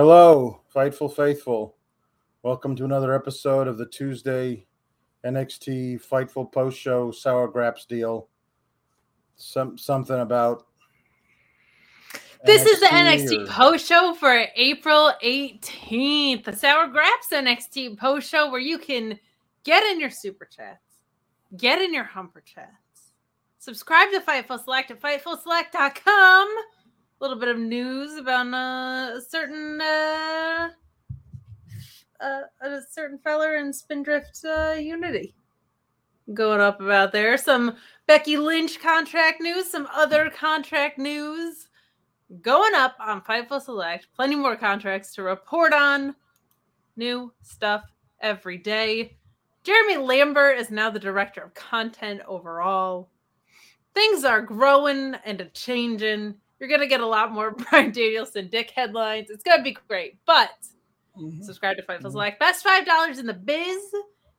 Hello, Fightful Faithful. Welcome to another episode of the Tuesday NXT Fightful Post Show Sour Graps deal. Some something about This is the NXT or- post show for April 18th. The Sour Graps NXT post show where you can get in your super chats, get in your humper chats, subscribe to Fightful Select at FightfulSelect.com. Little bit of news about uh, a certain uh, uh, a certain feller in Spindrift uh, Unity going up about there. Some Becky Lynch contract news, some other contract news going up on Fightful Select. Plenty more contracts to report on. New stuff every day. Jeremy Lambert is now the director of content overall. Things are growing and a changing. You're gonna get a lot more Bryan Danielson dick headlines. It's gonna be great. But subscribe to Fightful Select. Best five dollars in the biz.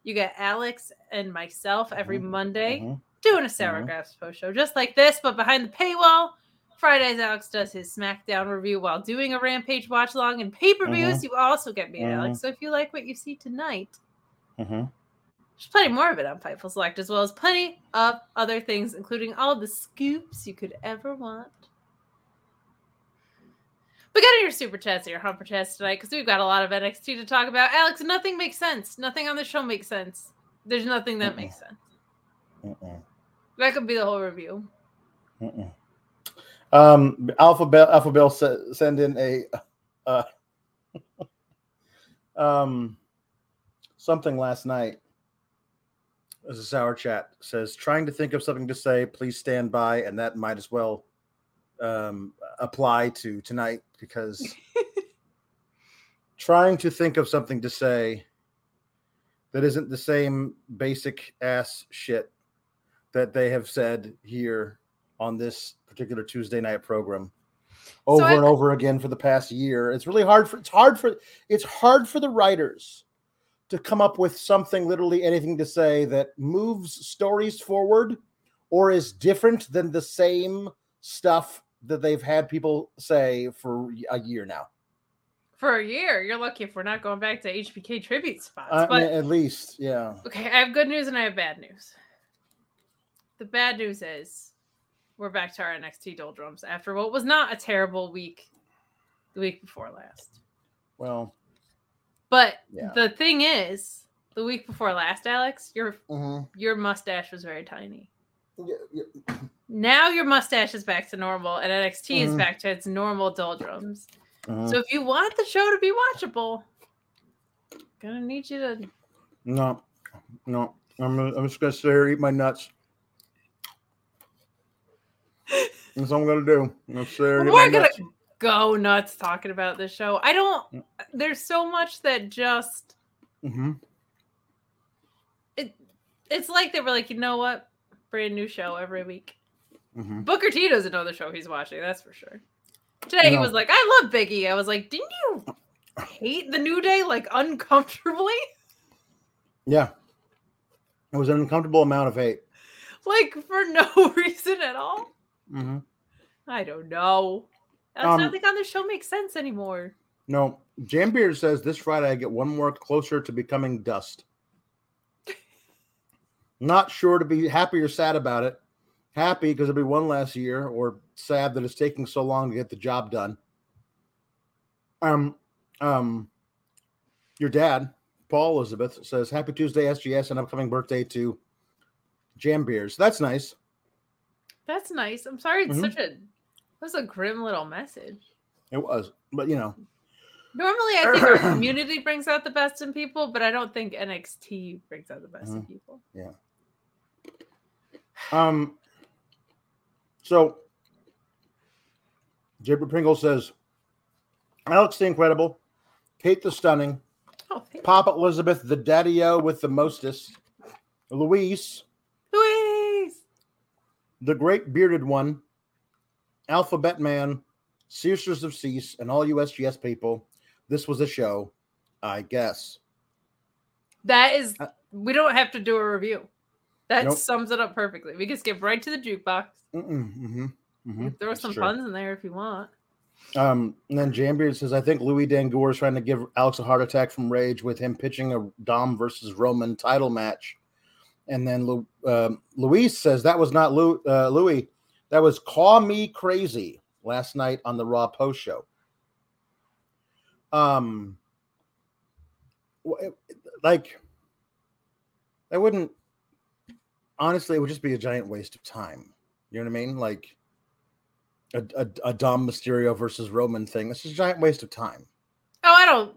You get Alex and myself every Mhm. Monday Mhm. doing a Sour Mhm. Graps post show just like this, but behind the paywall. Fridays, Alex does his SmackDown review while doing a Rampage watch long and pay per views. Mhm. You also get me and. Alex. So if you like what you see tonight, there's plenty more of it on Fightful Select, as well as plenty of other things, including all the scoops you could ever want. But get in your super chats or your humper chats tonight because we've got a lot of NXT to talk about. Alex, nothing makes sense. Nothing on the show makes sense. There's nothing that Mm-mm. makes sense. Mm-mm. That could be the whole review. Mm-mm. Um, Alpha Bell, Alpha Bell se- send in a uh, um something last night. As a sour chat says, trying to think of something to say. Please stand by, and that might as well um, apply to tonight because trying to think of something to say that isn't the same basic ass shit that they have said here on this particular Tuesday night program over I- and over again for the past year. It's really hard for it's hard for it's hard for the writers to come up with something literally anything to say that moves stories forward or is different than the same stuff that they've had people say for a year now. For a year, you're lucky if we're not going back to HBK tribute spots. I but at least, yeah. okay, I have good news and I have bad news. The bad news is we're back to our NXT doldrums after what was not a terrible week the week before last. Well, But Yeah. the thing is, the week before last, Alex, your mhm. your mustache was very tiny. Yeah, yeah. Now your mustache is back to normal, and NXT is Mhm. back to its normal doldrums. Mhm. So if you want the show to be watchable, gonna need you to No, no. I'm, I'm just gonna sit here eat my nuts. That's all I'm gonna do. I'm gonna sit here eat my We're gonna nuts. go nuts talking about this show. I Mm. don't. There's so much that just Mhm. it. It's like they were like, you know what? Brand new show every week. Mhm. Booker T doesn't know the show he's watching. That's for sure. Today he was like, I love Biggie. I was like, didn't you hate the New Day like uncomfortably? Yeah. It was an uncomfortable amount of hate. Like for no reason at all? Mm-hmm. I don't know. That's Um, nothing on the show makes sense anymore. No, Jambeard says this Friday I get one more closer to becoming dust. Not sure to be happy or sad about it. Happy because it'll be one last year, or sad that it's taking so long to get the job done. Um, um, your dad, Paul Elizabeth, says Happy Tuesday, SGS, and upcoming birthday to Jam Beard. That's nice. That's nice. I'm sorry it's Mhm. such a that's a grim little message. It was, but you know, Normally I think our community brings out the best in people, but I don't think NXT brings out the best in Mhm. people. Yeah. Um, so Jibber Pringle says Alex the Incredible, Kate the Stunning, Oh, Pop Elizabeth the Daddy O with the mostest, Luis, Louise. the Great Bearded One, Alphabet Man, Searsters of Cease, and all USGS people. This was a show, I guess. That is Uh, we don't have to do a review. That Nope. sums it up perfectly. We can skip right to the jukebox. Mm-hmm, mm-hmm. Throw some true. puns in there if you want. Um, and then Jambeard says, I think Louis Dangoor is trying to give Alex a heart attack from rage with him pitching a Dom versus Roman title match. And then Lu- um, Luis says that was not Lou, uh, Louis, that was Call Me Crazy last night on the Raw post show. Um, like, I wouldn't honestly, it would just be a giant waste of time. You know what I mean? Like, a, a, a Dom Mysterio versus Roman thing. It's just a giant waste of time. Oh, I don't.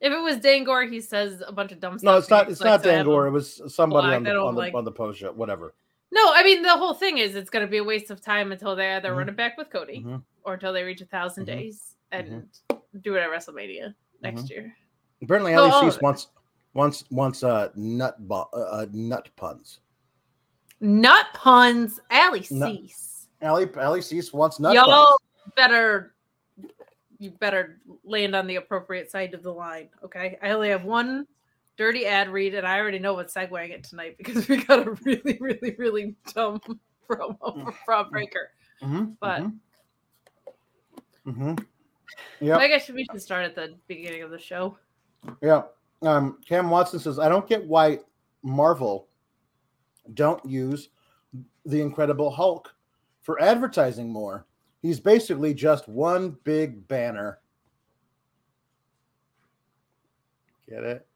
If it was Dangoor, he says a bunch of dumb stuff. No, it's not. It's not Dangoor. It was somebody black. on the on the, like- on the post show. Whatever. No, I mean the whole thing is it's going to be a waste of time until they either Mhm. run it back with Cody Mhm. or until they reach a 1000 Mhm. days and do it at WrestleMania next Mm-hmm. year. Apparently, all of wants wants wants uh nut bu- uh, uh, nut puns. Nut puns, Ali Nut- Cease. Ali Ali Cease wants nut Y'all puns. better, you better land on the appropriate side of the line. Okay, I only have one dirty ad read, and I already know what's segueing it tonight because we got a really, really, really dumb promo for Fraud Breaker. Mm-hmm, But hmm yeah, I guess we should start at the beginning of the show. yeah. Um, Cam Watson says, "I don't get why Marvel don't use the Incredible Hulk for advertising more. He's basically just one big banner." Get it?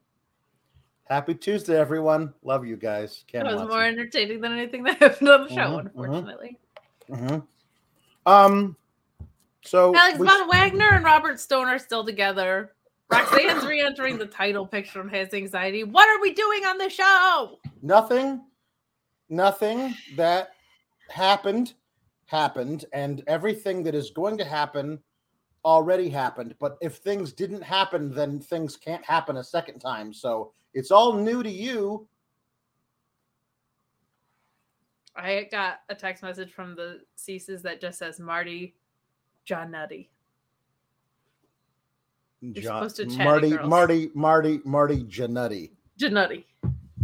Happy Tuesday, everyone. Love you guys. Cam That was Watson. more entertaining than anything that happened on the show, Mhm, mhm. unfortunately. Mhm. Um. So Alex we- Von Wagner and Robert Stone are still together. Roxanne's re-entering the title picture and has anxiety. What are we doing on the show? nothing, nothing that happened happened, and everything that is going to happen already happened. But if things didn't happen, then things can't happen a second time. So it's all new to you. I got a text message from the Ceases that just says Marty John Nutty. You're supposed to chat, Marty. Marty, Marty, Marty Janutti, Janutty.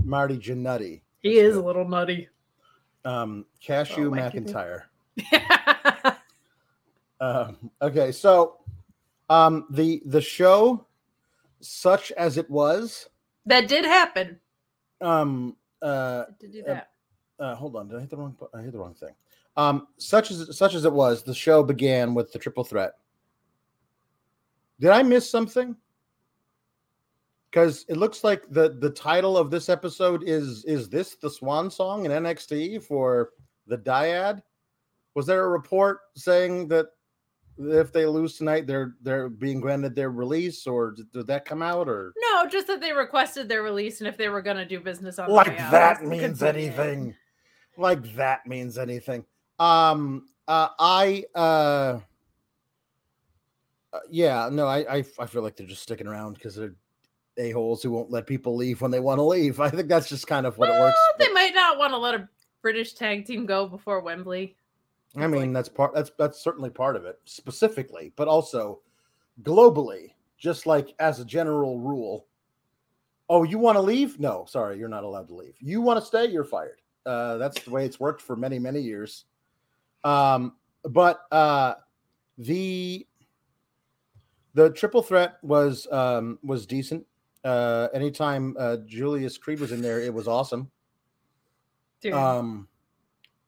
Marty Janutti. He That's is good. a little nutty. Um, Cashew Oh. McIntyre. Um, okay, so um, the the show, such as it was, that did happen. um, uh, Did do Uh, that. uh, hold on, did I hit the wrong? I hit the wrong thing. Um, such as such as it was, the show began with the triple threat. Did I miss something? Because it looks like the the title of this episode is is this the swan song in NXT for the dyad? Was there a report saying that if they lose tonight, they're they're being granted their release, or did, did that come out, or? No, just that they requested their release and if they were going to do business on like out, that means anything. Like that means anything. Um uh i uh uh, yeah no I, I i feel like they're just sticking around because they're a-holes who won't let people leave when they want to leave i think that's just kind of what it works Well, they might not want to let a British tag team go before Wembley. I mean, that's part. That's that's certainly part of it, specifically, but also globally. Just like as a general rule. Oh, you want to leave? No, sorry, you're not allowed to leave. You want to stay? You're fired. Uh, that's the way it's worked for many many years. Um, but uh, the the triple threat was um, was decent. Uh, anytime uh, Julius Creed was in there, it was awesome. Dude. Um,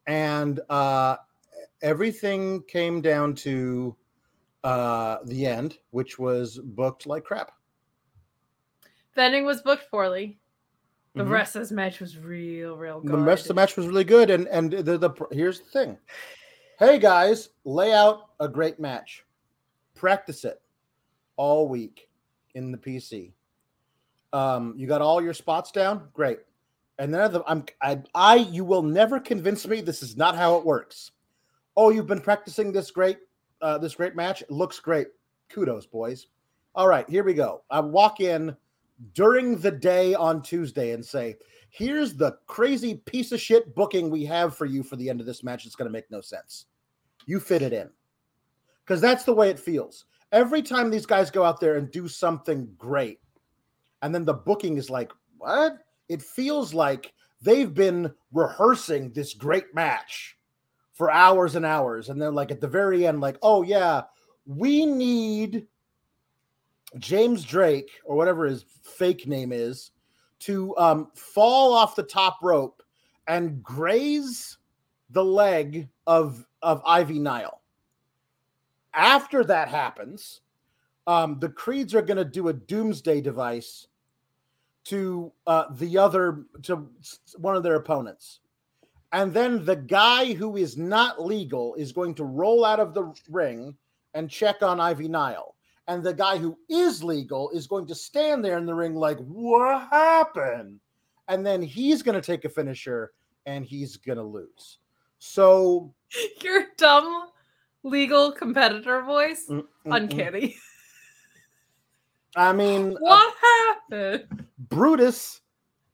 and uh, everything came down to uh, the end, which was booked like crap. the ending was booked poorly. The Mhm. rest of this match was real, real good. The rest of the match was really good, and and the, the here's the thing. Hey guys, lay out a great match. Practice it all week in the PC. Um, you got all your spots down, great. And then I'm I, I you will never convince me this is not how it works. Oh, you've been practicing this great uh, this great match. It looks great. Kudos, boys. All right, here we go. I walk in during the day on Tuesday and say, here's the crazy piece of shit booking we have for you for the end of this match. It's going to make no sense. You fit it in. Because that's the way it feels. Every time these guys go out there and do something great, and then the booking is like, what? It feels like they've been rehearsing this great match for hours and hours. And then, like, at the very end, like, oh, yeah, we need James Drake or whatever his fake name is to um, fall off the top rope and graze the leg of of Ivy Nile. After that happens, um, the Creeds are going to do a doomsday device to uh, the other to one of their opponents, and then the guy who is not legal is going to roll out of the ring and check on Ivy Nile and the guy who is legal is going to stand there in the ring like what happened and then he's going to take a finisher and he's going to lose so Your dumb legal competitor voice. mm, mm, mm. Uncanny. i mean uh, what happened? brutus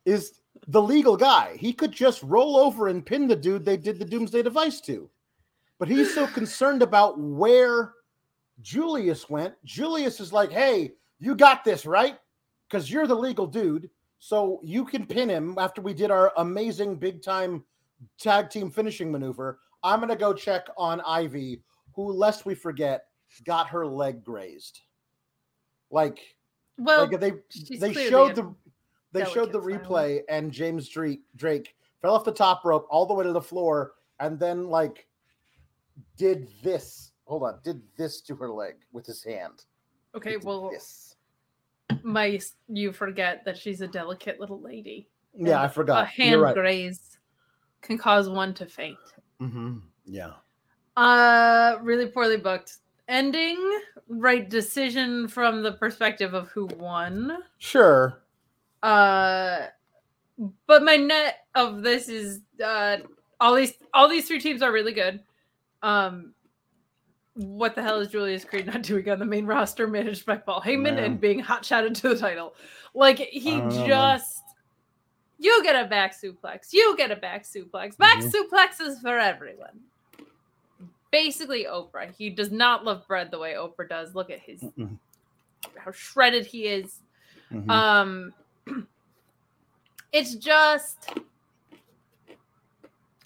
is the legal guy. He could just roll over and pin the dude they did the doomsday device to. But he's so concerned about where julius went. Julius is like hey you got this right? Because you're the legal dude so you can pin him after we did our amazing big time tag team finishing maneuver. I'm going to go check on ivy who lest we forget got her leg grazed like Well, like they they showed the they showed the replay and James Drake Drake fell off the top rope all the way to the floor and then like did this. Hold on, did this to her leg with his hand. okay, well, this. my you forget that she's a delicate little lady. Yeah, and I forgot. A hand right. graze can cause one to faint. hmm Yeah. Uh, really poorly booked. Ending right decision from the perspective of who won. Sure. Uh, but my net of this is uh all these all these three teams are really good. Um, what the hell is Julius Creed not doing on the main roster, managed by Paul Heyman Man. and being hot shotted to the title? Like he don't know, just. You get a back suplex. You get a back suplex. Back Mhm. suplexes for everyone. Basically, Oprah. He does not love bread the way Oprah does. Look at his Mm-mm. how shredded he is. Mhm. Um, it's just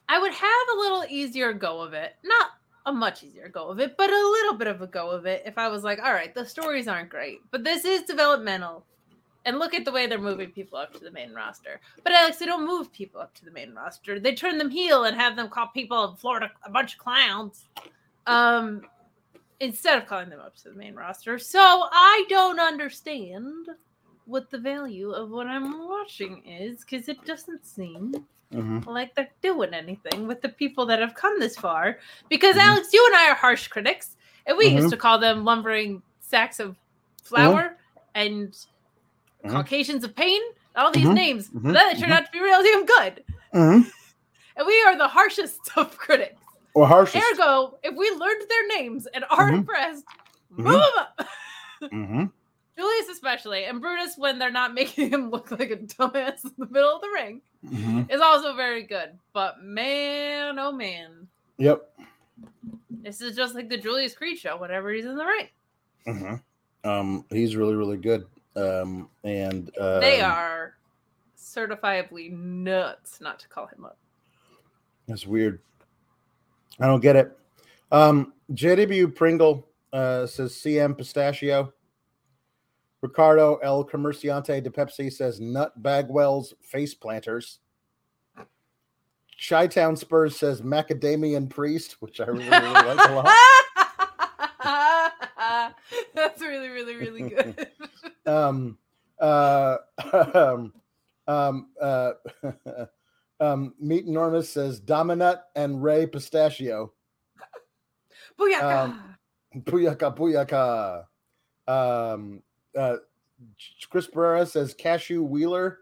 I would have a little easier go of it, not a much easier go of it, but a little bit of a go of it. If I was like, all right, the stories aren't great, but this is developmental, and look at the way they're moving people up to the main roster. But Alex, they don't move people up to the main roster; they turn them heel and have them call people in Florida a bunch of clowns. Um, instead of calling them up to the main roster. So I don't understand what the value of what I'm watching is because it doesn't seem Mhm. like they're doing anything with the people that have come this far. Because Mhm. Alex, you and I are harsh critics, and we Mhm. used to call them lumbering sacks of flour and Mhm. Caucasians of pain. All these Mhm. names, Mhm. but then they turned Mhm. out to be real damn good. Mhm. And we are the harshest of critics. Or harshest. Ergo, if we learned their names and are Mhm. impressed, move 'em up. Julius especially, and Brutus when they're not making him look like a dumbass in the middle of the ring Mhm. is also very good. But man, oh man, Yep. This is just like the Julius Creed show. Whenever he's in the ring, mhm. um, he's really really good. Um, and uh, they are certifiably nuts not to call him up. That's weird. I don't get it. Um, JW Pringle uh, says CM Pistachio. Ricardo El Comerciante de Pepsi says Nut Bagwell's face planters. Chi Town Spurs says Macadamian Priest, which I really, really like a lot. That's really, really, really good. Um, uh, um, um, uh, um, Meat Enormous says Dominut and Ray Pistachio. Booyaka! Um, Booyaka, booyaka. Um, uh, Chris Barrera says Cashew Wheeler.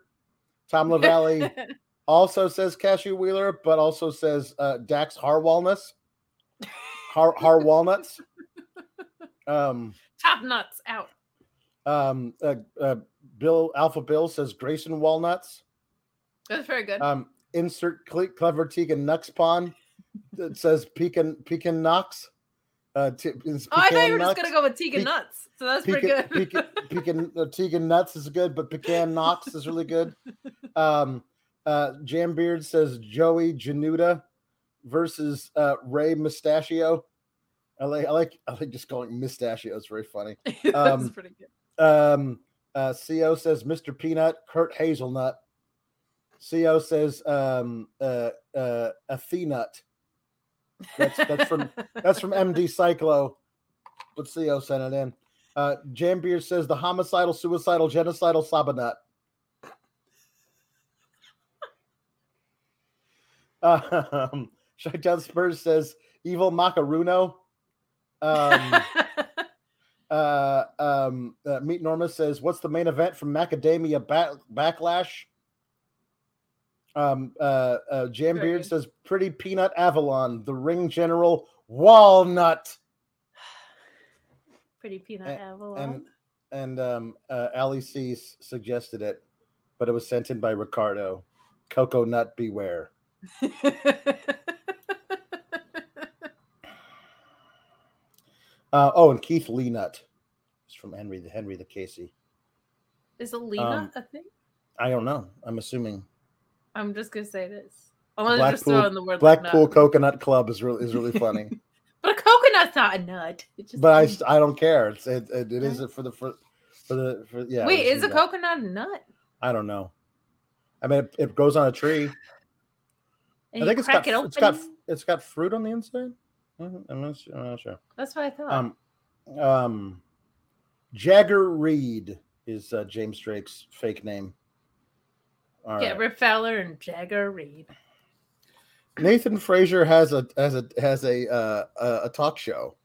Tom LaValle also says Cashew Wheeler, but also says uh, Dax Har Walnuts. Har, Har Walnuts. Um, Top nuts out. um, uh, uh, Bill Alpha Bill says Grayson Walnuts. That's very good. Um, insert cle- clever Tegan Nux Pawn that says Pecan Pecan Knox. Uh, t- oh, I thought you were just gonna go with Tegan Pe- nuts. So that's pretty Pecan, good. pecan, pecan, uh, Tegan Nuts is good, but Pecan Knox is really good. Um, uh, Jambeard says Joey Januta versus uh, Ray Mustachio. I like, I like, I like just calling Mustachio. It's very funny. that's um, pretty good. Um, uh, Co says Mr. Peanut, Kurt Hazelnut. Co says um, uh, uh, Athenut. That's that's from that's from MD Cyclo. But Co sent it in. Uh, Jambeer says the homicidal, suicidal, genocidal Sabanut. Um, Chi Town Spurs says evil Macaruno. Um, uh, um, uh, Meat Norma says, "What's the main event from Macadamia ba- Backlash?" Um, uh, uh, Jam Beard good. says, "Pretty Peanut Avalon, the Ring General Walnut," pretty peanut and- Avalon. and and um, uh, Ali C suggested it, but it was sent in by Ricardo. Cocoa Nut Beware. Uh, oh, and Keith Lee Nut. It's from Henry the Henry the Casey. is Alina Um, a thing? I don't know. I'm assuming I'm just gonna say this. I'm gonna just throw in the word Blackpool nut. Coconut Club is really is really funny. But a coconut's not a nut. It just but I I don't care. It's it, it, it is for the for, for the for yeah. wait, is a nut. coconut a nut? I don't know. I mean, it, it grows on a tree. And I think it's got it it's got it's got fruit on the inside. Mhm, I'm not, I'm not sure. That's what I thought. Um, um, Jagger Reid is uh, James Drake's fake name. All Get right. Rip Fowler and Jagger Reid. Nathan Frazer has a has a has a uh, a, a talk show.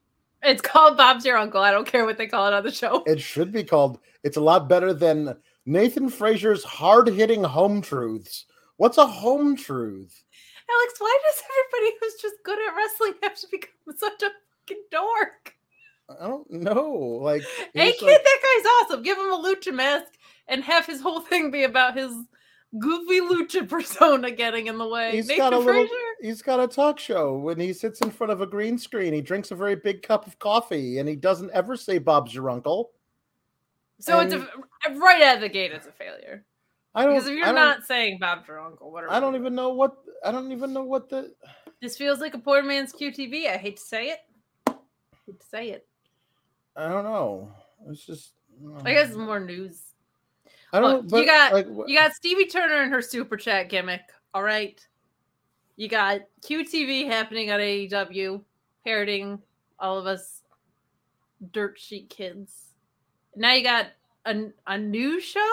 It's called Bob's Your Uncle. I don't care what they call it on the show. It should be called. It's a lot better than Nathan Frazer's hard hitting home truths. What's a home truth? Alex, why does everybody who's just good at wrestling have to become such a fucking dork? I don't know. Like, Hey kid, like- that guy's awesome. Give him a lucha mask and have his whole thing be about his goofy lucha persona getting in the way. he's Nathan got a little. He's got a talk show when he sits in front of a green screen. He drinks a very big cup of coffee, and he doesn't ever say "Bob's your uncle." So it's a right out of the gate, it's a failure. I don't. Because if you're not saying Bob's your uncle, what I don't even know what. I don't even know what the. This feels like a poor man's QTV. I hate to say it. hate to say it. I don't know. It's just. Mm. I guess more news. I don't. Look, you got- like, You got Stevie Turner and her super chat gimmick. All right. You got QTV happening on AEW, parroting all of us dirt sheet kids. Now you got a, a new show?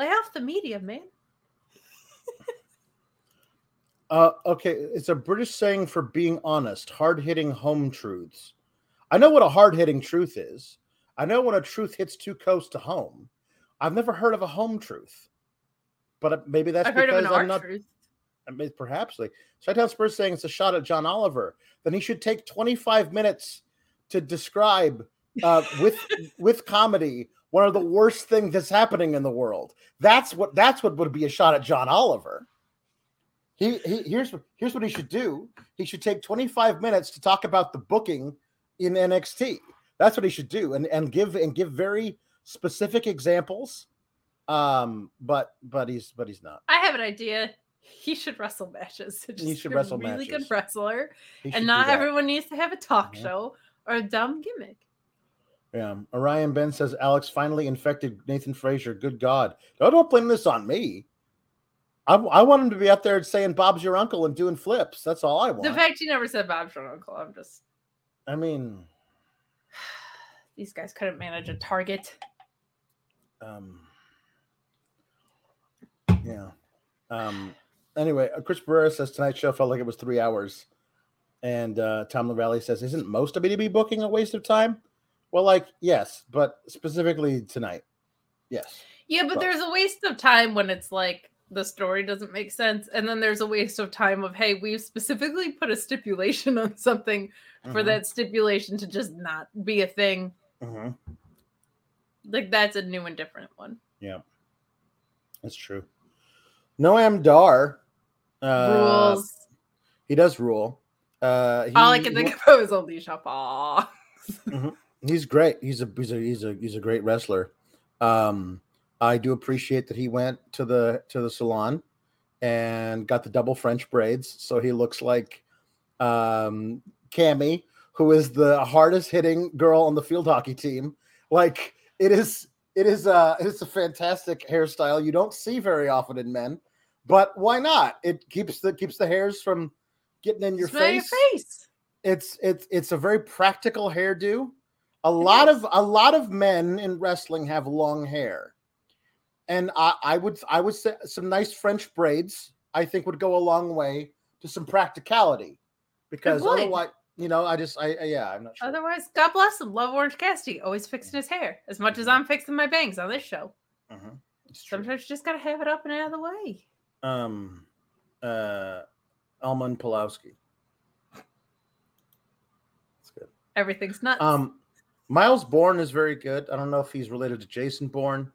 Lay off the media, man. Uh, okay, it's a British saying for being honest, hard hitting home truths. I know what a hard hitting truth is. I know when a truth hits too close to home. I've never heard of a home truth, but uh, maybe that's I've heard of because I'm not. truth. I mean, perhaps like Chi-Town Spurs saying it's a shot at John Oliver. Then he should take 25 minutes to describe uh, with with comedy one of the worst things that's happening in the world. That's what that's what would be a shot at John Oliver. He, he here's here's what he should do. He should take 25 minutes to talk about the booking in NXT. That's what he should do, and and give and give very specific examples. Um, but but he's but he's not. I have an idea. He should wrestle matches. He Just should be a wrestle really matches. good wrestler, He and not everyone needs to have a talk Mhm. show or a dumb gimmick. Yeah. Orion Ben says Alex finally infected Nathan Frazer. Good God. No, don't blame this on me. I, I want him to be out there saying Bob's your uncle and doing flips. That's all I want. The fact you never said Bob's your uncle, I'm just I mean, these guys couldn't manage a target. um, yeah. Um, anyway, uh, Chris Barrera says tonight's show felt like it was three hours. And uh, Tom LaValle says, Isn't most of BDB booking a waste of time? Well, like, yes, but specifically tonight. Yes. Yeah, but Well- there's a waste of time when it's like the story doesn't make sense, and then there's a waste of time of hey, we've specifically put a stipulation on something for Mhm, that stipulation to just not be a thing. mhm. Like that's a new and different one. Yeah, that's true. Noam Dar. Uh, Rules. He does rule. Uh, he, All I can think of is Alicia Fox. He's great. He's a he's a he's a he's a great wrestler. Um, I do appreciate that he went to the to the salon and got the double French braids, so he looks like um, Cammy, who is the hardest hitting girl on the field hockey team. Like it is, it is a it's a fantastic hairstyle. You don't see very often in men, but why not? It keeps the keeps the hairs from getting in your face your face. it's it's it's a very practical hairdo. A lot of a lot of men in wrestling have long hair, and I, I would I would say some nice French braids. I think would go a long way to some practicality, because otherwise, you know, I just I, I yeah, I'm not sure. Otherwise, God bless him. Love Orange Cassidy, always fixing his hair. As much as I'm fixing my bangs on this show, Mhm. Sometimes you just gotta have it up and out of the way. Um, uh, Almond Pulowski. That's good. Everything's nuts. Um, Myles Borne is very good. I don't know if he's related to Jason Bourne,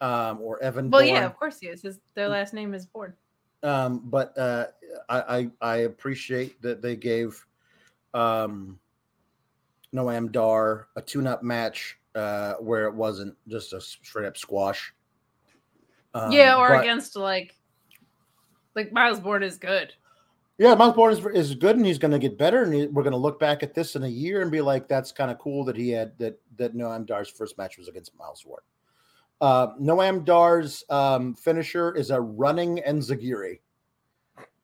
um, or Evan. well, Bourne. yeah, of course he is. His, their last name is Bourne. Um, but uh, I, I I appreciate that they gave um, Noam Dar a tune-up match uh, where it wasn't just a straight up squash. Um, yeah, or but- against like, like Myles Borne is good. Yeah, Myles Borne is, is good, and he's going to get better. And he, we're going to look back at this in a year and be like, "That's kind of cool that he had that that Noam Dar's first match was against Myles Borne." Uh, Noam Dar's um, finisher is a running enziguri,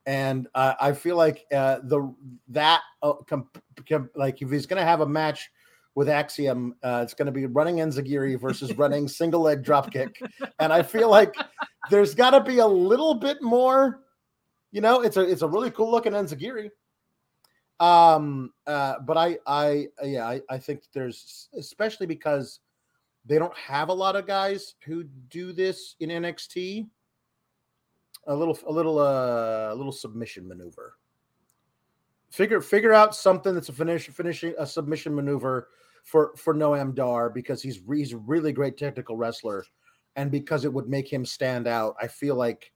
and uh, I feel like uh, the that uh, com, com- like if he's going to have a match with Axiom, uh, it's going to be running enziguri versus running single leg dropkick, and I feel like there's got to be a little bit more you know, it's a it's a really cool looking Enziguri. Um, uh, but I I yeah, I, I think there's especially because they don't have a lot of guys who do this in NXT. A little a little uh a little submission maneuver. Figure figure out something that's a finish finishing a submission maneuver for for Noam Dar because he's he's a really great technical wrestler, and because it would make him stand out. I feel like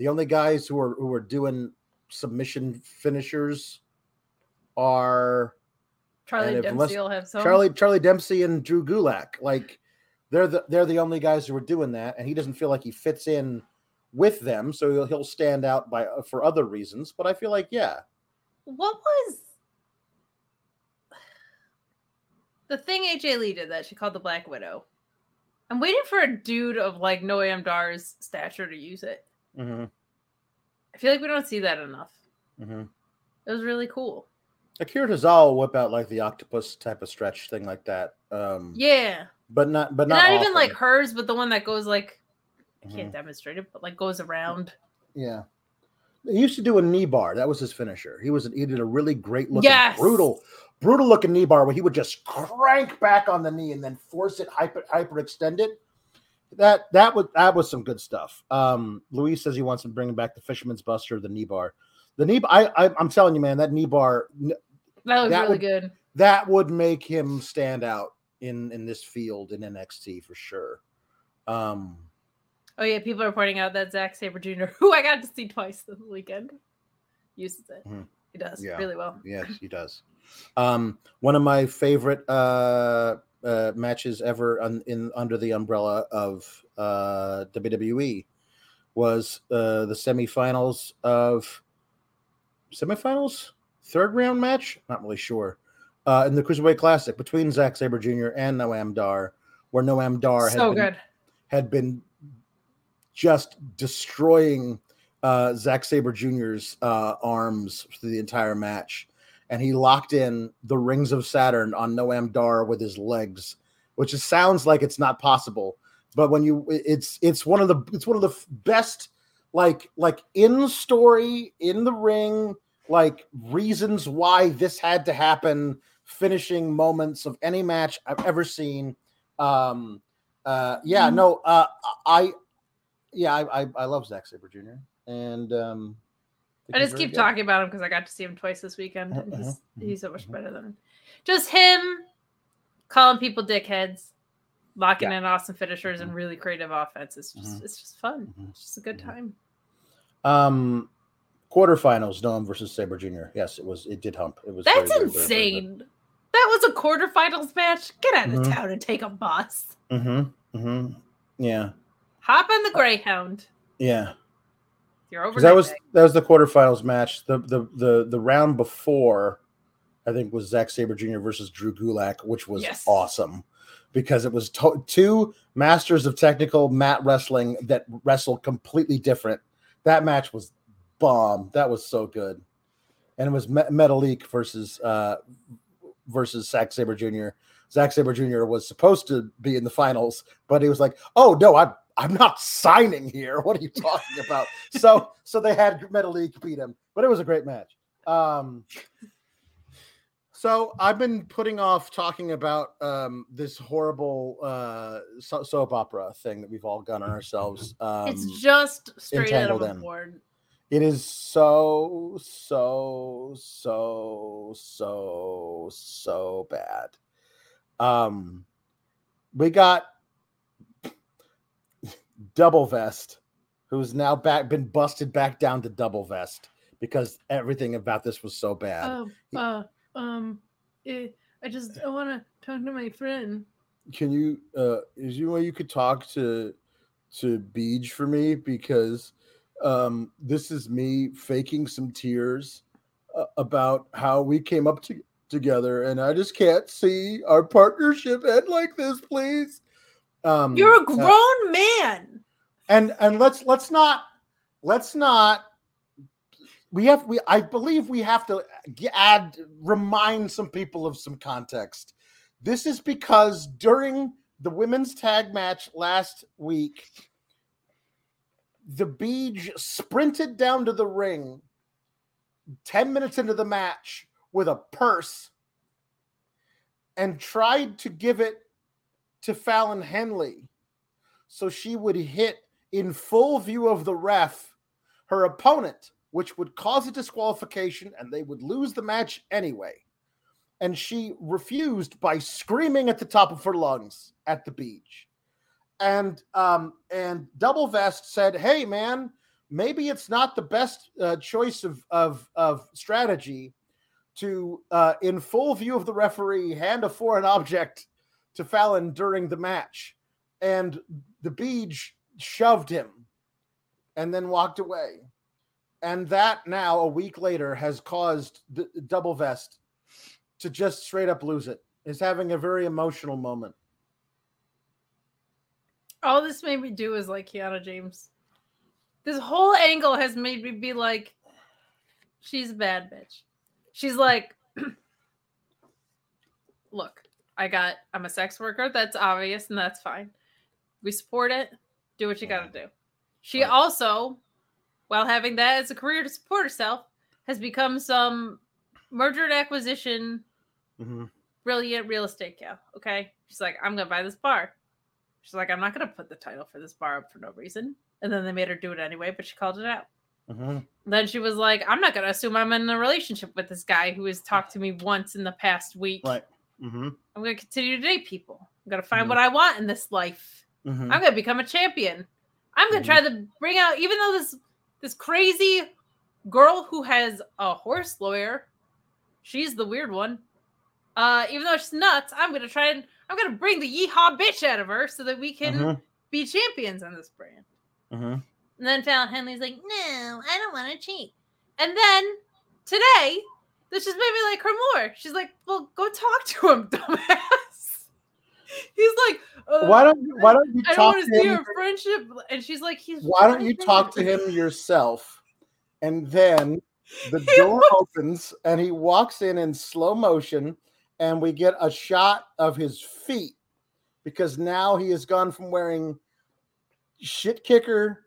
the only guys who are who are doing submission finishers are Charlie Dempsey will have some. Charlie Charlie Dempsey and Drew Gulak. Like they're the they're the only guys who are doing that, and he doesn't feel like he fits in with them, so he'll, he'll stand out by uh, for other reasons. But I feel like yeah, What was the thing AJ Lee did that she called the Black Widow? I'm waiting for a dude of like Noam Dar's stature to use it. Mm-hmm, I feel like we don't see that enough. mm-hmm. It was really cool. Akira Tozawa will whip out like the octopus type of stretch thing like that. Um, Yeah. but not but Not, not, even like hers, but the one that goes like I can't demonstrate it, but like goes around. Yeah. He used to do a knee bar. That was his finisher. He was he did a really great looking, Yes. brutal, brutal looking knee bar where he would just crank back on the knee and then force it hyper hyper extend it. That that was that was some good stuff. Um, Luis says he wants to bring back the Fisherman's Buster, the knee bar. The knee, I, I I'm telling you, man, that knee bar That was That really would- good. that would make him stand out in in this field in NXT for sure. Um, Oh yeah, people are pointing out that Zack Sabre Jr., who I got to see twice this weekend, uses it. Mhm. He does Yeah. really well. Yes, he does. Um, one of my favorite uh, uh, matches ever un, in under the umbrella of uh, WWE was uh, the semifinals of semifinals, third round match. Not really sure. Uh, in the Cruiserweight Classic between Zack Sabre Jr. and Noam Dar, where Noam Dar had so been, good. had been just destroying uh, Zack Sabre Jr.'s uh, arms through the entire match, and he locked in the rings of Saturn on Noam Dar with his legs, which is, sounds like it's not possible, but when you, it's it's one of the it's one of the best like like in story in the ring like reasons why this had to happen finishing moments of any match I've ever seen. Um, uh, yeah, Mhm. no, uh, I, yeah, I, I, I love Zack Sabre Jr. and um, I just keep good. talking about him because I got to see him twice this weekend. Uh-huh, he's, uh-huh, he's so much better than just him calling people dickheads, locking Yeah. in awesome finishers and really creative offense. It's just Mhm. it's just fun. Mhm. It's just a good time. Um, quarterfinals, Noam versus Sabre Jr. Yes, it was. It did hump. It was. That's very, very, very, very insane. That was a quarterfinals match. Get out of town and take a bus. Mm-hmm. Mm-hmm. Yeah. Hop on the Greyhound. Yeah. You're over. Because that was that was the quarterfinals match. The the the the round before, I think, was Zack Sabre Jr. versus Drew Gulak, which was Yes. awesome because it was to- two masters of technical mat wrestling that wrestled completely different. That match was bomb. That was so good, and it was Me- Metalik versus uh versus Zack Sabre Jr. Zack Sabre Jr. was supposed to be in the finals, but he was like, "Oh no, I'm I'm not signing here. What are you talking about?" so so they had Metalik beat him, but it was a great match. Um, so I've been putting off talking about um, this horrible uh, so- soap opera thing that we've all done on ourselves. Um, it's just straight out of a In. board. it is so so so so so bad. Um, we got Double Vest, who's now back been busted back down to Double Vest because everything about this was so bad. Oh, uh, um, eh, I just I want to talk to my friend. Can you uh is you way you could talk to to Beej for me because um this is me faking some tears uh, about how we came up to, together and I just can't see our partnership end like this please. Um You're a uh, grown man. And and let's let's not let's not we have we i believe we have to add remind some people of some context. This is because during the women's tag match last week the beach sprinted down to the ring 10 minutes into the match with a purse and tried to give it to Fallon Henley so she would hit in full view of the ref her opponent, which would cause a disqualification and they would lose the match anyway. And she refused by screaming at the top of her lungs at the beach. And um, and Double Vest said, "Hey, man, maybe it's not the best uh, choice of of of strategy to, uh, in full view of the referee, hand a foreign object to Fallon during the match." And the beach shoved him and then walked away. And that now, a week later, has caused the double vest to just straight up lose it. Is having a very emotional moment. All this made me do is like Kiana James. This whole angle has made me be like, she's a bad bitch. She's like, look, I got, I'm a sex worker. That's obvious and that's fine. We support it. Do what you got to do. She Right. also, while having that as a career to support herself, has become some merger and acquisition Mhm. brilliant real estate gal. Okay. She's like, I'm gonna buy this bar. She's like, I'm not gonna put the title for this bar up for no reason. And then they made her do it anyway, but she called it out. Mhm. Then she was like, I'm not gonna assume I'm in a relationship with this guy who has talked to me once in the past week. Right. Mhm. I'm gonna continue to date people. I'm gonna find Mhm. what I want in this life. Mhm. I'm gonna become a champion. I'm gonna Mhm. try to bring out, even though this this crazy girl who has a horse lawyer, she's the weird one. Uh, even though she's nuts, I'm gonna try and I'm gonna bring the yeehaw bitch out of her so that we can Mhm, be champions on this brand. mhm. And then Fallon Henley's like, no, I don't want to cheat. And then today, this just made me like her more. She's like, well, go talk to him, dumbass. He's like, uh, Why don't you, why don't you I don't talk want to him? friendship. And she's like, he's. Why don't you talk to him yourself? And then the He door opens and he walks in in slow motion, and we get a shot of his feet because now he has gone from wearing shit kicker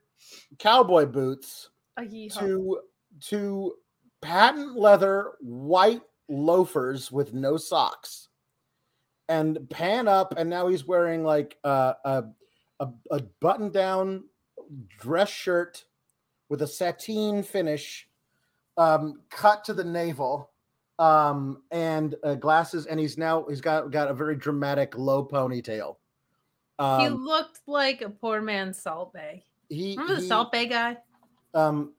cowboy boots to to patent leather white loafers with no socks and pan up and now he's wearing like a a, a, a button down dress shirt with a sateen finish um cut to the navel um and uh, glasses and he's now he's got got a very dramatic low ponytail he um looked like a poor man's Salt Bae. he, Remember the he- Salt Bae guy? Um,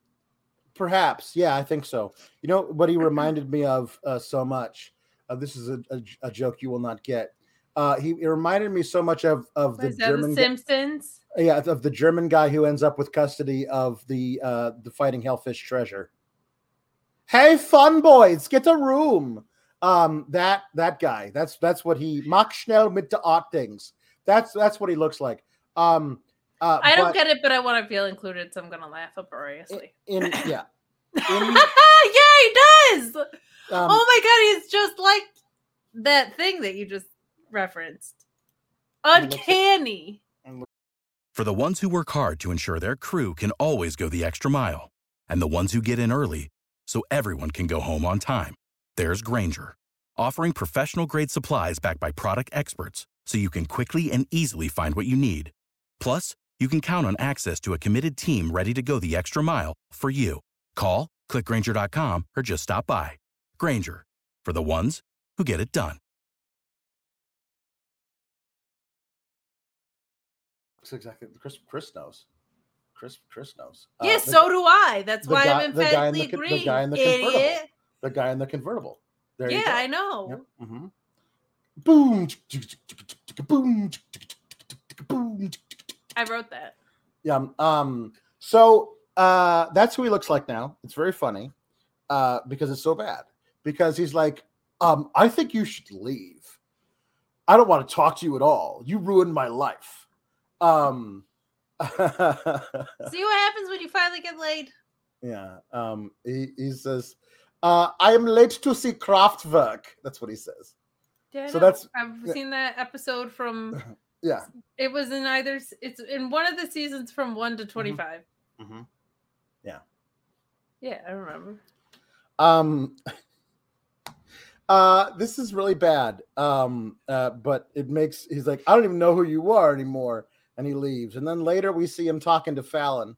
perhaps, yeah, I think so. You know what he reminded me of uh, so much. Uh, this is a, a, a joke you will not get. Uh, he, he reminded me so much of of the German, the Simpsons? yeah, of the German guy who ends up with custody of the uh, the fighting hellfish treasure. Hey, fun boys, get a room. Um, that that guy. That's that's what he. Mach schnell mit art things. That's that's what he looks like. Um, uh, I don't but get it, but I want to feel included, so I'm gonna laugh uproariously. in yeah. yeah, he does. Um, oh my god, he's just like that thing that you just referenced. Uncanny. For the ones who work hard to ensure their crew can always go the extra mile, and the ones who get in early so everyone can go home on time, there's Grainger, offering professional grade supplies backed by product experts so you can quickly and easily find what you need. Plus, you can count on access to a committed team ready to go the extra mile for you. Call, clickgrainger.com, or just stop by. Grainger, for the ones who get it done. That's exactly. Chris. Chris knows. Chris. Chris knows. Uh, yes, the- so do I. That's why guy- I'm the guy in emphatically the con- the guy in the convertible. The guy in the convertible. There you Yeah, go. I know. Yep. mhm. Boom. Boom. Boom. I wrote that. Yeah. Um. So uh, that's who he looks like now. It's very funny, uh, because it's so bad. Because he's like, um, I think you should leave. I don't want to talk to you at all. You ruined my life. Um. See what happens when you finally get laid. Yeah. Um. He, he says, uh, "I am late to see Kraftwerk." That's what he says. Yeah, So that's- I've yeah. seen that episode from. Yeah. It was in either. It's in one of the seasons from one to 25 Mm-hmm. Yeah, I remember. Um. Uh, this is really bad. Um. Uh, but it makes he's like, I don't even know who you are anymore, and he leaves. And then later we see him talking to Fallon.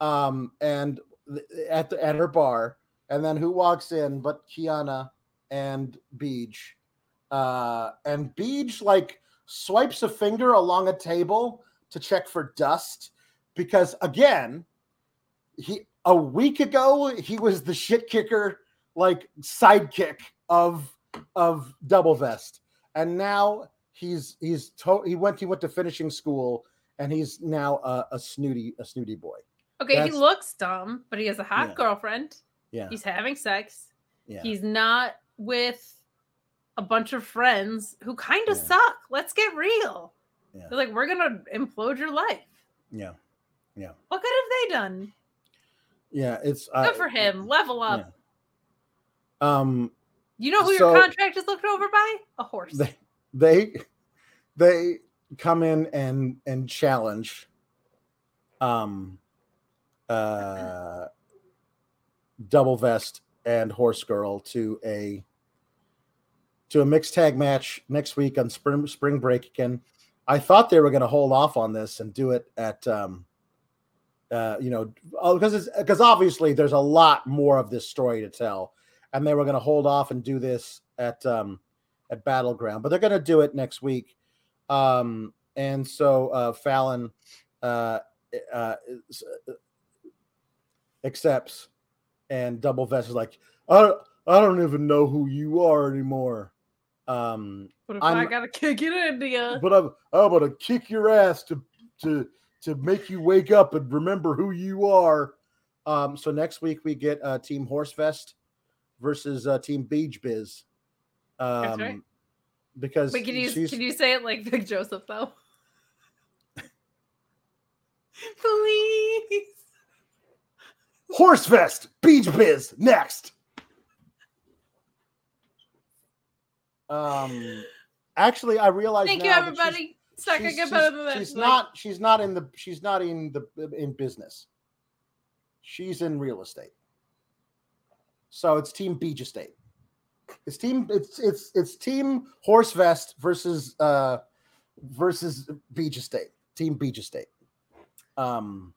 Um. And th- at the at her bar, and then who walks in but Kiana and Beej. Uh, and Beej like swipes a finger along a table to check for dust because again, he a week ago he was the shit kicker like sidekick of of double vest and now he's he's to- he went he went to finishing school and he's now a, a snooty a snooty boy Okay, he looks dumb, but he has a hot Yeah. girlfriend. yeah He's having sex. yeah He's not with a bunch of friends who kind of Yeah. suck. Let's get real. Yeah. They're like, we're gonna implode your life. Yeah yeah What good have they done? yeah it's Good uh, for him. Level up. Um You know who So- your contract is looked over by? A horse. they they they come in and and challenge um uh double vest and horse girl to a to a mixed tag match next week on spring spring break again i thought they were going to hold off on this and do it at um uh you know because it's because obviously there's a lot more of this story to tell and they were going to hold off and do this at um at Battleground, but they're going to do it next week. Um, and so uh, Fallon uh, uh, uh, accepts, and Double Vest is like, I I don't even know who you are anymore. Um, But if i I'm- gotta kick it into you, but I'm I'm gonna kick your ass to to to make you wake up and remember who you are. Um, so next week we get uh, Team Horsefest versus uh, Team Beach Biz. Um, right. Because wait, can you she's- can you say it like Vic Joseph though? Please. Horsefest Beach Biz next. Um, actually, I realized. Thank you, she's- everybody. It's not she's- she's- She's not. She's not in the. She's not in the in business. She's in real estate. So it's Team Beach Estate. It's team. It's it's it's Team Horse Vest versus uh versus Beach Estate. Team Beach Estate. Um,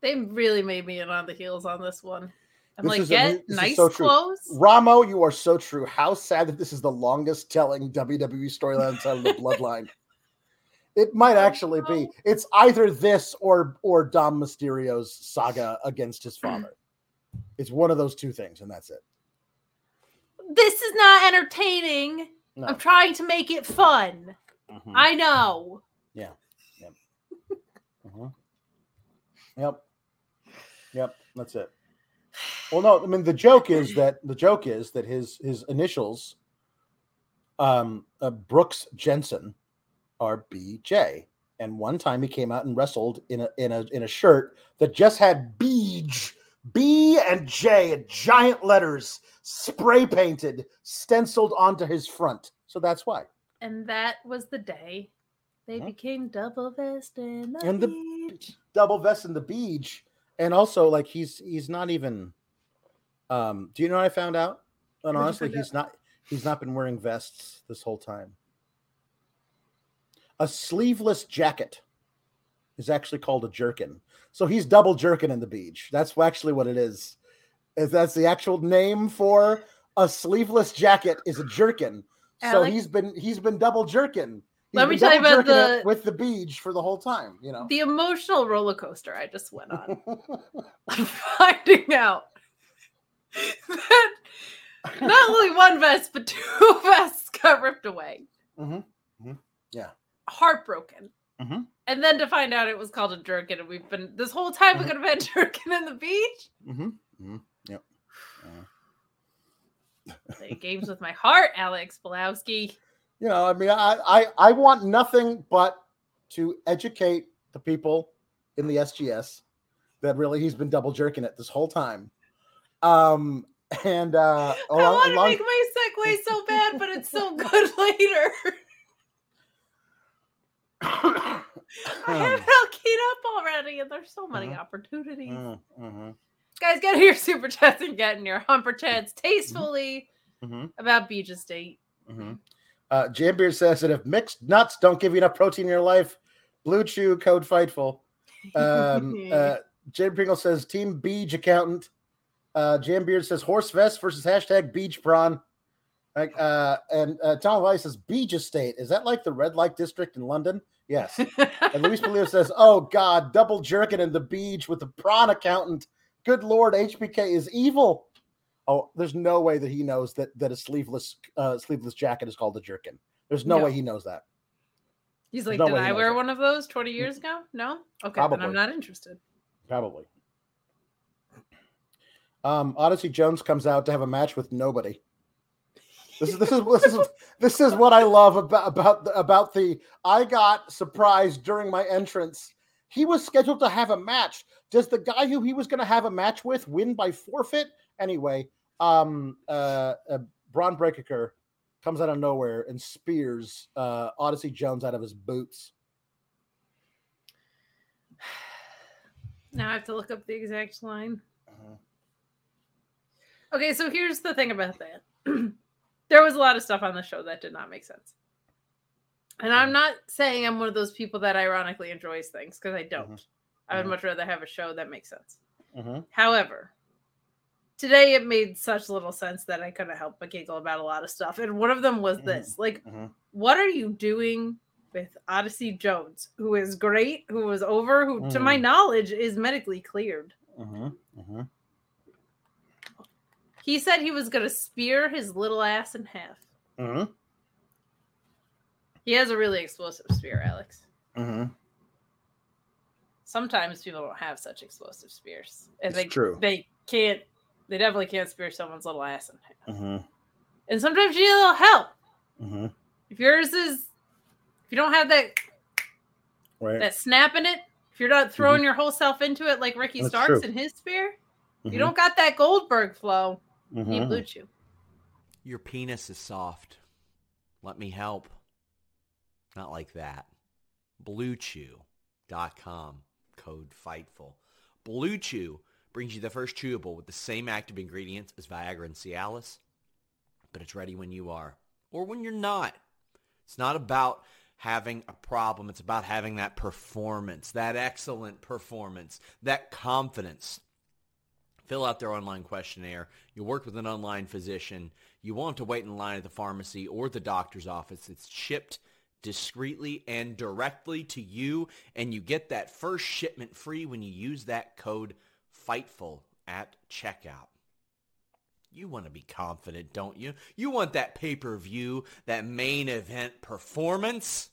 They really made me in on the heels on this one. I'm This like, a- get nice so clothes. Ramo, you are so true. How sad that this is the longest telling WWE storyline outside of the Bloodline. It might actually be. It's either this or or Dom Mysterio's saga against his father. It's one of those two things, and that's it. This is not entertaining. No. I'm trying to make it fun. Mhm. I know. Mhm. Yep. Yep. That's it. Well, no, I mean the joke is that the joke is that his his initials, um, uh, Brooks Jensen, are BJ. And one time he came out and wrestled in a in a in a shirt that just had Beej, B and J in giant letters, spray painted, stenciled onto his front. So that's why. And that was the day they Mhm. became double vest in the, And the- beach. double vest in the beach and also like he's he's not even um do you know what i found out and honestly he's not he's not been wearing vests this whole time a sleeveless jacket is actually called a jerkin. So he's double jerkin in the beach. That's actually what it is. If that's the actual name for a sleeveless jacket is a jerkin. So he's been he's been double jerkin. He's Let me tell you about the- with the beach for the whole time you know? The emotional roller coaster I just went on. finding out that not only one vest but two vests got ripped away. Mhm, mhm, yeah. Heartbroken. Mhm. And then to find out it was called a jerkin, and we've been this whole time we Mhm. could have had jerkin in the beach. Mm-hmm. Mm-hmm. Yep. Play games with my heart, Alex Belowski. You know, I mean, I, I I want nothing but to educate the people in the SGS that really he's been double jerking it this whole time. Um and uh I along, want to along- make my segue so bad, but it's so good later. I have it all keyed up already, and there's so many Mhm. opportunities. Mhm, Guys, get your super chats and get in your humper chats tastefully mhm, about Beach Estate. mhm. Uh Jam Beard says that if mixed nuts don't give you enough protein in your life, blue chew code fightful. Um, uh, Jade Pringle says Team Beach accountant. Uh, Jam Beard says horse vest versus hashtag beach prawn. Like, uh, and uh, Tom Weiss says beach estate. Is that like the red light district in London? Yes. And Luis Polio says, "Oh God, double jerking in the beach with the prawn accountant. Good Lord, HBK is evil." Oh, there's no way that he knows that that a sleeveless uh, sleeveless jacket is called a jerkin. There's no, No. way he knows that. He's like, no did I wear that. one of those 20 years ago? No? Okay, then I'm not interested. Probably. Um, Odyssey Jones comes out to have a match with nobody. This is this is this is this is what I love about about the, about the. I got surprised during my entrance. He was scheduled to have a match. Does the guy who he was going to have a match with win by forfeit? Anyway, um, uh, uh Bron Breakker comes out of nowhere and spears uh, Odyssey Jones out of his boots. Now I have to look up the exact line. Uh-huh. Okay, so here's the thing about that. there was a lot of stuff on the show that did not make sense. And I'm not saying I'm one of those people that ironically enjoys things because I don't. I would Mhm. much rather have a show that makes sense. Mhm. However, today it made such little sense that I couldn't help but giggle about a lot of stuff. And one of them was Mhm. this like, Mhm. what are you doing with Odyssey Jones, who is great, who was over, who, to my Mm. knowledge, is medically cleared. Mm-hmm. Mm-hmm. He said he was going to spear his little ass in half. Mm-hmm. He has a really explosive spear, Alex. Mm-hmm. Sometimes people don't have such explosive spears, and It's they true. they can't. They definitely can't spear someone's little ass in half. Mm-hmm. And sometimes you need a little help. Mm-hmm. If yours is, if you don't have that Right. that snap in it, if you're not throwing your whole self into it like Ricky Mm-hmm. That's Starks true. in his spear, you don't got that Goldberg flow. You need. Mm-hmm. Blue Chew. Your penis is soft. Let me help. Not like that. BlueChew.com. Code FIGHTFUL. Blue Chew brings you the first chewable with the same active ingredients as Viagra and Cialis, but it's ready when you are or when you're not. It's not about having a problem. It's about having that performance, that excellent performance, that confidence fill out their online questionnaire. You work with an online physician. You won't have to wait in line at the pharmacy or the doctor's office. It's shipped discreetly and directly to you, and you get that first shipment free when you use that code FIGHTFUL at checkout. You want to be confident, don't you? You want that pay-per-view, that main event performance.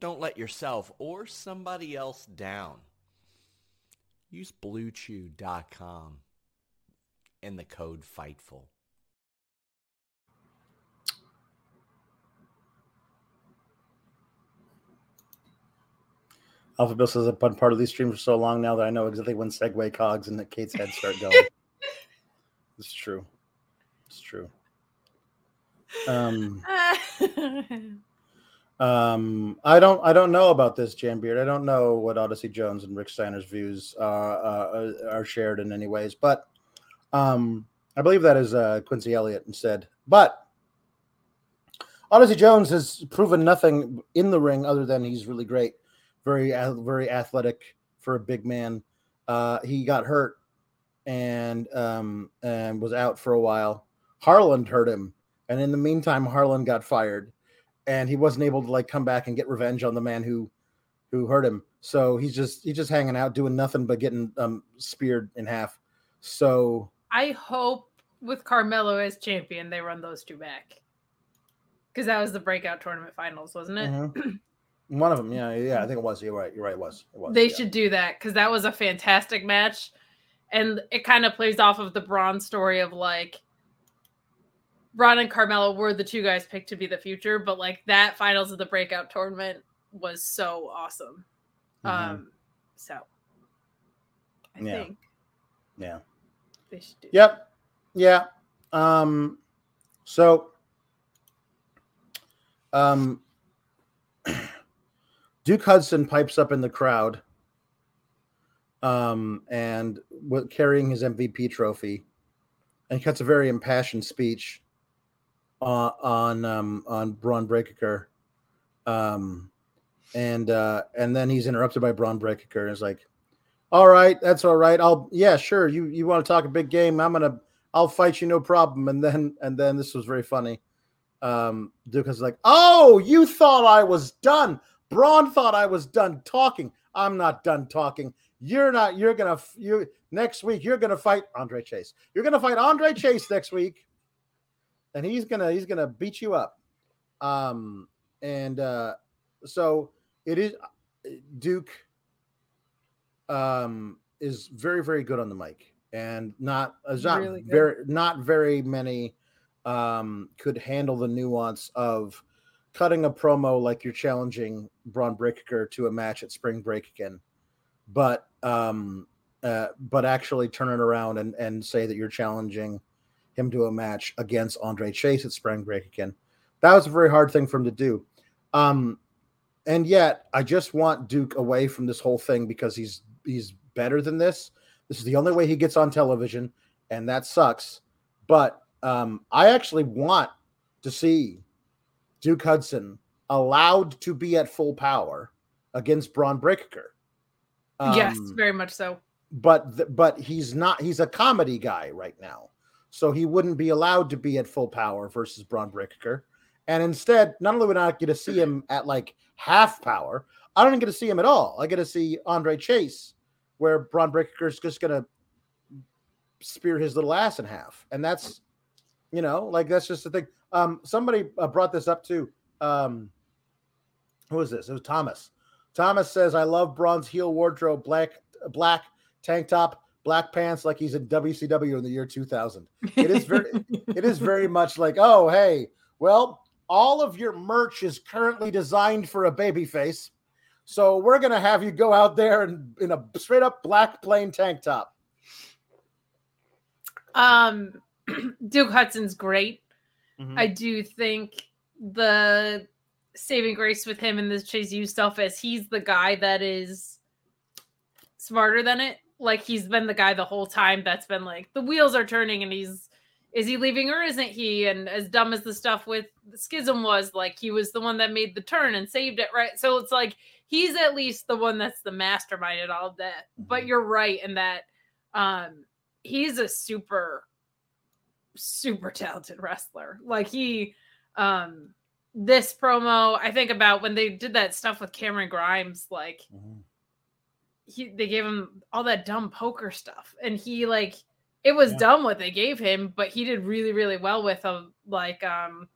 Don't let yourself or somebody else down. Use bluechew.com and the code FIGHTFUL. Alpha Bill says I've been part of these streams for so long now that I know exactly when Segway cogs and the Kate's head start going. it's true. It's true. Um, um, I don't, I don't know about this Jam Beard. I don't know what Odyssey Jones and Rick Steiner's views uh, uh, are shared in any ways, but um, I believe that is uh, Quincy Elliott instead. But Odyssey Jones has proven nothing in the ring other than he's really great, very, very athletic for a big man. Uh, he got hurt and um, and was out for a while. Harland hurt him, and in the meantime, Harland got fired, and he wasn't able to like come back and get revenge on the man who who hurt him. So he's just he's just hanging out, doing nothing but getting um, speared in half. So I hope with Carmelo as champion, they run those two back. Because that was the breakout tournament finals, wasn't it? mhm. one of them, yeah, yeah, I think it was. You're right. You're right. It was. It was. They yeah. should do that because that was a fantastic match. And it kind of plays off of the Bron story of like Bron and Carmelo were the two guys picked to be the future, but like that finals of the breakout tournament was so awesome. Mhm. Um, so I Yeah. think Yeah. they should do Yep. Yeah. Um so um Duke Hudson pipes up in the crowd um and with carrying his MVP trophy and cuts a very impassioned speech uh, on um on Bron Breakker um and uh and then he's interrupted by Bron Breakker and is like all right, that's all right. I'll yeah, sure. You you want to talk a big game? I'm gonna I'll fight you, no problem. And then and then this was very funny. Um, was like, "Oh, you thought I was done? Bron thought I was done talking. I'm not done talking. You're not. You're gonna you next week. You're gonna fight Andre Chase. You're gonna fight Andre Chase next week, and he's gonna he's gonna beat you up. Um, and uh, so it is Duke um is very very good on the mic and not is not Really very not very many um could handle the nuance of cutting a promo like you're challenging Bron Breakker to a match at spring break again but um uh but actually turn it around and and say that you're challenging him to a match against Andre Chase at spring break again that was a very hard thing for him to do um and yet I just want Duke away from this whole thing because he's he's better than this. This is the only way he gets on television, and that sucks. But um, I actually want to see Duke Hudson allowed to be at full power against Bron Breakker. yes, Um, very much so. but th- but he's not. He's a comedy guy right now, so he wouldn't be allowed to be at full power versus Bron Breakker. And instead, not only would I not get to see him at like half power, I don't even get to see him at all. I get to see Andre Chase, where Bron Breakker is just gonna spear his little ass in half, and that's, you know, like that's just the thing. Um, somebody uh, brought this up too. Um, who was this? It was Thomas. Thomas says, "I love Bron's heel wardrobe, black black tank top, black pants, like he's in WCW in the year 2000." It is very, it is very much like, oh hey, well, all of your merch is currently designed for a baby face. So we're gonna have you go out there in, in a straight up black plain tank top. Um, Duke Hudson's great. Mm-hmm. I do think the saving grace with him in this Chase U stuff is he's the guy that is smarter than it. Like he's been the guy the whole time that's been like the wheels are turning and he's is he leaving or isn't he? And as dumb as the stuff with the schism was, like he was the one that made the turn and saved it, right? So it's like he's at least the one that's the mastermind in all of that. But Mhm. you're right in that um he's a super super talented wrestler. Like he um this promo, I think about when they did that stuff with Cameron Grimes, like Mhm. He they gave him all that dumb poker stuff. And he like it was Yeah. dumb what they gave him but he did really really well with them. Like um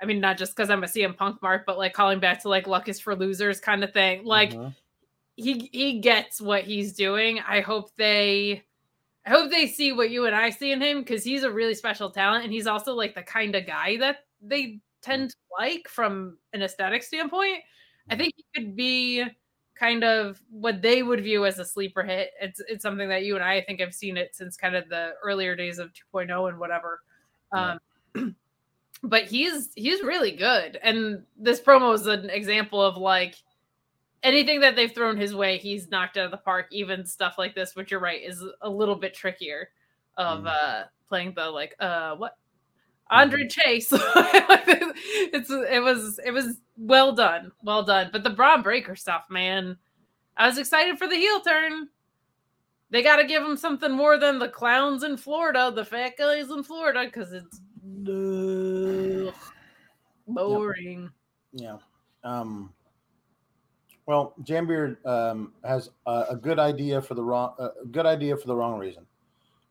i mean not just because i'm a cm punk mark but like calling back to like luck is for losers kind of thing. Like Mhm. he he gets what he's doing. I hope they i hope they see what you and i see in him because he's a really special talent and he's also like the kind of guy that they tend to like from an aesthetic standpoint. I think he could be kind of what they would view as a sleeper hit. It's it's something that you and I, I think have seen it since kind of the earlier days of 2.0 and whatever. Yeah. Um, but he's he's really good, and this promo is an example of like anything that they've thrown his way, he's knocked out of the park. Even stuff like this, which you're right is a little bit trickier of Mhm. uh playing the like uh what Andre Chase. it's it was it was well done, well done. But the Bron Breakker stuff, man, I was excited for the heel turn. They got to give him something more than the clowns in Florida, the fat guys in Florida, because it's ugh, boring. Yeah. Um, well, Jam Beard um, has a, a good idea for the wrong good idea for the wrong reason.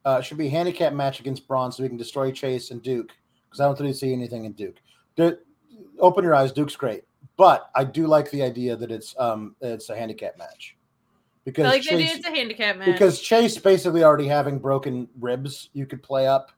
Uh, should be handicap match against Bron so we can destroy Chase and Duke because I don't really see anything in Duke. Du- open your eyes, Duke's great, but I do like the idea that it's um it's a handicap match because I like the idea Chase, it's a handicap match. because Chase basically already having broken ribs, you could play up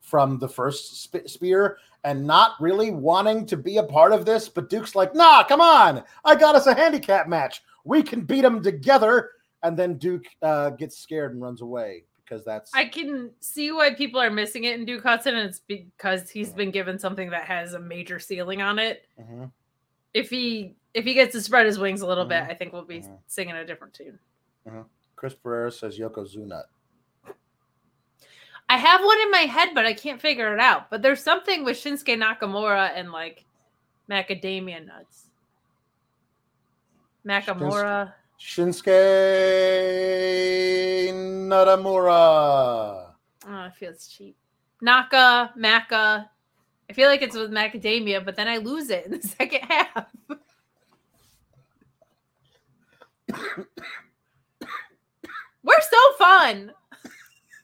from the first sp- spear and not really wanting to be a part of this. But Duke's like, nah, come on. I got us a handicap match. We can beat them together. And then Duke uh, gets scared and runs away because that's. I can see why people are missing it in Duke Hudson, and it's because he's been given something that has a major ceiling on it. Mhm. If he if he gets to spread his wings a little bit, Mhm. I think we'll be Mhm. singing a different tune. Chris Pereira says Yoko Yokozuna. I have one in my head, but I can't figure it out. But there's something with Shinsuke Nakamura and like macadamia nuts. Nakamura. Shinsuke Naramura. Oh, it feels cheap. Naka, Maca. I feel like it's with macadamia, but then I lose it in the second half. We're so fun.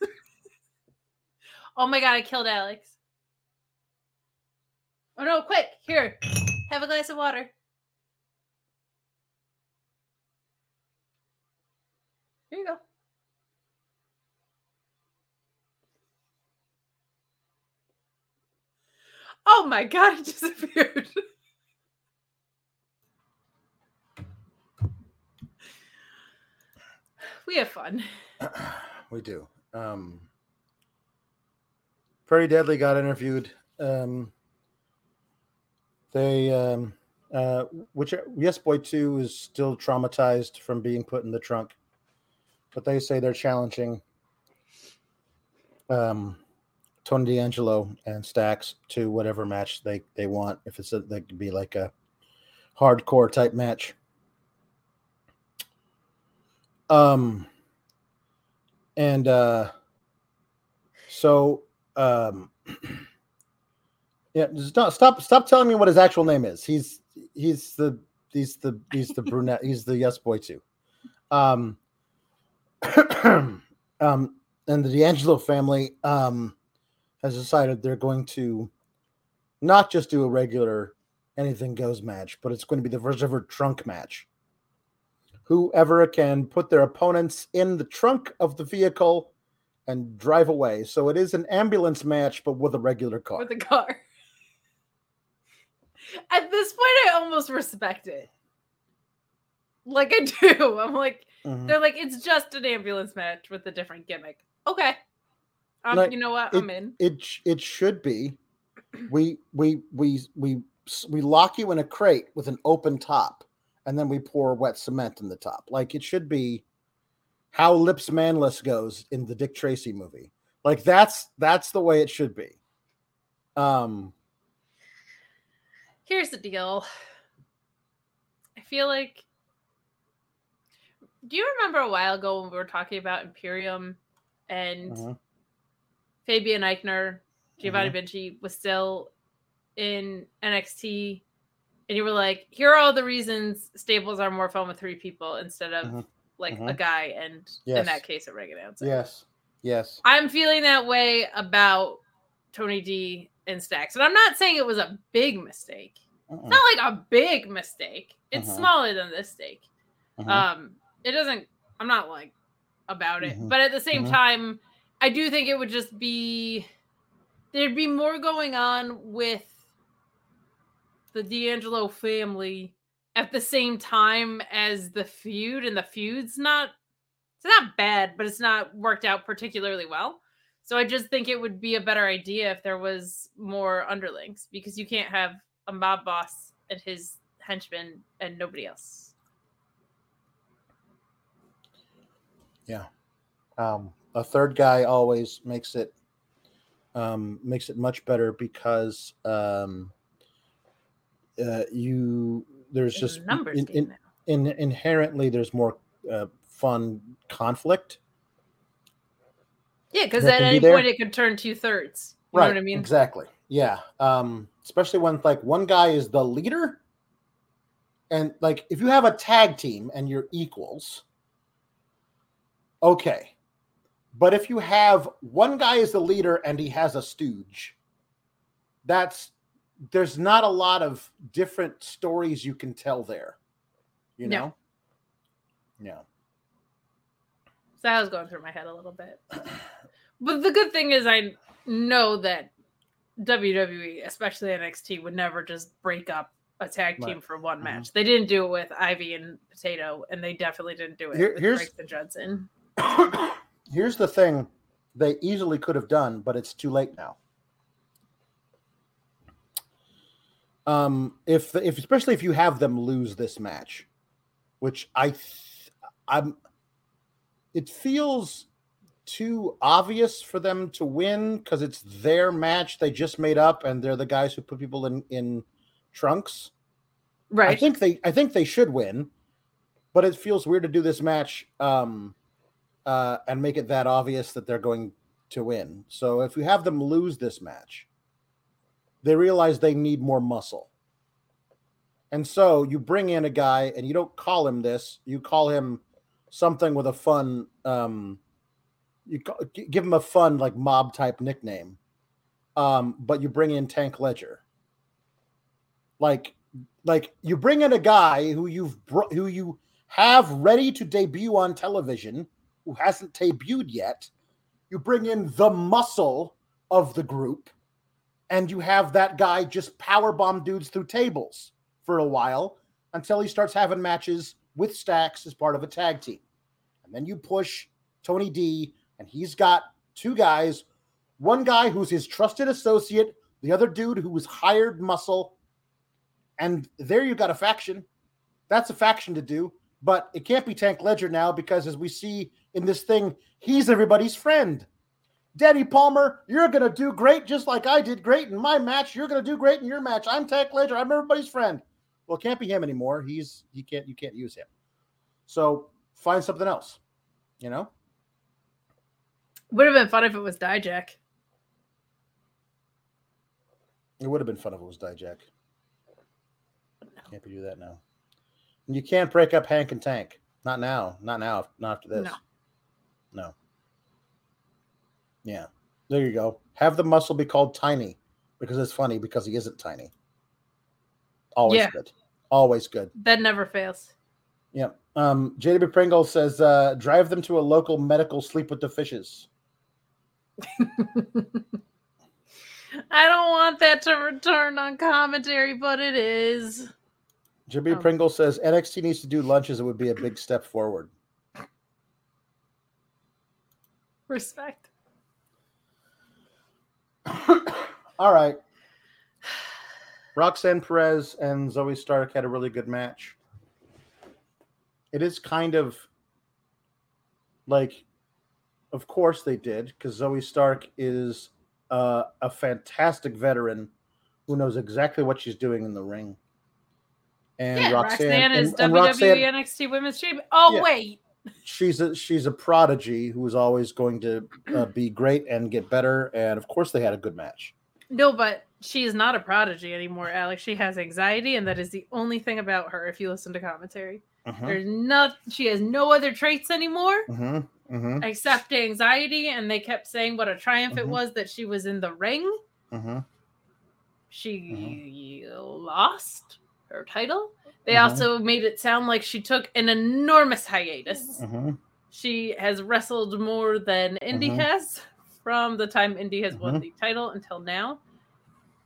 oh my god, I killed Alex. Oh no, quick, here. Have a glass of water. You go. Oh my god, it disappeared. we have fun. we do. Um, Pretty Deadly got interviewed. Um, they, um, uh, which Yes Boy Two is still traumatized from being put in the trunk, but they say they're challenging um, Tony D'Angelo and Stacks to whatever match they they want. If it's a, that could be like a hardcore type match. Um, and uh, so um, Yeah, not, stop stop telling me what his actual name is. He's he's the he's the he's the brunette. He's the yes boy too. Um, um, and the D'Angelo family um has decided they're going to not just do a regular anything goes match, but it's going to be the first ever trunk match. Whoever can put their opponents in the trunk of the vehicle and drive away. So it is an ambulance match, but with a regular car. with the car. At this point, I almost respect it. Like I do. I'm like, Mhm. they're like, it's just an ambulance match with a different gimmick. Okay. Um, Like, you know what? I'm in. It it should be. We we we we we lock you in a crate with an open top, and then we pour wet cement in the top. Like it should be how Lips Manlis goes in the Dick Tracy movie. Like that's that's the way it should be. Um. Here's the deal. I feel like. Do you remember a while ago when we were talking about Imperium and mhm, Fabian Aichner, Giovanni Mhm. Vinci was still in NXT, and you were like, "Here are all the reasons stables are more fun with three people instead of Mhm. like a guy and in that case a ring announcer." Yes. Yes. I'm feeling that way about Tony D and Stacks, and I'm not saying it was a big mistake. Mm-mm, It's not like a big mistake. It's Mhm. smaller than this mistake. mhm. Um, it doesn't. I'm not like about it, Mhm. but at the same Mhm. time, I do think it would just be there'd be more going on with the D'Angelo family at the same time as the feud, and the feud's not. It's not bad, but it's not worked out particularly well. So I just think it would be a better idea if there was more underlings because you can't have a mob boss and his henchmen and nobody else. Um, a third guy always makes it um, makes it much better because um, uh, you there's It's just numbers in, in, in, inherently there's more uh, fun conflict. Yeah, because at can be any point it could turn two thirds. You know what I mean? Exactly. Yeah. Um, especially when like one guy is the leader, and like if you have a tag team and you're equals, okay. But if you have one guy is the leader and he has a stooge, that's there's not a lot of different stories you can tell there. You No. know? Yeah. So that was going through my head a little bit. But the good thing is, I know that WWE, especially NXT, would never just break up a tag team Right. for one Mhm. match. They didn't do it with Ivy and Potato, and they definitely didn't do it Here- with here's- Briggs and Judson. Here's the thing they easily could have done, but it's too late now. Um, if if especially if you have them lose this match, which I th- I'm it feels too obvious for them to win because it's their match they just made up and they're the guys who put people in in trunks. Right. I think they I think they should win, but it feels weird to do this match um uh and make it that obvious that they're going to win. So if you have them lose this match, they realize they need more muscle. And so you bring in a guy and you don't call him this, you call him something with a fun um you ca- gi- give him a fun like mob type nickname. Um but you bring in Tank Ledger. Like like you bring in a guy who you've brought who you have ready to debut on television who hasn't debuted yet you bring in the muscle of the group and you have that guy just power bomb dudes through tables for a while until he starts having matches with stacks as part of a tag team. And then you push tony d and he's got two guys. One guy who's his trusted associate the other dude who was hired muscle. And there you got a faction. That's a faction to do, but it can't be Tank Ledger now because, as we see in this thing, he's everybody's friend. Danny Palmer, you're going to do great just like I did great in my match. You're going to do great in your match. I'm Tank Ledger. I'm everybody's friend. Well, it can't be him anymore. He's he can't you can't use him. So find something else. You know? Would have been fun if it was Dijak. It would have been fun if it was Dijak. Can't do that now. And you can't break up Hank and Tank. Not now. Not now. Not after this. No. No. Yeah. There you go. Have the muscle be called Tiny because it's funny because he isn't tiny. Always Yeah. good. Always good. That never fails. Yeah. Um, JW Pringle says, uh, drive them to a local medical sleep with the fishes. I don't want that to return on commentary, but it is. JW Oh. Pringle says NXT needs to do lunches. It would be a big step forward. Respect. All right. Roxanne Perez and Zoey Stark had a really good match. It is kind of like, of course they did, because Zoey Stark is uh, a fantastic veteran who knows exactly what she's doing in the ring. And yeah, Roxanne, Roxanne, is and- and WWE Roxanne- NXT Women's Champion. Oh Yeah. wait, she's a she's a prodigy who is always going to uh, be great and get better. And of course, they had a good match. no, but she is not a prodigy anymore, Alex. She has anxiety, and that is the only thing about her. If you listen to commentary, Mhm, there's not. She has no other traits anymore mhm, except anxiety. And they kept saying what a triumph it Mhm. was that she was in the ring. She lost her title. They Mhm. also made it sound like she took an enormous hiatus. Mhm. She has wrestled more than Indi Mhm. has from the time Indi has won Mhm. the title until now.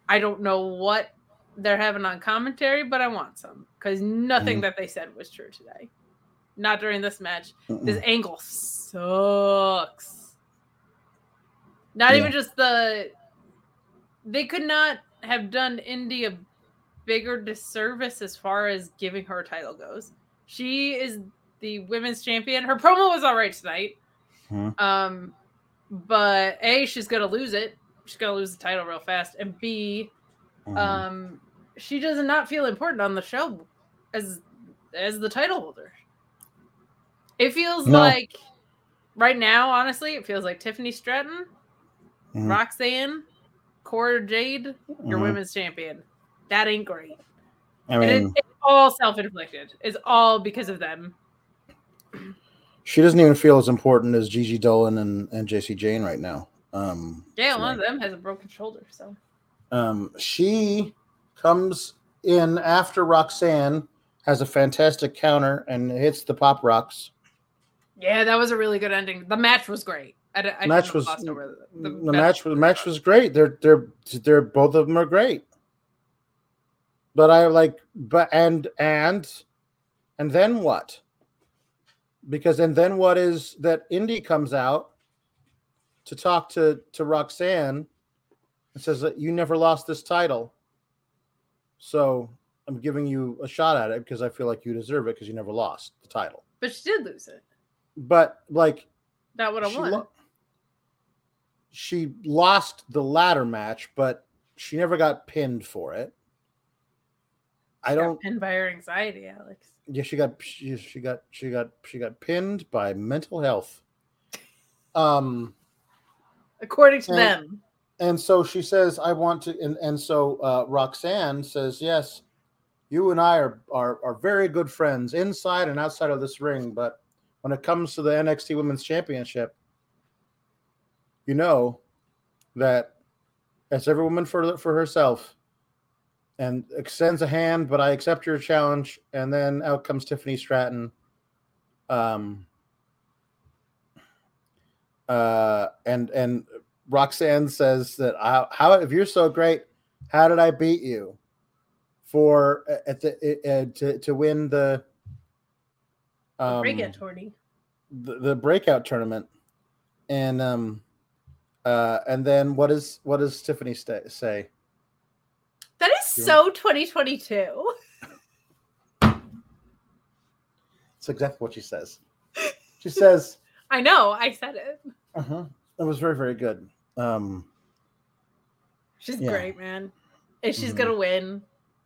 I don't know what they're having on commentary, but I want some because nothing Mhm. that they said was true today. Not during this match. This Mm-mm. angle sucks. Not Yeah. even just the. They could not have done Indi a bigger disservice as far as giving her a title goes. She is the women's champion. Her promo was all right tonight. Mhm. Um, but a she's gonna lose it. She's gonna lose the title real fast. And b Mhm. um, she does not feel important on the show as as the title holder. It feels No. like right now, honestly, it feels like Tiffany Stratton, Mhm. Roxanne, Cora Jade, your Mhm. women's champion. That ain't great. I And it, mean, it's all self inflicted. It's all because of them. she doesn't even feel as important as Gigi Dolan and, and Jacy Jayne right now. Um, Yeah, to one me. of them has a broken shoulder. So Um, she comes in after Roxanne has a fantastic counter and hits the pop rocks. yeah, that was a really good ending. The match was great. I, I match was glossed over the, match. The was match was great. They're they're they're both of them are great. But I like but and and and then what? Because and then what is that Indi comes out to talk to to Roxanne and says that you never lost this title. So I'm giving you a shot at it because I feel like you deserve it because you never lost the title. but she did lose it. But like That would have won. lo- she lost the ladder match, but she never got pinned for it. I don't. pinned by her anxiety, Alex. Yeah, she got she, she got she got she got pinned by mental health. Um, According to And- them. and so she says, "I want to," and and so uh, Roxanne says, "Yes, you and I are are are very good friends inside and outside of this ring, but when it comes to the NXT Women's Championship, you know that that's every woman for for herself." And extends a hand, but I accept your challenge. And then out comes Tiffany Stratton. Um, uh, and and Roxanne says that how, how if you're so great, how did I beat you for uh, at the uh, to to win the um, breakout tourney. the, the breakout tournament, and um uh and then what is what does Tiffany sta say? That so 2022. It's exactly what she says. She says, I know. I said it. uh-huh. It was very very good. Um, She's Yeah. great, man. And she's Mhm. gonna win.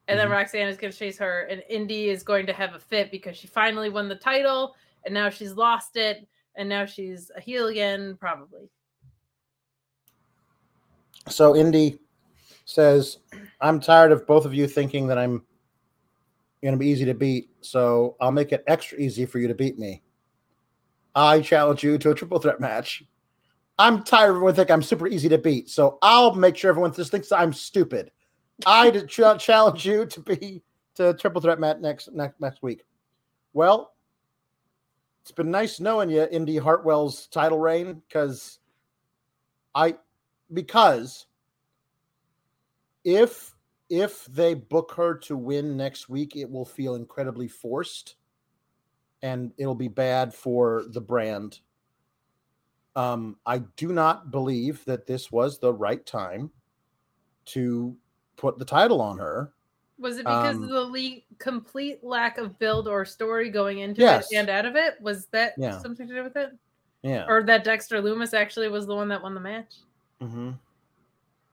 And then Mhm. Roxanne is gonna chase her, and Indi is going to have a fit because she finally won the title, and now she's lost it, and now she's a heel again, probably. so Indi says, "I'm tired of both of you thinking that I'm going to be easy to beat, so I'll make it extra easy for you to beat me. I challenge you to a triple threat match. I'm tired of everyone thinking I'm super easy to beat, so I'll make sure everyone just thinks I'm stupid. I ch- challenge you to be to triple threat match next next next week. Well, it's been nice knowing you, Indi Hartwell's title reign, because I because if if they book her to win next week, it will feel incredibly forced and it'll be bad for the brand. Um, I do not believe that this was the right time to put the title on her. Was it because Um, of the le- complete lack of build or story going into Yes. it and out of it? Was that Yeah. something to do with it? Yeah. Or that Dexter Lumis actually was the one that won the match? hmm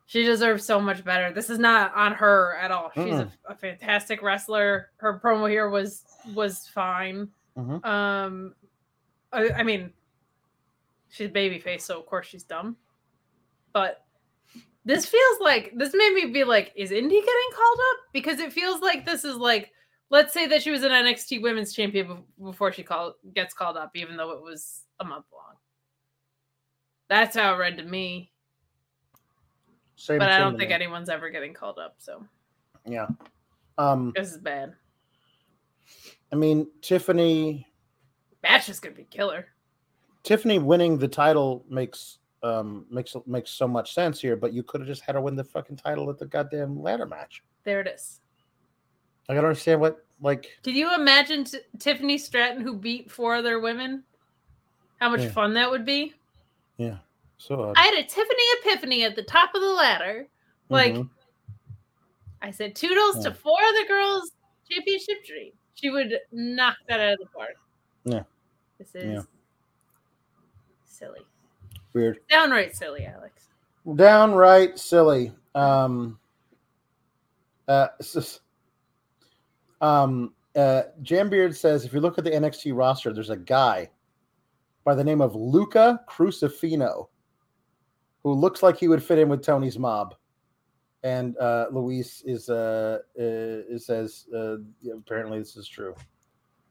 She deserves so much better. This is not on her at all. She's a, a fantastic wrestler. Her promo here was was fine. Mhm. Um, I, I mean, she's babyface, so of course she's dumb. But this feels like this made me be like, is Indi getting called up? Because it feels like this is like, let's say that she was an NXT Women's Champion before she called gets called up, even though it was a month long. That's how it read to me. Same But I don't think anyone's ever getting called up. So Yeah. Um, this is bad. I mean, Tiffany Match is gonna be killer. Tiffany winning the title makes um makes makes so much sense here, but you could have just had her win the fucking title at the goddamn ladder match. There it is. Like, I don't understand what like Did you imagine T- Tiffany Stratton who beat four other women? How much Yeah. fun that would be. yeah. So uh, I had a Tiffany epiphany at the top of the ladder. Like mhm. I said, toodles to Yeah. four other girls championship dream. She would knock that out of the park. Yeah. This is Yeah. silly. weird. Downright silly, Alex. downright silly. Um, uh, just- um, uh, Jam Beard says if you look at the NXT roster, there's a guy by the name of Luca Crusifino who looks like he would fit in with Tony's mob. And uh, Luis is uh, uh, says uh, apparently this is true.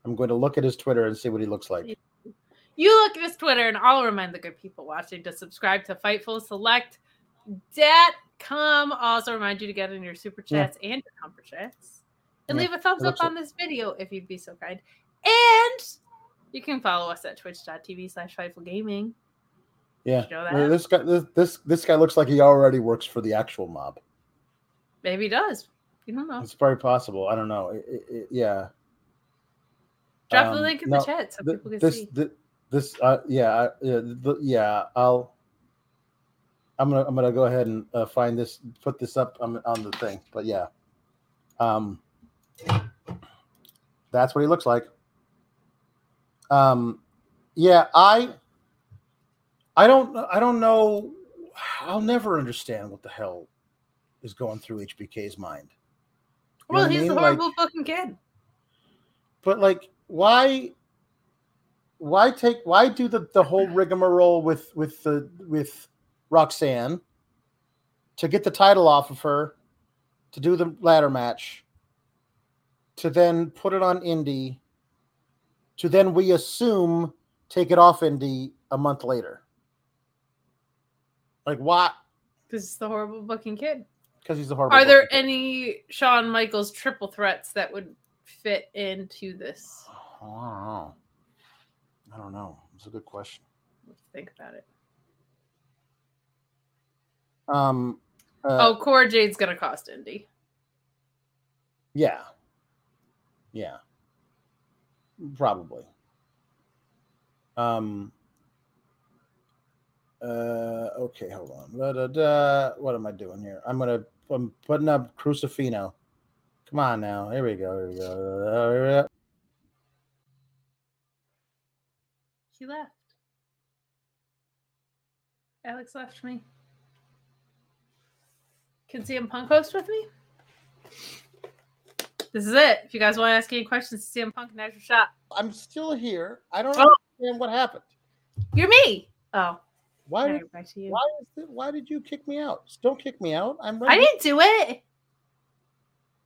I'm going to look at his Twitter and see what he looks like. You look at his Twitter, and I'll remind the good people watching to subscribe to Fightful Select. com. Also remind you to get in your super Yeah. chats and your comfort chats. And Yeah, leave a thumbs up on this video if you'd be so kind. And you can follow us at twitch.tv slash Fightful Gaming. Yeah, Did you that? this guy this, this this guy looks like he already works for the actual mob. Maybe he does. You don't know. It's very possible. I don't know. It- it- it- yeah. Drop the Um, link in no, the chat so th- people can this, see. th- this, uh, yeah, yeah, the, yeah. I'll. I'm gonna, I'm gonna go ahead and uh, find this, put this up on, on the thing. But yeah, um, that's what he looks like. Um, yeah, I, I don't, I don't know. I'll never understand what the hell is going through HBK's mind. You well, what I he's a the Like- horrible fucking kid. but like why why take why do the the whole rigmarole with with the with roxanne to get the title off of her to do the ladder match to then put it on Indi to then we assume take it off Indi a month later like what Because he's the horrible fucking kid. because he's a horrible Are there kid. any Shawn Michaels triple threats that would fit into this? i don't know i don't know it's a good question Let's think about it. um uh, oh, Cora Jade's gonna cost Indi. Yeah. Yeah. Probably. Um uh okay, hold on. Da, da, da. What am I doing here? I'm gonna I'm putting up Crusifino. Come on now. Here we go. Here we go. Here we go. He left. Alex left me. Can CM Punk host with me? This is it. If you guys want to ask any questions to CM Punk, now's your shot. I'm still here. I don't Oh. understand what happened. You're me. Oh, Why did, right, back to you. why is it, why did you kick me out? Don't kick me out. I'm I didn't do it.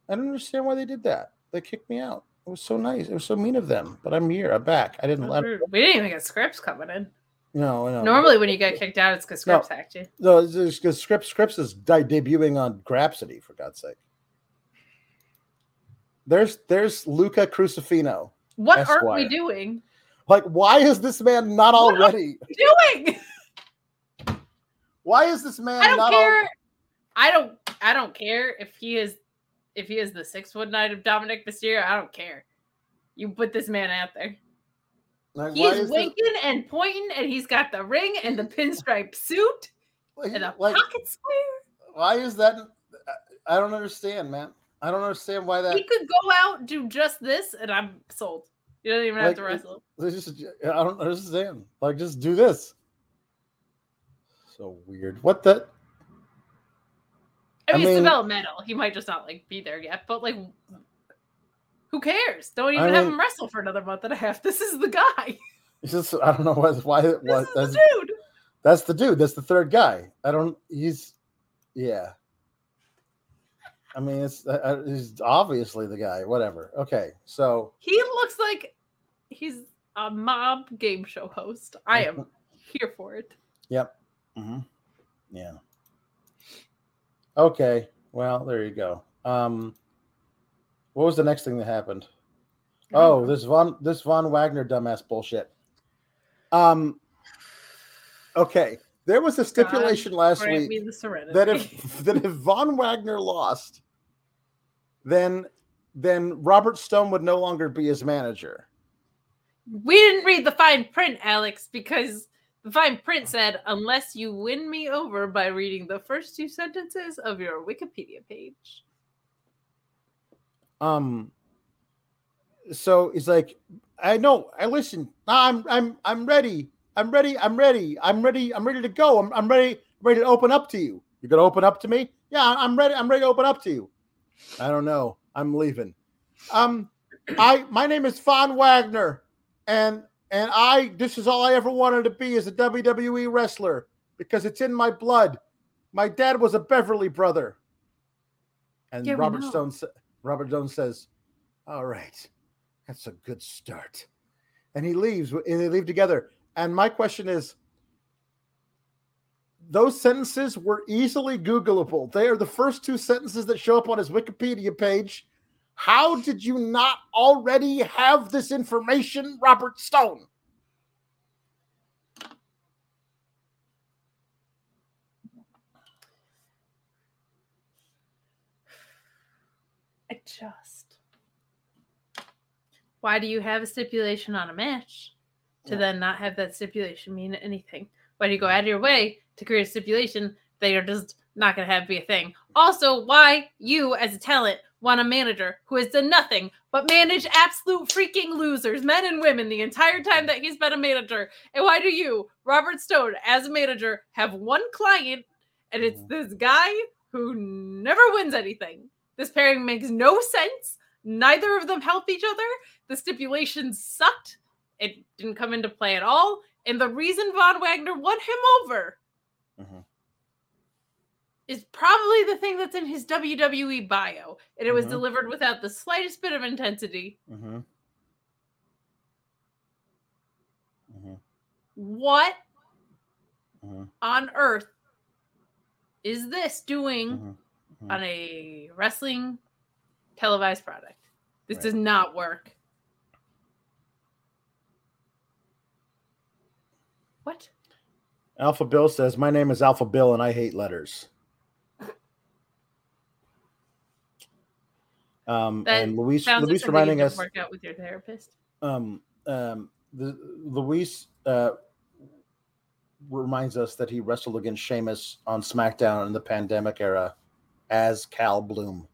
I don't understand why they did that. They kicked me out. It was so nice. It was so mean of them. But I'm here. I'm back. I didn't let. We didn't even get Scripps coming in. No, no. Normally, when you get kicked out, it's because No. Scripps hacked you. No, it's because Scripps Scripts is de- debuting on Grapsody for God's sake. There's there's Luca Crusifino. What aren't we doing? Like, why is this man not What are- already? Doing? Why is this man I don't not care. I don't. I don't care if he is, if he is the six foot nine of Dominik Mysterio. I don't care. You put this man out there. Like, He's is this- winking and pointing, and he's got the ring and the pinstripe suit like, and a like, pocket square. why is that? I don't understand, man. I don't understand why that. He could go out do just this, and I'm sold. You don't even have to wrestle. Just, I don't understand. Like, just do this. So weird. What the? I I mean, it's mean- developmental. He might just not like be there yet, but like, who cares? Don't even I have him wrestle for another month and a half. This is the guy. It's just I don't know why. Why it This was. is That's, the dude. that's the dude. That's the third guy. I don't. He's. Yeah. I mean, it's uh, uh, he's obviously the guy. Whatever. Okay. So He looks like he's a mob game show host. I am here for it. Yep. Hmm Yeah. Okay. Well, there you go. Um, what was the next thing that happened? Oh, this von this von Wagner dumbass bullshit. Um. Okay, there was a stipulation last Grant week me the serenity. that if that if Von Wagner lost, then then Robert Stone would no longer be his manager. we didn't read the fine print, Alex, because the fine print said, unless you win me over by reading the first two sentences of your Wikipedia page. um so he's like i know i listen i'm i'm i'm ready i'm ready i'm ready i'm ready i'm ready to go i'm, I'm ready ready to open up to you. You're gonna open up to me? Yeah i'm ready i'm ready to open up to you. I don't know i'm leaving. Um i my name is Von wagner and and i this is all i ever wanted to be is a wwe wrestler because it's in my blood. My dad was a beverly brother. And Yeah, robert stone robert stone says all right that's a good start. And he leaves and they leave together. And my question is those sentences were easily googleable. They are the first two sentences that show up on his wikipedia page how did you not already have this information robert stone I just. Why do you have a stipulation on a match to Yeah. then not have that stipulation mean anything? Why do you go out of your way to create a stipulation that you're just not going to have be a thing? Also, why you as a talent want a manager who has done nothing but manage absolute freaking losers, men and women, the entire time that he's been a manager? And why do you, Robert Stone, as a manager, have one client and it's Mhm. this guy who never wins anything? This pairing makes no sense. Neither of them help each other. The stipulations sucked. It didn't come into play at all. And the reason Von Wagner won him over Mhm. Is probably the thing that's in his WWE bio. And it was Mhm. delivered without the slightest bit of intensity. mm-hmm. Mm-hmm. What Mm-hmm. on earth is this doing Mm-hmm. on a wrestling televised product? This Right. does not work. What? Alpha Bill says, My name is Alpha Bill and I hate letters. Um, That and Luis, like Luis reminding us, work out with your therapist. um, um, the, Luis uh, reminds us that he wrestled against Sheamus on SmackDown in the pandemic era as Cal Bloom.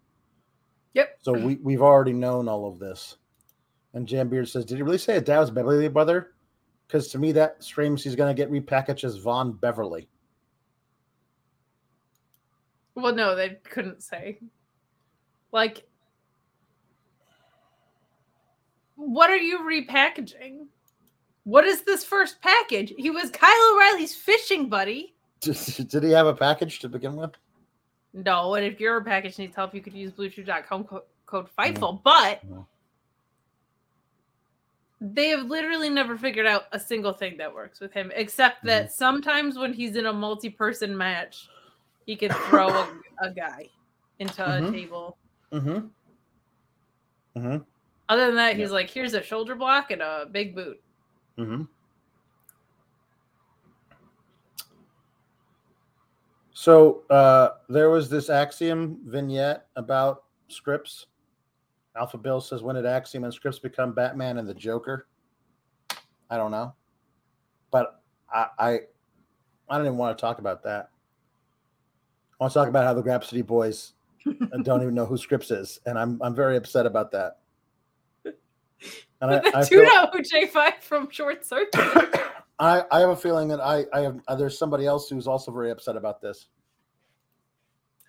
Yep. So we, we've already known all of this. And Jam Beard says, Did he really say a Dad was Beverly brother? Because to me, that screams he's going to get repackaged as Von Beverly. Well, no, they couldn't say. Like, what are you repackaging? What is this first package? He was Kyle O'Reilly's fishing buddy. Did he have a package to begin with? No, and if your package needs help, you could use bluechew.com co- code Mm-hmm. Fightful. But they have literally never figured out a single thing that works with him, except Mm-hmm. that sometimes when he's in a multi-person match, he can throw a, a guy into Mhm. a table. Mm-hmm. Mm-hmm. Other than that, he's like, here's a shoulder block and a big boot. Mm-hmm. So uh, there was this Axiom vignette about Scripps. Alpha Bill says, "When did Axiom and Scripps become Batman and the Joker?" I don't know, but I I, I don't even want to talk about that. I want to talk about how the Grapsody Boys don't even know who Scripps is, and I'm I'm very upset about that. And I, I the feel- Tuno J5 from Short Circuit. I, I have a feeling that I, I have uh, there's somebody else who's also very upset about this.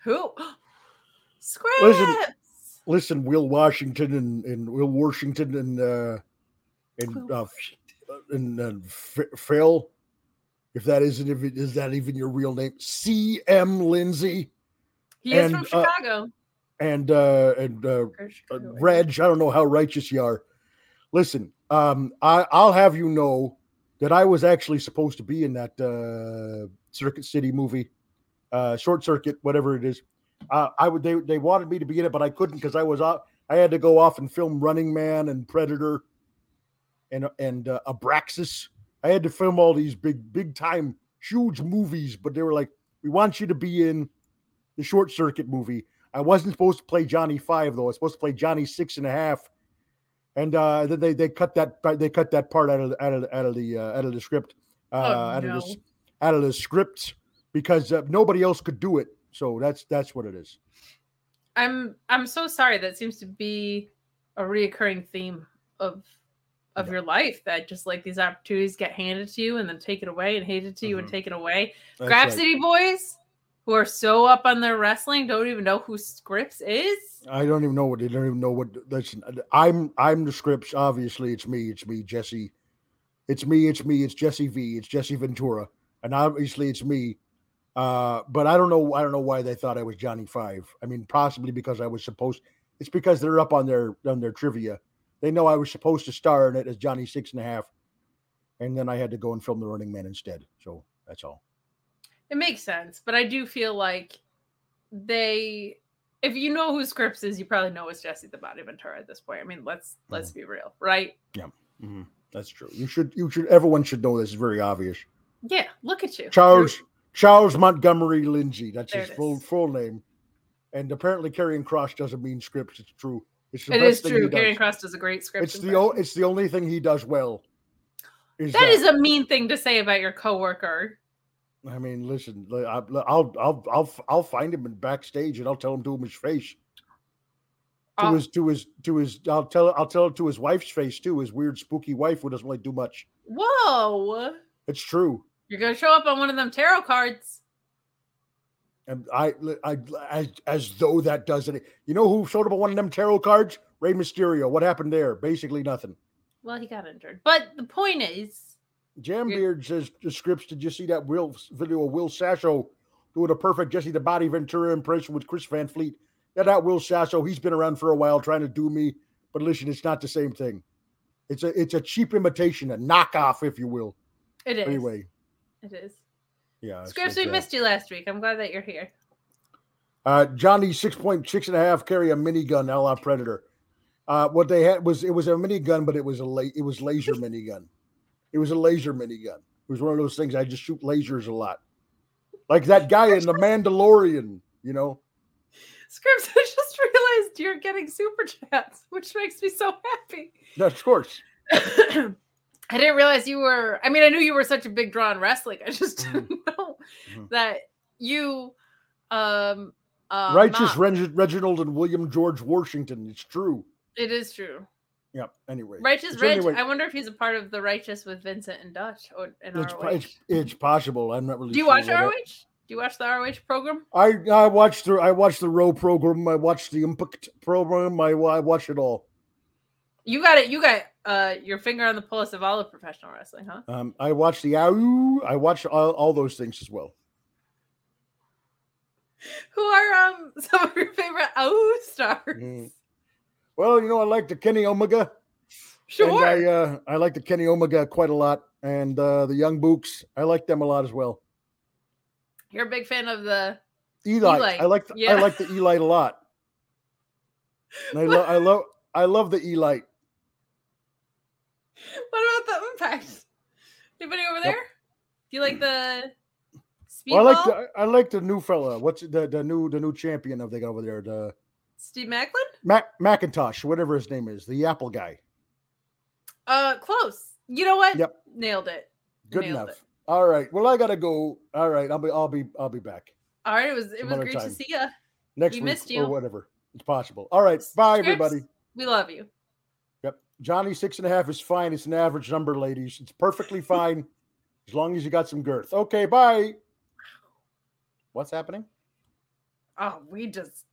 Who? Listen, Scraps! Listen, Will Washington and, and Will Washington and uh, and uh, and, and Phil, if that isn't if it, is that even your real name? C. M. Lindsay He is from uh, Chicago. and uh, and uh, Or uh, Reg. I don't know how righteous you are. Listen, um, I, I'll have you know that I was actually supposed to be in that uh, Circuit City movie, uh, Short Circuit, whatever it is. Uh, I would they they wanted me to be in it, but I couldn't because I was out. I had to go off and film Running Man and Predator, and and uh, Abraxas. I had to film all these big big time huge movies, but they were like, "We want you to be in the Short Circuit movie." I wasn't supposed to play Johnny Five though. I was supposed to play Johnny Six and a Half, and uh, then they they cut that they cut that part out of out of out of the uh, out of the script, uh, Oh, out no. of the out of the scripts because uh, nobody else could do it. So that's that's what it is. I'm I'm so sorry. That seems to be a reoccurring theme of of Yeah. your life. That just like these opportunities get handed to you and then taken away and handed to you and Mhm. taken away. That's Grab right. City boys who are so up on their wrestling don't even know who Scripps is. I don't even know what they don't even know what. Listen, I'm I'm the Scripps. Obviously, it's me. It's me, Jesse. It's me. It's me. It's Jesse V. It's Jesse Ventura, and obviously it's me. Uh, but I don't know. I don't know why they thought I was Johnny Five. I mean, possibly because I was supposed. It's because they're up on their on their trivia. They know I was supposed to star in it as Johnny Six and a Half, and then I had to go and film The Running Man instead. So that's all. It makes sense, but I do feel like they if you know who Scripps is, you probably know it's Jesse the Body Ventura at this point. I mean, let's let's be real, right? Mm-hmm. That's true. You should. You should. Everyone should know this. is very obvious. Yeah, look at you. Charles Charles Montgomery Lindsay. That's There his full is. full name. And apparently, Karrion Kross doesn't mean Scripps. It's true. It's the It best is thing true. Karrion Kross does a great script. It's the o- it's the only thing he does well. Is that is a mean thing to say about your coworker. I mean, listen. I- I'll I'll I'll I'll find him in backstage and I'll tell him to him his face. To Oh, his to his to his. I'll tell I'll tell it to his wife's face too. His weird spooky wife who doesn't really do much. whoa! It's true. You're gonna show up on one of them tarot cards. And I, I, as, as though that does it. You know who showed up on one of them tarot cards? Rey Mysterio. What happened there? Basically nothing. Well, he got injured, but the point is, Jam Beard says the scripts. Did you see that Will video of Will Sasso doing a perfect Jesse the Body Ventura impression with Chris Van Vliet? Yeah, that Will Sasso. He's been around for a while trying to do me, but listen, it's not the same thing. It's a it's a cheap imitation, a knockoff, if you will. it is. Anyway, it is. yeah. it's Scripps, we that. missed you last week. I'm glad that you're here. Uh, Johnny six point six and a half carry a minigun, a la Predator. Uh, what they had was it was a minigun, but it was a la- it was laser minigun. It was a laser minigun. It was one of those things I just shoot lasers a lot, like that guy in the Mandalorian. You know, Scripps, I just realized you're getting super chats, which makes me so happy. No, of course. I didn't realize you were. I mean, I knew you were such a big draw in wrestling. I just Mhm. didn't know Mhm. that you, um, uh, Righteous Reg- Reginald and William George Washington. It's true. It is true. Yep. Anyway, Righteous So Reg. anyway- I wonder if he's a part of the Righteous with Vincent and Dutch or in it's, ROH. it's it's possible. I'm not really. Do you sure watch ROH? Do you watch the ROH program? I I watched the I watched the Row program. I watched the Impact program. I I watched it all. You got it. You got uh your finger on the pulse of all of professional wrestling, huh? Um, I watched the Ow. I watched all, all those things as well. Who are um some of your favorite OU stars? Mm. Well, you know, I like the Kenny Omega. Sure. And I uh, I like the Kenny Omega quite a lot, and uh, the Young Bucks. I like them a lot as well. You're a big fan of the Eli, Eli, I like the, yeah. I like the Eli a lot. I love I love I love the Eli. what about the impact? Anybody over there? Do you like the? Well, I like the I like the new fella. What's the the new the new champion of they got over there? The Steve Maclin? Mac Macintosh, whatever his name is, the Apple guy. Uh close. You know what? Yep. Nailed it. Good Nailed enough. it. All right. Well, I gotta go. All right. I'll be I'll be I'll be back All right, it was it was great to see you. next We week missed you. or whatever. It's possible. All right. Bye, Scripps, everybody. We love you. Yep. Johnny six and a half is fine. It's an average number, ladies. It's perfectly fine as long as you got some girth. Okay. Bye. What's happening? Oh, we just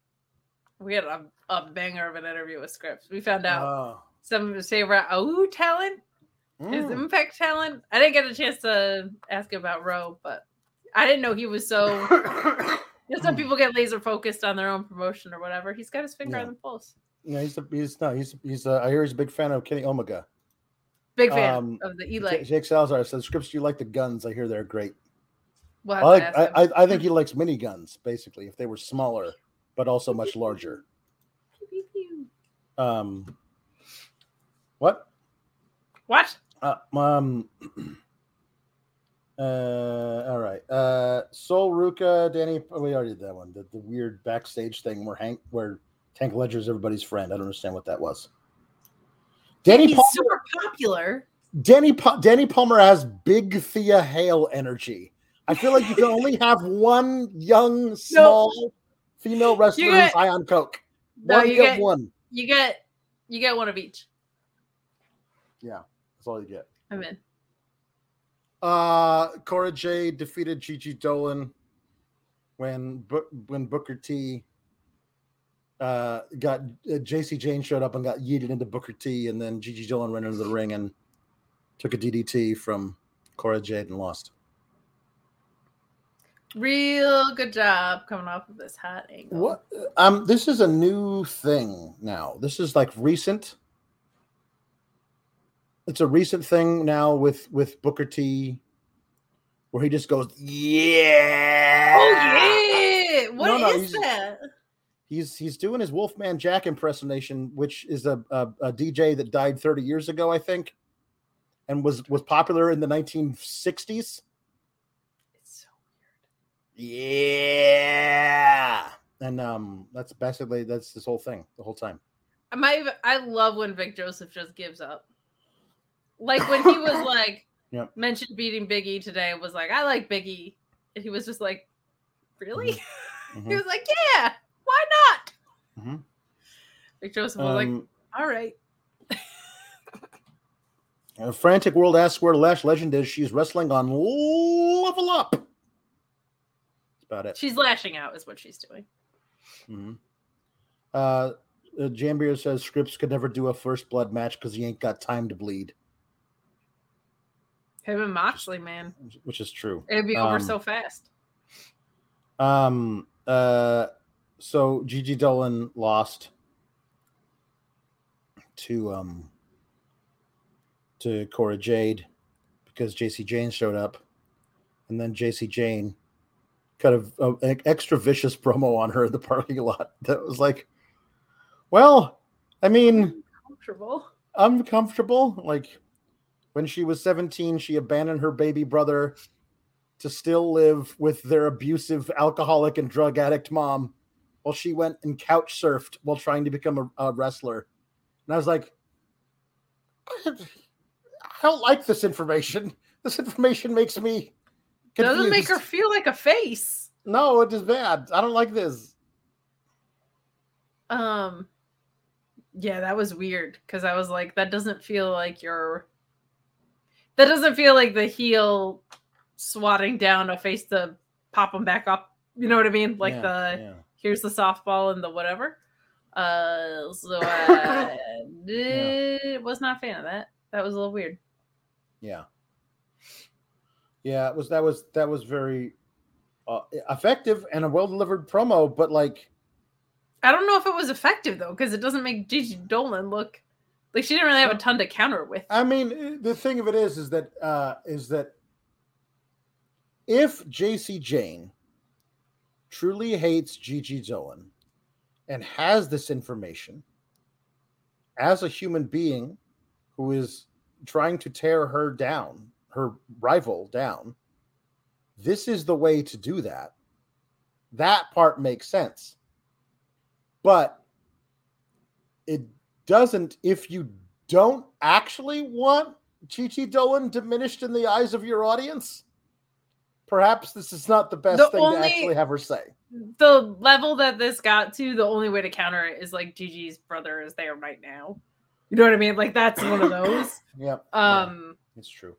we had a, a banger of an interview with Scripps. We found out Oh. some of his favorite OU talent, his Mm. impact talent. I didn't get a chance to ask him about Roe, but I didn't know he was so you know, some people get laser focused on their own promotion or whatever. He's got his finger Yeah. on the pulse. Yeah, he's a, he's no, he's he's. Uh, I hear he's a big fan of Kenny Omega. Big fan Um, of the Eli. Jake Salazar says, Scripps, do you like the guns? I hear they're great. We'll I like. I. I, I think he likes mini guns, basically, if they were smaller, but also much larger. Um, what? What? Uh, um. Uh, all right. Uh, Sol Ruca, Danny. Oh, we already did that one. The, the weird backstage thing where Hank, where Tank Ledger is everybody's friend. I don't understand what that was. Danny He's Palmer. super popular. Danny Pa- Dani Palmer has big Thea Hale energy. I feel like you can only have one young, small female wrestler get- who's high on coke. No, one you get get one. you get you get one of each. Yeah, that's all you get. I'm in. Uh, Cora Jade defeated Gigi Dolan when when Booker T uh, got uh, Jacy Jayne showed up and got yeeted into Booker T, and then Gigi Dolan ran into the ring and took a DDT from Cora Jade and lost. Real good job coming off of this hot angle. What? Um, this is a new thing now. This is like recent. It's a recent thing now with with Booker T, where he just goes, "Yeah." Oh yeah! What No, is no, that? He's he's doing his Wolfman Jack impersonation, which is a, a a DJ that died 30 years ago, I think, and was was popular in the 1960s. Yeah, and um, that's basically that's this whole thing the whole time. I might I love when Vic Joseph just gives up. Like when he was like Yep. mentioned beating Biggie today, was like, I like Biggie. And he was just like, Really? Mhm. he was like, Yeah, why not? Mhm. Vic Joseph was like, Um, All right. Frantic World asks where Lash Legend is. She's wrestling on Level Up. About it. She's lashing out, is what she's doing. Mhm. Uh, uh, Jam Beard says Scripps could never do a first blood match because he ain't got time to bleed, Him and Moxley, man. which is true. It'd be over Um, so fast. Um. Uh. So Gigi Dolan lost to um to Cora Jade because Jacy Jayne showed up, and then Jacy Jayne cut a, a- an extra vicious promo on her in the parking lot. That was like, well, I mean, Comfortable. uncomfortable. Like when she was 17, she abandoned her baby brother to still live with their abusive alcoholic and drug addict mom while she went and couch surfed while trying to become a, a wrestler. And I was like, I don't like this information. This information makes me confused. Doesn't make her feel like a face. No, it is bad. I don't like this. Um yeah, that was weird because I was like, that doesn't feel like you're that doesn't feel like the heel swatting down a face to pop them back up. You know what I mean? Like Yeah, the yeah. here's the softball and the whatever. Uh, so I did, was not a fan of that. That was a little weird. Yeah. Yeah, it was that was that was very uh, effective and a well delivered promo, but like I don't know if it was effective though, because it doesn't make Gigi Dolan look like she didn't really have a ton to counter with. I mean, the thing of it is, is that uh, is that if Jacy Jayne truly hates Gigi Dolan and has this information as a human being who is trying to tear her down, her rival down, this is the way to do that. That part makes sense. But it doesn't if you don't actually want Gigi Dolan diminished in the eyes of your audience. Perhaps this is not the best The thing only- to actually have her say. The level that this got to, the only way to counter it is like Gigi's brother is there right now. You know what I mean? Like that's one of those. Yep. Um, it's true.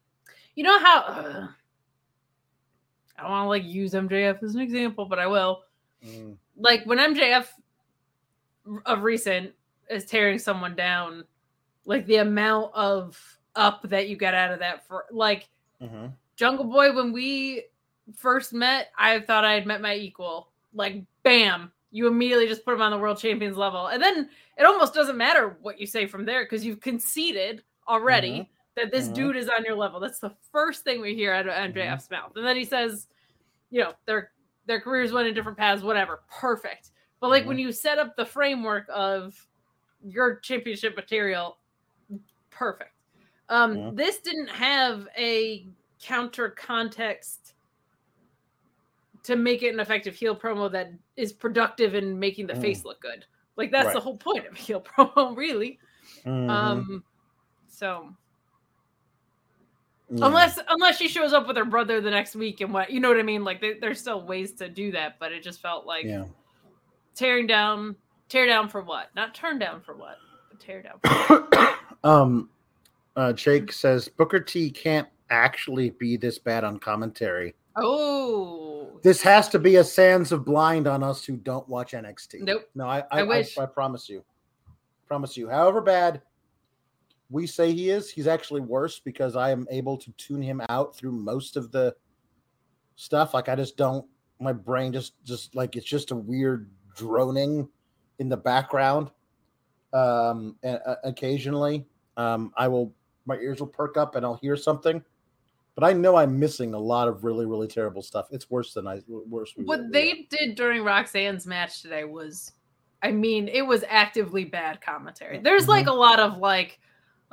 You know how uh, I don't want to like use MJF as an example, but I will. Mm, Like when MJF of recent is tearing someone down, like the amount of up that you get out of that for like mhm. Jungle Boy, when we first met, I thought I had met my equal. Like, bam, you immediately just put him on the world champions level. And then it almost doesn't matter what you say from there because you've conceded already Mhm. That this Mhm. dude is on your level. That's the first thing we hear out of MJF's mouth. And then he says, you know, their their careers went in different paths, whatever. Perfect. But like when you set up the framework of your championship material, perfect. Um, this didn't have a counter context to make it an effective heel promo that is productive in making the Mm. face look good. Like that's the whole point of a heel promo, really. Mhm. Um, so Yeah. unless unless she shows up with her brother the next week and what you know what I mean, like there- there's still ways to do that, but it just felt like yeah. tearing down, tear down for what? Not turn down for what, but tear down. For um, uh, Jake says Booker T can't actually be this bad on commentary. oh, This has to be a sands of blind on us who don't watch NXT. Nope. No, I, I, I I, wish. I, promise you. Promise you. However bad we say he is, he's actually worse because I am able to tune him out through most of the stuff. Like I just don't. My brain just just like it's just a weird droning in the background. Um, and uh, occasionally, um, I will my ears will perk up and I'll hear something. But I know I'm missing a lot of really, really terrible stuff. It's worse than I worse. what we- they did during Roxanne's match today was, I mean, it was actively bad commentary. There's like a lot of like,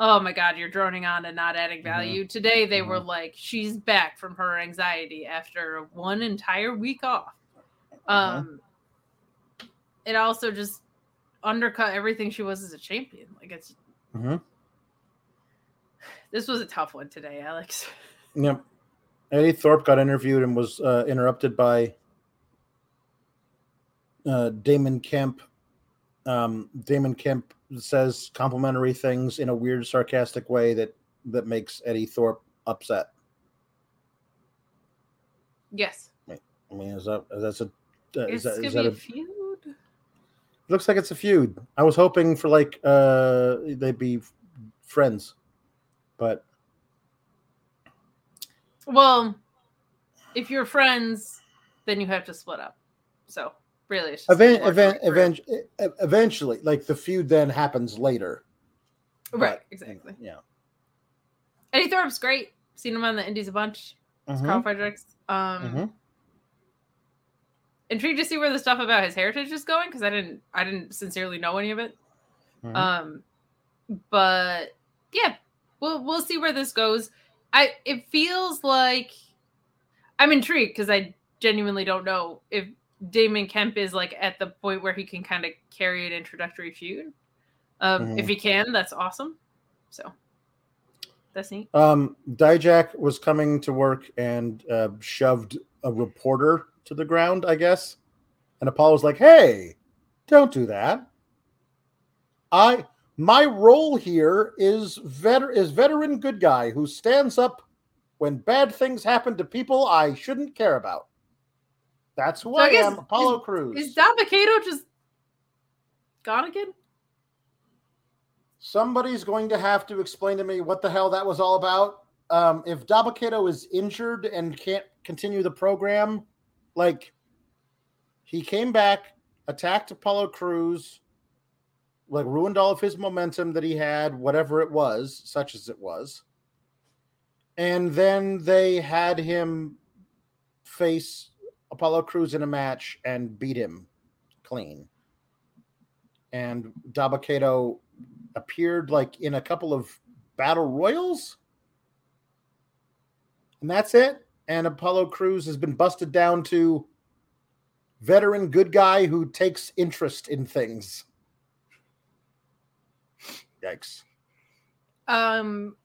oh my god, you're droning on and not adding value. Today they were like, she's back from her anxiety after one entire week off. Um, it also just undercut everything she was as a champion. Like it's Mhm. this was a tough one today, Alex. Yep. Eddie Thorpe got interviewed and was uh, interrupted by uh, Damon Kemp. Um, Damon Kemp says complimentary things in a weird, sarcastic way that that makes Eddie Thorpe upset. Yes, I mean, is that that's a uh, it's is that, gonna is be that a a, feud. looks like it's a feud. I was hoping for like uh they'd be friends, but Well, if you're friends, then you have to split up. So really, it's event, event, event, eventually, like the feud then happens later. Right, but- exactly. Yeah. Eddie Thorpe's great. Seen him on the Indies a bunch. It's Carl Fredericks. Um, mhm. intrigued to see where the stuff about his heritage is going because I didn't, I didn't sincerely know any of it. Mhm. Um, but yeah, we'll we'll see where this goes. I it feels like I'm intrigued because I genuinely don't know if Damon Kemp is like at the point where he can kind of carry an introductory feud. Um, If Mhm. he can, that's awesome. So that's neat. Um, Dijak was coming to work and uh, shoved a reporter to the ground, I guess. And Apollo's like, "Hey, don't do that. I my role here is veter- is veteran good guy who stands up when bad things happen to people I shouldn't care about. That's who So I I, am, Apollo Crews. Is Dabba-Kato just gone again? Somebody's going to have to explain to me what the hell that was all about. Um, if Dabba-Kato is injured and can't continue the program, like he came back, attacked Apollo Crews, like ruined all of his momentum that he had, whatever it was, such as it was. And then they had him face Apollo Crews in a match and beat him clean. And Dabba-Kato appeared like in a couple of battle royals. And that's it. And Apollo Crews has been busted down to veteran good guy who takes interest in things. Yikes. Um,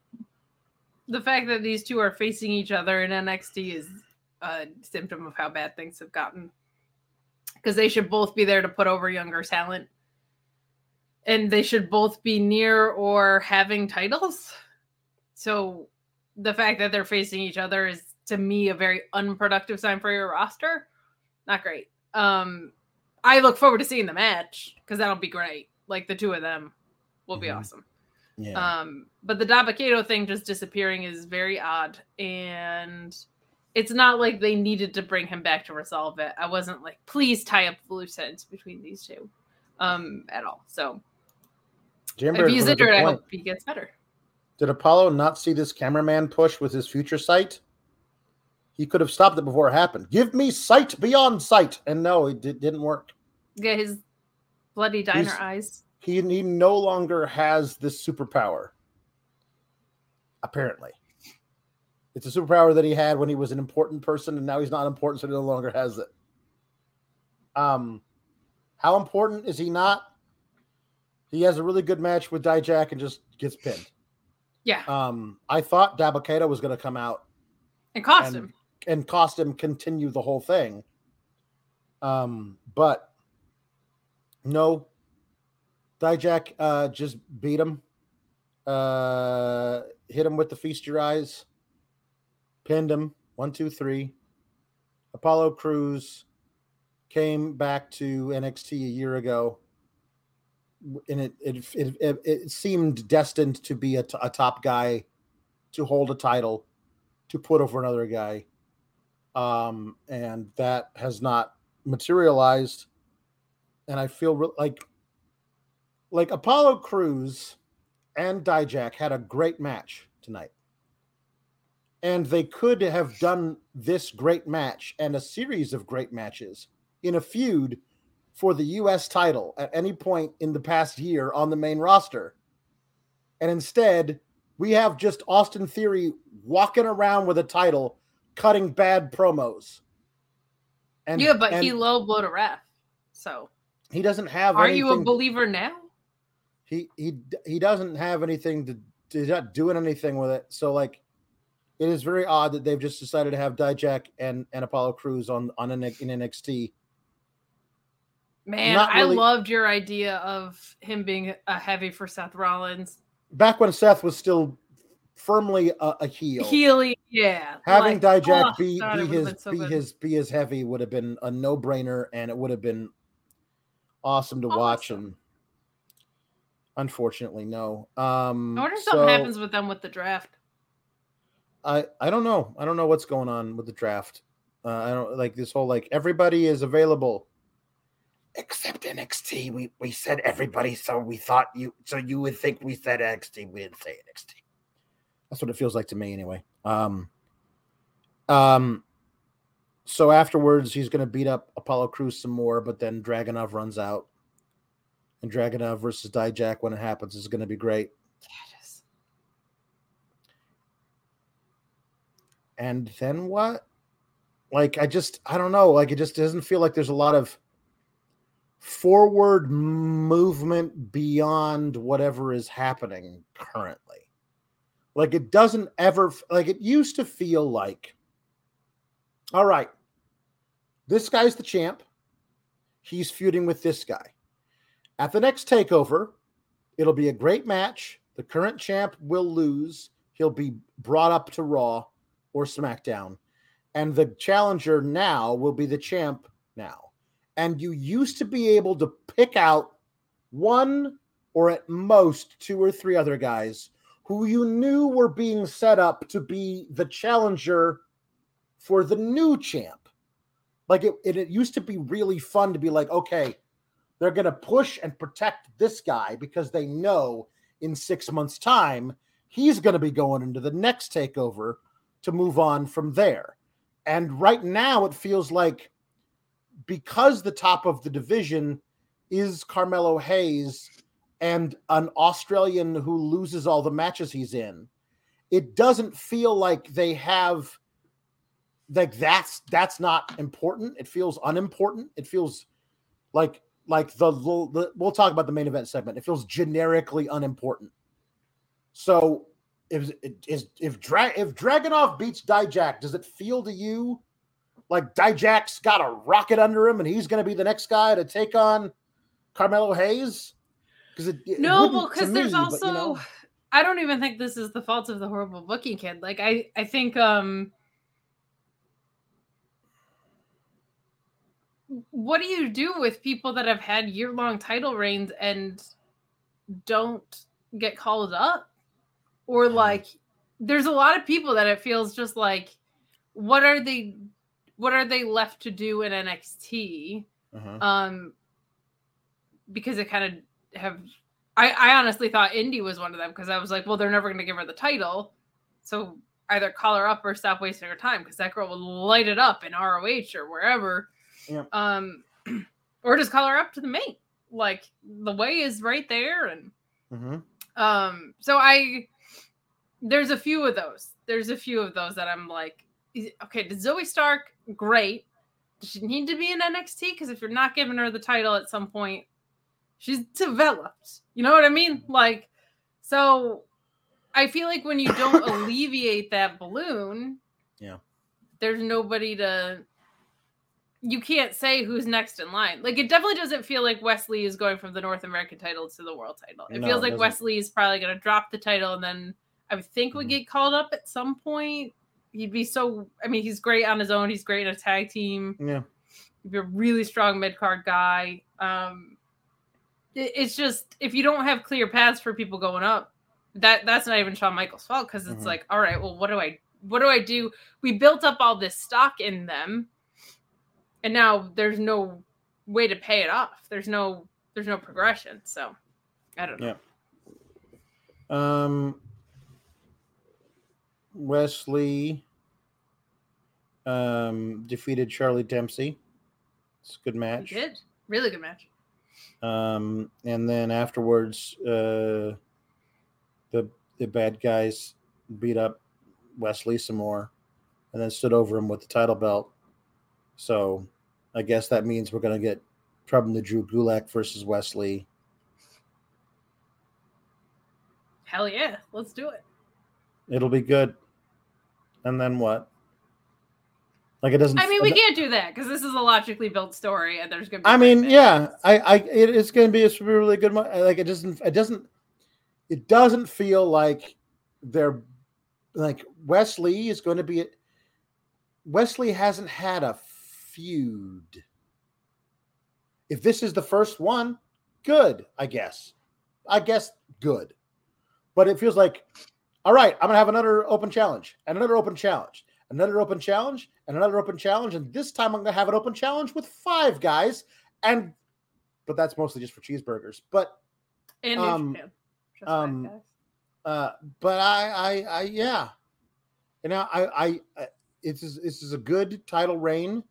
the fact that these two are facing each other in NXT is a symptom of how bad things have gotten. Because they should both be there to put over younger talent. And they should both be near or having titles. So the fact that they're facing each other is to me a very unproductive sign for your roster. Not great. Um I look forward to seeing the match because that'll be great. Like the two of them will be Mhm. awesome. Yeah. Um, but the Dabba-Kato thing just disappearing is very odd, and it's not like they needed to bring him back to resolve it. I wasn't like, please tie up the loose ends between these two, um, at all. So Jam Beard if he's injured, I hope he gets better. Did Apollo not see this cameraman push with his future sight? He could have stopped it before it happened. Give me sight beyond sight. And no, it did, didn't work. Yeah, his bloody diner He's- eyes. He, he no longer has this superpower. Apparently. It's a superpower that he had when he was an important person, and now he's not important, so he no longer has it. Um, how important is he not? He has a really good match with Dijak and just gets pinned. Yeah, Um, I thought Dabba-Kato was going to come out and cost and- him. and cost him continue the whole thing. Um, but no, Dijak uh, just beat him, uh, hit him with the feast your eyes, pinned him one, two, three. Apollo Crews came back to NXT a year ago, and it it it, it, it seemed destined to be a, t- a top guy to hold a title to put over another guy. Um, and that has not materialized. And I feel re- like like Apollo Crews and Dijak had a great match tonight. And they could have done this great match and a series of great matches in a feud for the US title at any point in the past year on the main roster. And instead, we have just Austin Theory walking around with a title, cutting bad promos. And yeah, but and he low blowed a ref. So he doesn't have. are you a believer now? He he he doesn't have anything to. He's not doing anything with it. So like, it is very odd that they've just decided to have Dijak and and Apollo Crews on on N- in NXT. Man, Not I loved your idea of him being a heavy for Seth Rollins. Back when Seth was still firmly a, a heel, Healy, yeah. having like, Dijak oh, be God, be his so be good. his be his heavy would have been a no brainer, and it would have been awesome to watch. Awesome. And unfortunately, no. Um, I wonder if something happens with them with the draft. I I don't know. I don't know what's going on with the draft. Uh, I don't like this whole like everybody is available except NXT. We we said everybody, so we thought you so you would think we said NXT. We didn't say NXT. That's what it feels like to me, anyway. Um, um. So afterwards, he's going to beat up Apollo Crews some more, but then Dragunov runs out, and Dragunov versus Dijak when it happens is going to be great. And then what? Like i just i don't know. Like it just doesn't feel like there's a lot of forward movement beyond whatever is happening currently. Like it doesn't ever like it used to feel like all right this guy's the champ. He's feuding with this guy. At the next takeover it'll be a great match. The current champ will lose. He'll be brought up to raw or SmackDown. And the challenger now will be the champ now. And you used to be able to pick out one or at most two or three other guys who you knew were being set up to be the challenger for the new champ. Like it, it, it used to be really fun to be like, okay, they're going to push and protect this guy because they know in six months' time he's going to be going into the next takeover to move on from there. And right now, it feels like because the top of the division is Carmelo Hayes and an Australian who loses all the matches he's in, it doesn't feel like they have like that's that's not important. It feels unimportant. It feels like like the, the we'll talk about the main event segment. It feels generically unimportant. So if is if Dra- if Dragunov beats Dijak, does it feel to you like Dijak's got a rocket under him and he's going to be the next guy to take on Carmelo Hayes? Because it, it no, because there's me, also but, you know. I don't even think this is the fault of the horrible booking kid. Like I I think um what do you do with people that have had year long title reigns and don't get called up? Or like there's a lot of people that it feels just like what are they what are they left to do in NXT? Uh-huh. Um because it kind of have I, I honestly thought Indi was one of them because I was like, well, they're never gonna give her the title. So either call her up or stop wasting her time because that girl will light it up in ROH or wherever. Yeah. Um, or just call her up to the main. Like the way is right there, and mm-hmm. um, so I there's a few of those. There's a few of those that I'm like, okay, did Zoey Stark great? Does she need to be in NXT? Because if you're not giving her the title at some point, she's developed. You know what I mean? Like, so I feel like when you don't alleviate that balloon, yeah, there's nobody to you can't say who's next in line. Like it definitely doesn't feel like Wes Lee is going from the North American title to the world title. It no, feels like it Wes Lee is probably going to drop the title and then I would think mm-hmm. would get called up at some point. He'd be so. I mean, he's great on his own. He's great in a tag team. Yeah, he'd be a really strong mid card guy. Um, it, it's just if you don't have clear paths for people going up, that that's not even Shawn Michaels' fault because it's mm-hmm. like, all right, well, what do I what do I do? We built up all this stock in them and now there's no way to pay it off. There's no there's no progression. So I don't know. Yeah. Um Wes Lee um defeated Charlie Dempsey. It's a good match. He did. Really good match. Um and then afterwards uh the the bad guys beat up Wes Lee some more and then stood over him with the title belt. So I guess that means we're going to get Problem the Drew Gulak versus Wes Lee. Hell yeah, let's do it. It'll be good. And then what? Like it doesn't. I mean, we can't do that because this is a logically built story, and there's gonna be. I mean, yeah, I, I, it, it's gonna be a really good. One. Like it doesn't, it doesn't, it doesn't feel like they're like Wes Lee is going to be. Wes Lee hasn't had a feud. If this is the first one, good, I guess. I guess good. But it feels like, all right, I'm going to have another open challenge, and another open challenge, another open challenge, and another open challenge. And this time I'm going to have an open challenge with five guys. And, but that's mostly just for cheeseburgers. But, and um, um, uh, but I, I, I, yeah. And I, I, I, it's, this is a good title reign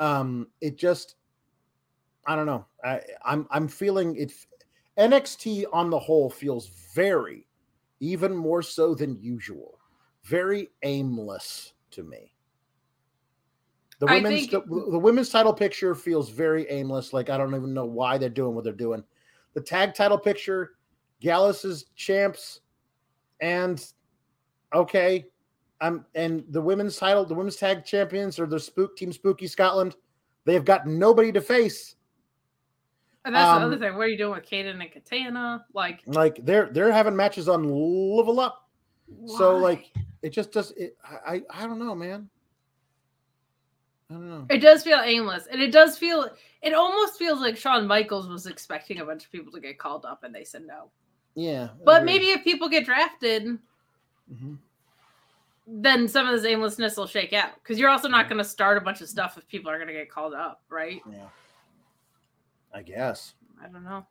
um, it just I don't know. I, I'm I'm feeling it. NXT on the whole feels very, even more so than usual, very aimless to me. The women's think... the, the, women's title picture feels very aimless. Like I don't even know why they're doing what they're doing. The tag title picture, Gallus is champs, and okay, um, and the women's title, the women's tag champions, or the Spook Team Spooky Scotland, they have got nobody to face. And that's um, the other thing. What are you doing with Kayden and Katana? Like, like they're they're having matches on Level Up. Why? So like, it just does. It, I, I don't know, man. I don't know. It does feel aimless, and it does feel It almost feels like Shawn Michaels was expecting a bunch of people to get called up and they said no. Yeah. But maybe if people get drafted, Mhm. then some of this aimlessness will shake out. Because you're also not going to start a bunch of stuff if people are going to get called up, right? Yeah. I guess. I don't know.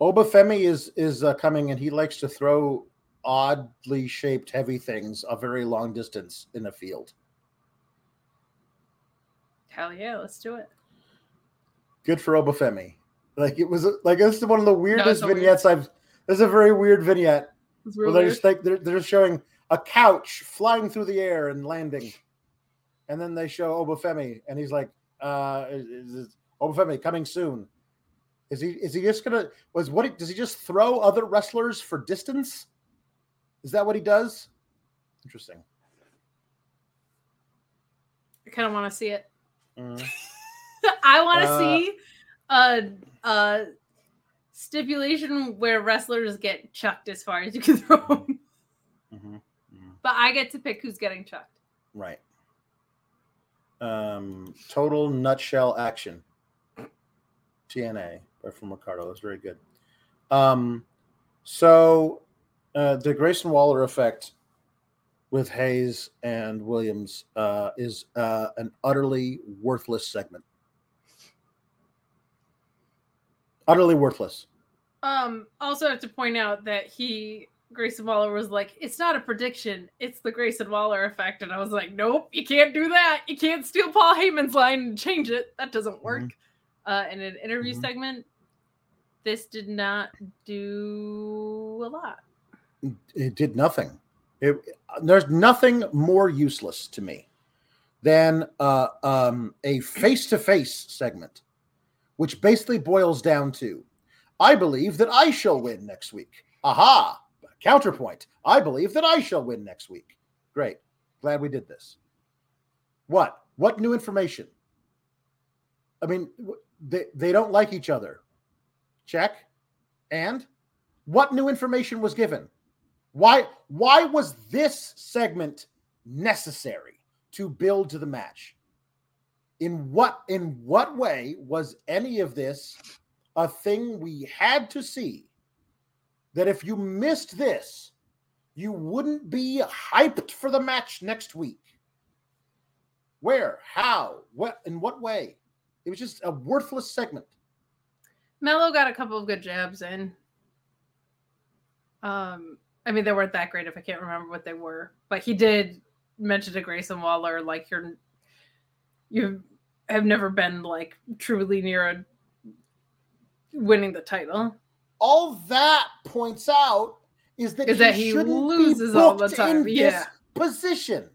Obafemi is is uh, coming, and he likes to throw oddly shaped heavy things a very long distance in a field. Hell yeah, let's do it. Good for Obafemi. Like it was like this is one of the weirdest weird. vignettes I've. This is a very weird vignette It's where they're just like they're, they're just showing a couch flying through the air and landing, and then they show Obafemi, and he's like, uh, is, is Obafemi coming soon? Is he is he just gonna was what he, does he just throw other wrestlers for distance? Is that what he does? Interesting. I kind of want to see it. Mhm. I want to Uh, see a, a stipulation where wrestlers get chucked as far as you can throw them. Mhm. Mhm. But I get to pick who's getting chucked. Right. Um, total nutshell action. TNA by from Ricardo. That's very good. Um, so uh, the Grayson Waller effect with Hayes and Williams uh, is uh, an utterly worthless segment. Utterly worthless. Um, also have to point out that he Grayson Waller was like, "It's not a prediction; it's the Grayson Waller effect." And I was like, "Nope, you can't do that. You can't steal Paul Heyman's line and change it. That doesn't work." Uh, in an interview Mhm. segment, this did not do a lot. it did nothing. It, there's nothing more useless to me than uh, um, a face-to-face segment, which basically boils down to, "I believe that I shall win next week." Aha! Counterpoint: I believe that I shall win next week. Great, glad we did this. What? What new information? I mean, they they don't like each other. Check. And what new information was given? Why why was this segment necessary to build to the match? In what in what way was any of this a thing we had to see that if you missed this, you wouldn't be hyped for the match next week? Where? How? What in what way? It was just a worthless segment. Mello got a couple of good jabs in. Um, I mean, they weren't that great if I can't remember what they were, but he did mention to Grayson Waller like you're you have never been like truly near a winning the title. All that points out is that Is he that he shouldn't loses all the time, yeah. position.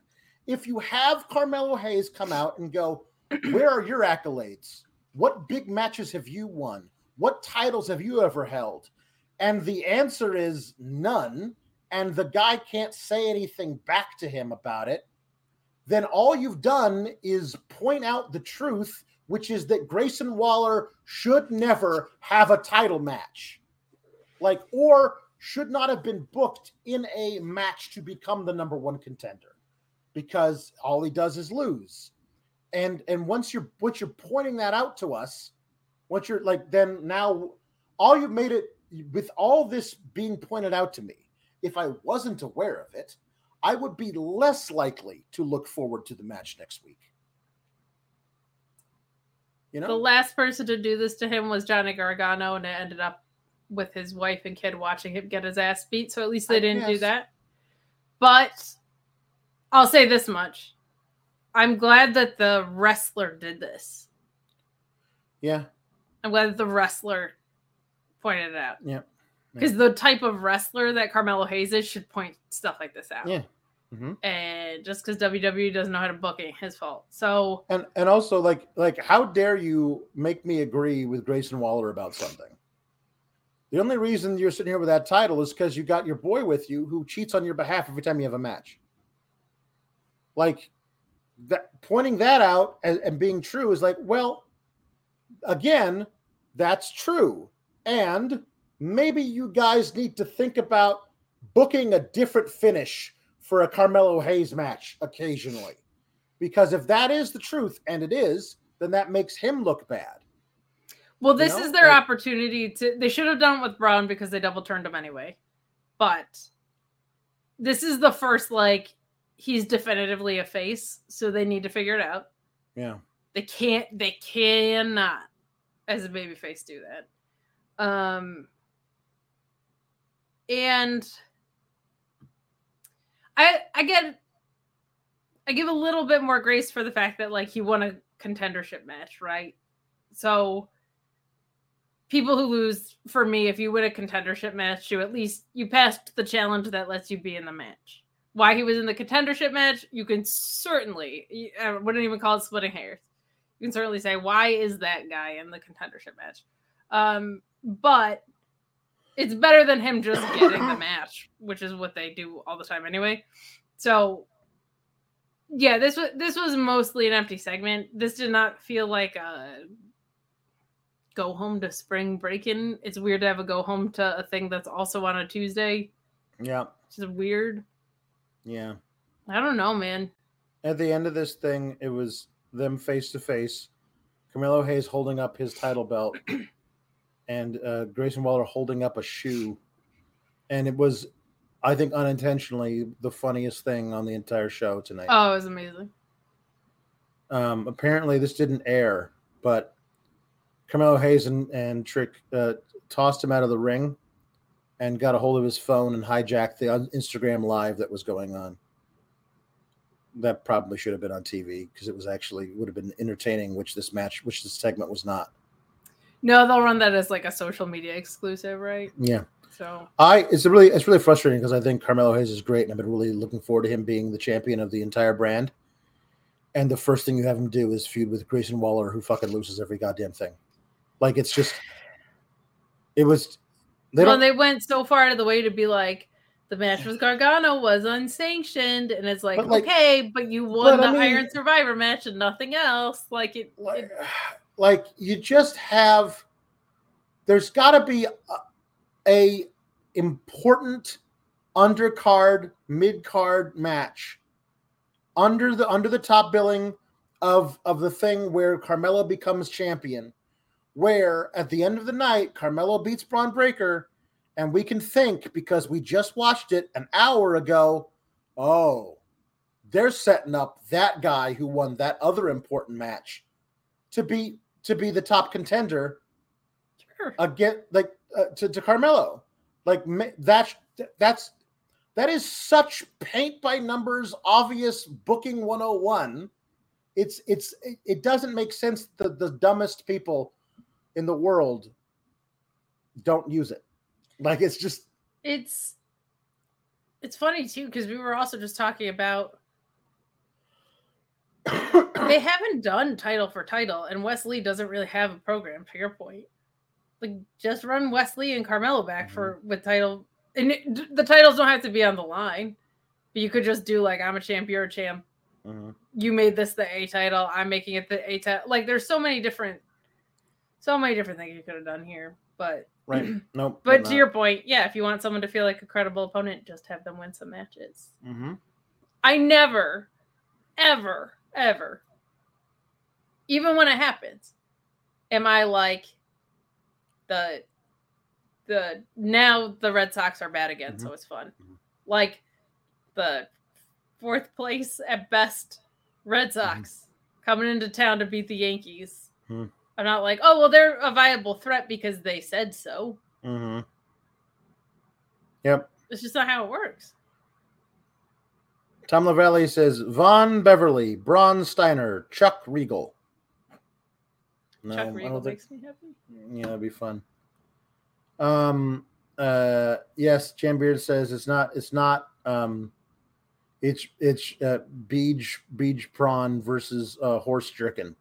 If you have Carmelo Hayes come out and go, "Where are your accolades? What big matches have you won? What titles have you ever held?" And the answer is none, and the guy can't say anything back to him about it. Then all you've done is point out the truth, which is that Grayson Waller should never have a title match like or should not have been booked in a match to become the number one contender because all he does is lose. And and once you're once you're pointing that out to us once you're like then now all you've made it with all this being pointed out to me if i wasn't aware of it i would be less likely to look forward to the match next week. You know? The last person to do this to him was Johnny Gargano, and it ended up with his wife and kid watching him get his ass beat. So at least they didn't do that. But I'll say this much. I'm glad that the wrestler did this. yeah I'm glad that the wrestler pointed it out. yeah Because the type of wrestler that Carmelo Hayes is should point stuff like this out. Yeah. Mhm. And just because WWE doesn't know how to book it, his fault. So And and also like like how dare you make me agree with Grayson Waller about something? The only reason you're sitting here with that title is because you got your boy with you who cheats on your behalf every time you have a match. Like that pointing that out and, and being true is like, well, again, that's true. And maybe you guys need to think about booking a different finish for a Carmelo Hayes match occasionally. Because if that is the truth, and it is, then that makes him look bad. Well, You this know, is their like- opportunity to. They should have done it with Bron because they double turned him anyway. But this is the first like he's definitively a face, so they need to figure it out. Yeah. They can't. They cannot, as a babyface, do that. Um, and I I get I give a little bit more grace for the fact that like he won a contendership match, right? So people who lose for me, if you win a contendership match, you at least you passed the challenge that lets you be in the match. Why he was in the contendership match, you can certainly I wouldn't even call it splitting hairs. You can certainly say why is that guy in the contendership match? Um, but it's better than him just getting the match, which is what they do all the time anyway. So yeah, this was this was mostly an empty segment. This did not feel like a go home to spring break in. It's weird to have a go home to a thing that's also on a Tuesday. Yeah. Which is weird. Yeah. I don't know, man. At the end of this thing, it was them face to face. Carmelo Hayes holding up his title belt, and uh, Grayson Waller holding up a shoe, and it was, I think, unintentionally the funniest thing on the entire show tonight. Oh, it was amazing. Um, apparently, this didn't air, but Carmelo Hayes and, and Trick uh, tossed him out of the ring and got a hold of his phone and hijacked the Instagram live that was going on. That probably should have been on TV because it was actually would have been entertaining, which this match, which this segment was not. No, they'll run that as like a social media exclusive, right? Yeah, So I it's really it's really frustrating because I think Carmelo Hayes is great and I've been really looking forward to him being the champion of the entire brand. And the first thing you have him do is feud with Grayson Waller, who fucking loses every goddamn thing. Like it's just, it was. They well, they went so far out of the way to be like the match with Gargano was unsanctioned, and it's like, But, like- okay, but you won but, the I mean- Iron Survivor match and nothing else. Like it, like, it like you just have. There's got to be a, a important undercard, mid card match under the under the top billing of of the thing where Carmelo becomes champion, where at the end of the night Carmelo beats Bron Breakker, and we can think because we just watched it an hour ago. Oh, they're setting up that guy who won that other important match to be to be the top contender sure. again like uh, to, to Carmelo. Like that's that's that is such paint by numbers obvious booking 101. It's it's it, it doesn't make sense that the dumbest people in the world don't use it. Like it's just it's it's funny too because we were also just talking about they haven't done title for title, and Wes Lee doesn't really have a program. To your point, like just run Wes Lee and Carmelo back for with title, and it, the titles don't have to be on the line. But you could just do like I'm a champ, you're a champ. Mhm. You made this the A title. I'm making it the A title. Like there's so many different, so many different things you could have done here. But right. Nope. but to your point, yeah, if you want someone to feel like a credible opponent, just have them win some matches. hmm I never, ever, ever, even when it happens, am I like the the now the Red Sox are bad again, so it's fun. Mhm. Like the fourth place at best Red Sox coming into town to beat the Yankees. I'm not like, oh well, they're a viable threat because they said so. hmm Yep. It's just not how it works. Tom Lavalley says Von Beverly, Braun Steiner, Chuck Regal. No, Chuck I Regal don't think. makes me happy. Yeah, that'd be fun. Um. Uh. Yes, Jam Beard says it's not. It's not. Um. It's it's uh, beach beach prawn versus uh, horse stricken.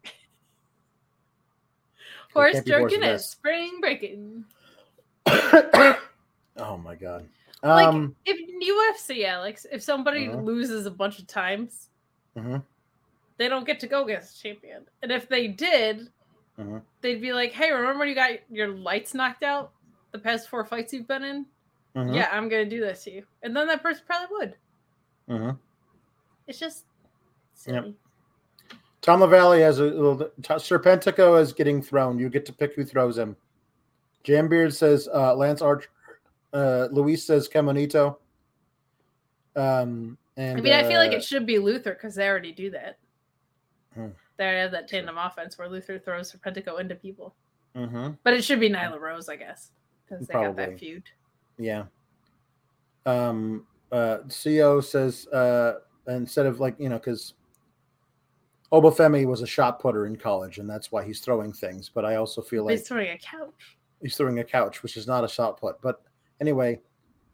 Horse jerking is spring breaking. oh my god. Like Um. if UFC, Alex, if somebody Uh-huh. loses a bunch of times, mhm, they don't get to go against champion. And if they did, mhm. they'd be like, "Hey, remember when you got your lights knocked out the past four fights you've been in? Yeah, I'm gonna do this to you." And then that person probably would. It's just Yep. Tom LaValle has a little. Serpentico is getting thrown. You get to pick who throws him. Jam Beard says uh, Lance Archer. Uh, Luis says Camonito. Um, and I mean, I feel like uh, it should be Luther because they already do that. Hmm. They already have that tandem offense where Luther throws Serpentico into people. mhm. But it should be Nyla Rose, I guess, because they got that feud. Yeah. Um. Uh. Co says. Uh. Instead of like you know because. Obafemi was a shot putter in college, and that's why he's throwing things. But I also feel like He's throwing a couch. he's throwing a couch, which is not a shot put. But anyway,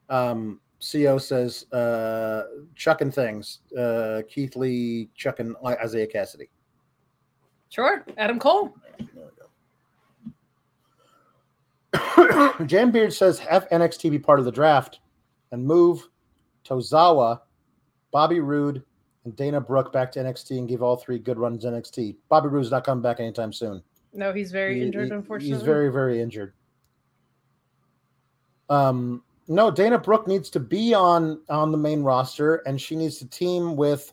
um, Co says uh, chucking things. Uh, Keith Lee chucking Isaiah Cassidy. Sure, Adam Cole. Jam Beard says have NXT be part of the draft and move Tozawa, Bobby Roode, and Dana Brooke back to NXT and give all three good runs NXT. Bobby Roode's not coming back anytime soon. No, he's very He- injured, he- unfortunately. He's very, very injured. Um, no, Dana Brooke needs to be on on the main roster, and she needs to team with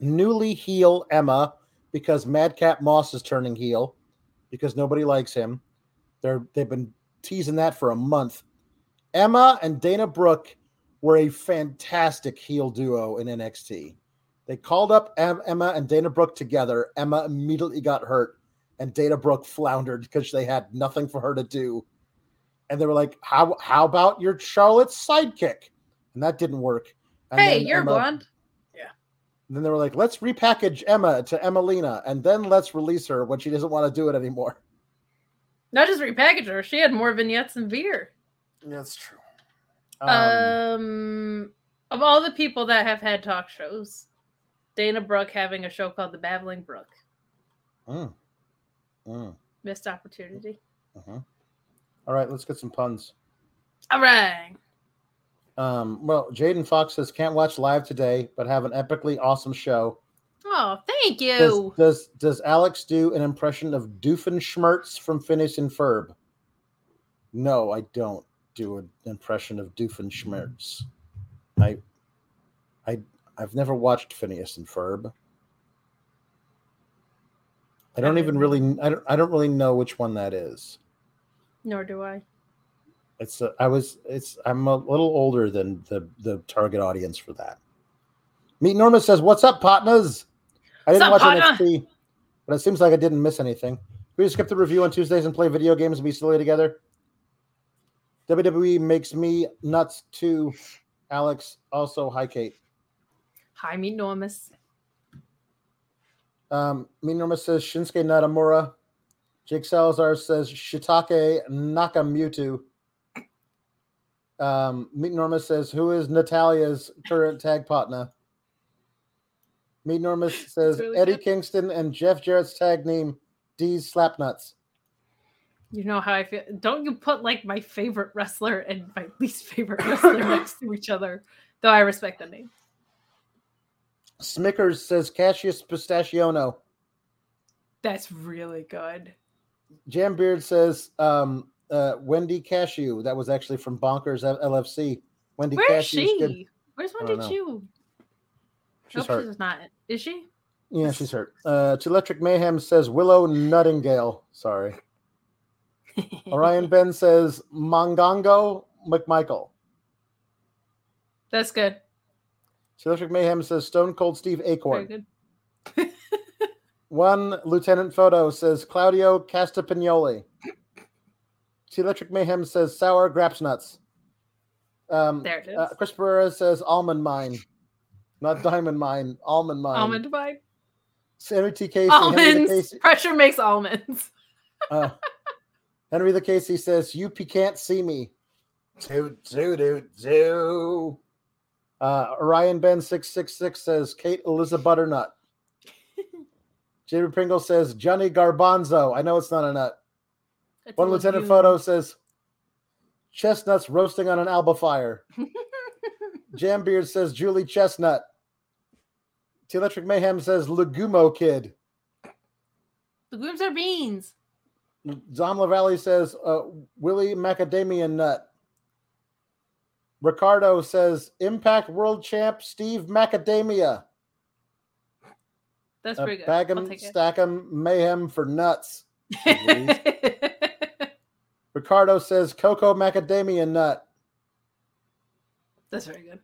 newly heel Emma because Madcap Moss is turning heel because nobody likes him. They're they've been teasing that for a month. Emma and Dana Brooke were a fantastic heel duo in NXT. They called up Emma and Dana Brooke together. Emma immediately got hurt and Dana Brooke floundered because they had nothing for her to do. And they were like, "How how about your Charlotte's sidekick?" And that didn't work. And hey, you're Emma- blonde. And then they were like, "Let's repackage Emma to Emmalina, and then let's release her when she doesn't want to do it anymore." Not just repackage her. She had more vignettes than Veer. That's true. Um, of all the people that have had talk shows, Dana Brooke having a show called The Babbling Brook. mm, mm, Missed opportunity. mhm. All right, let's get some puns. All right. Um, well, Jaden Fox says can't watch live today, but have an epically awesome show. Oh, thank Does, you. does does Alex do an impression of Doofenshmirtz from Phineas and Ferb? No, I don't do an impression of Doofenshmirtz. I I I've never watched Phineas and Ferb. I don't even really I don't I don't really know which one that is. Nor do I. It's a, I was it's I'm a little older than the the target audience for that. Meet Norma says, "What's up, partners?" I didn't What's watch up? NXT, but it seems like I didn't miss anything. We just skip the review on Tuesdays and play video games and be silly together. WWE makes me nuts too. Alex also hi Kate. Hi, meet Normus. Um, Meet Norma says Shinsuke Nakamura. Jake Salazar says Shitake Nakamutu. Um, Meet Norma says, Who is Natalya's current tag partner? Meet Norma says really Eddie good. Kingston and Jeff Jarrett's tag name, D's Slapnuts. You know how I feel. Don't you put like my favorite wrestler and my least favorite wrestler next to each other? Though I respect the name. Smickers says Cassius Pistachiono. That's really good. Jam Beard says um, uh, Wendy Cashew. That was actually from Bonkers LFC. Wendy Where is she? good. Where's Wendy don't She's hurt. she's not. Is she? Yeah, she's hurt. Uh, Electric Mayhem says Willow Nuttingale. Sorry. Orion Ben says Mongongo McMichael. That's good. Electric Mayhem says Stone Cold Steve Acorn. good. One Lieutenant Photo says Claudio Castapignoli. Electric Mayhem says Sour Graps Nuts. Um, There it is. uh, Chris Pereira says Almond Mine. Not Diamond Mine, Almond Mine. Almond Mine. Henry T. Casey. Almonds. Casey, Pressure makes almonds. Uh, Henry the Casey says, "You can't see me." Toot toot toot toot. Uh, Orion Ben six six six says, "Kate Elizabeth Butternut." Jamie Pringle says, "Johnny Garbanzo." I know it's not a nut. It's One a Lieutenant legume. Photo says, "Chestnuts roasting on an Alba Fyre." Jam Beard says, "Julie Chestnut." T Electric Mayhem says, "Legumo Kid." Legumes are beans. Dom LaValle says uh, Willie Macadamia Nut. Ricardo says Impact World Champ Steve Macadamia. That's Uh, pretty good. bag I'll 'em, take it. stack 'em, mayhem for nuts. Ricardo says Coco macadamia nut. That's very good.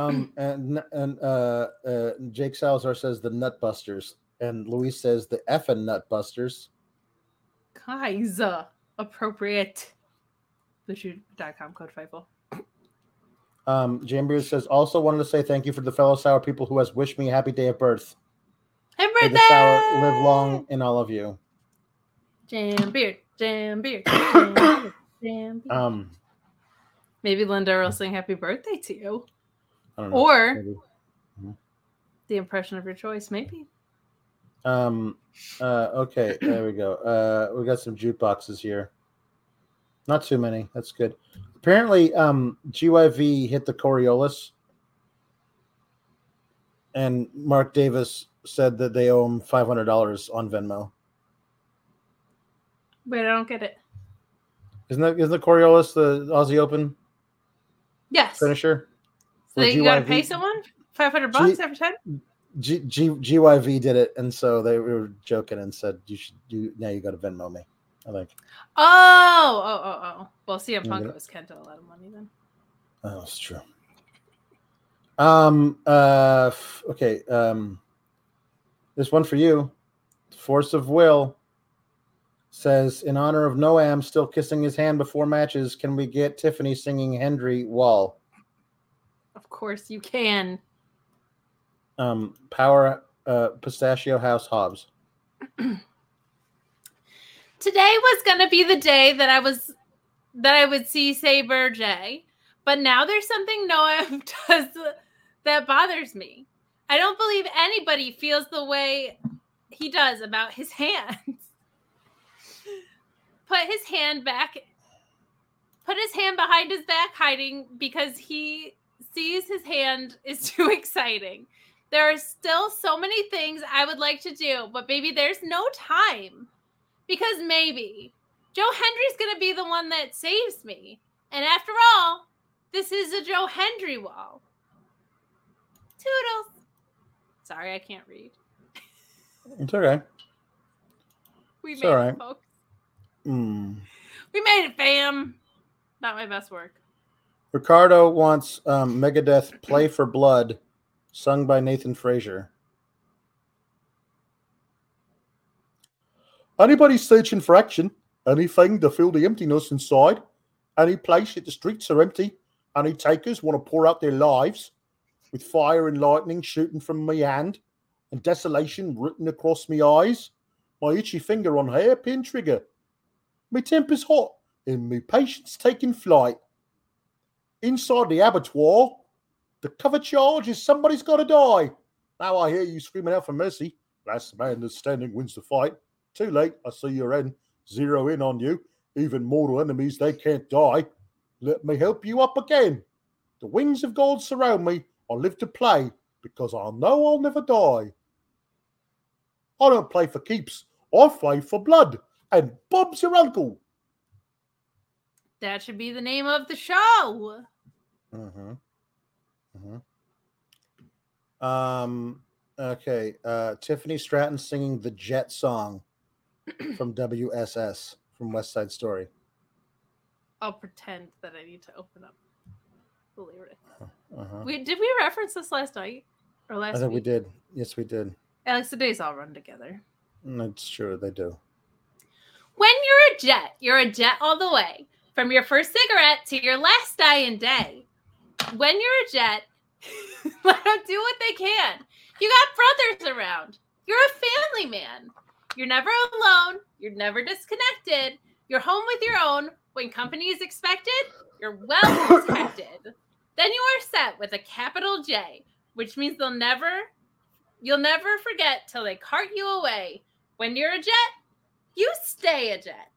Um, and and uh, uh, Jake Salazar says the Nutbusters, and Luis says the effing Nutbusters. Uh, appropriate. BlueChew.com code FIFO. Um, Jam Beard says also wanted to say thank you for the fellow sour people who has wished me a happy day of birth. May birthday! the sour live long in all of you. Jam beard, jam beard, jam beard, jam beard. Um, Maybe Linda will sing happy birthday to you. I don't know. Or maybe. the impression of your choice, maybe. Um, uh, okay, there we go. Uh, we got some jukeboxes here. Not too many. That's good. Apparently, um, GYV hit the Coriolis, and Mark Davis said that they owe him five hundred dollars on Venmo. Wait, I don't get it. Isn't that isn't the Coriolis the Aussie Open Yes. Finisher? For you got to pay someone 500 bucks G- every time? G, G, GYV did it, and so they were joking and said, "You should do now you got to Venmo me." I think. Oh, oh, oh, oh. Well, CM Punk owes Kenta a lot of money then. Oh, it's true. Um. Uh. Okay. Um. This one for you. Force of Will says, in honor of Noam still kissing his hand before matches, can we get Tiffany singing Hendry Wall? Of course you can. Um. Power. Uh. Pistachio House Hobbs. Today was gonna be the day that I was that I would see Saber J, but now there's something Noah does that bothers me. I don't believe anybody feels the way he does about his hands. Put his hand back. Put his hand behind his back, hiding because he sees his hand is too exciting. There are still so many things I would like to do, but maybe there's no time because maybe Joe Hendry's going to be the one that saves me. And after all, this is a Joe Hendry wall. Toodles. Sorry, I can't read. It's okay. We It's made all it, folks. Hmm. We made it, fam. Not my best work. Ricardo wants um, Megadeth "Play for Blood," sung by Nathan Frazer. Anybody searching for action? Anything to fill the emptiness inside? Any place that the streets are empty? Any takers want to pour out their lives? With fire and lightning shooting from me hand, and desolation written across me eyes, my itchy finger on hairpin trigger. Me temper's hot, and me patience taking flight. Inside the abattoir, the cover charge is somebody's got to die. Now I hear you screaming out for mercy. Last man that's standing wins the fight. Too late, I see your end. Zero in on you. Even mortal enemies, they can't die. Let me help you up again. The wings of God surround me. I live to play because I know I'll never die. I don't play for keeps. I play for blood. And Bob's your uncle. That should be the name of the show. Mm-hmm. Um. Okay. Uh, Tiffany Stratton singing the Jet song from WSS from West Side Story. I'll pretend that I need to open up the lyrics. Uh-huh. We did we reference this last night or last? I think we did. Yes, we did. Alex, the days all run together. That's true. They do. When you're a jet, you're a jet all the way. From your first cigarette to your last dying day. When you're a jet, let them do what they can. You got brothers around. You're a family man. You're never alone. You're never disconnected. You're home with your own. When company is expected, you're well protected. Then you are set with a capital J, which means they'll never, you'll never forget till they cart you away. When you're a jet, you stay a jet.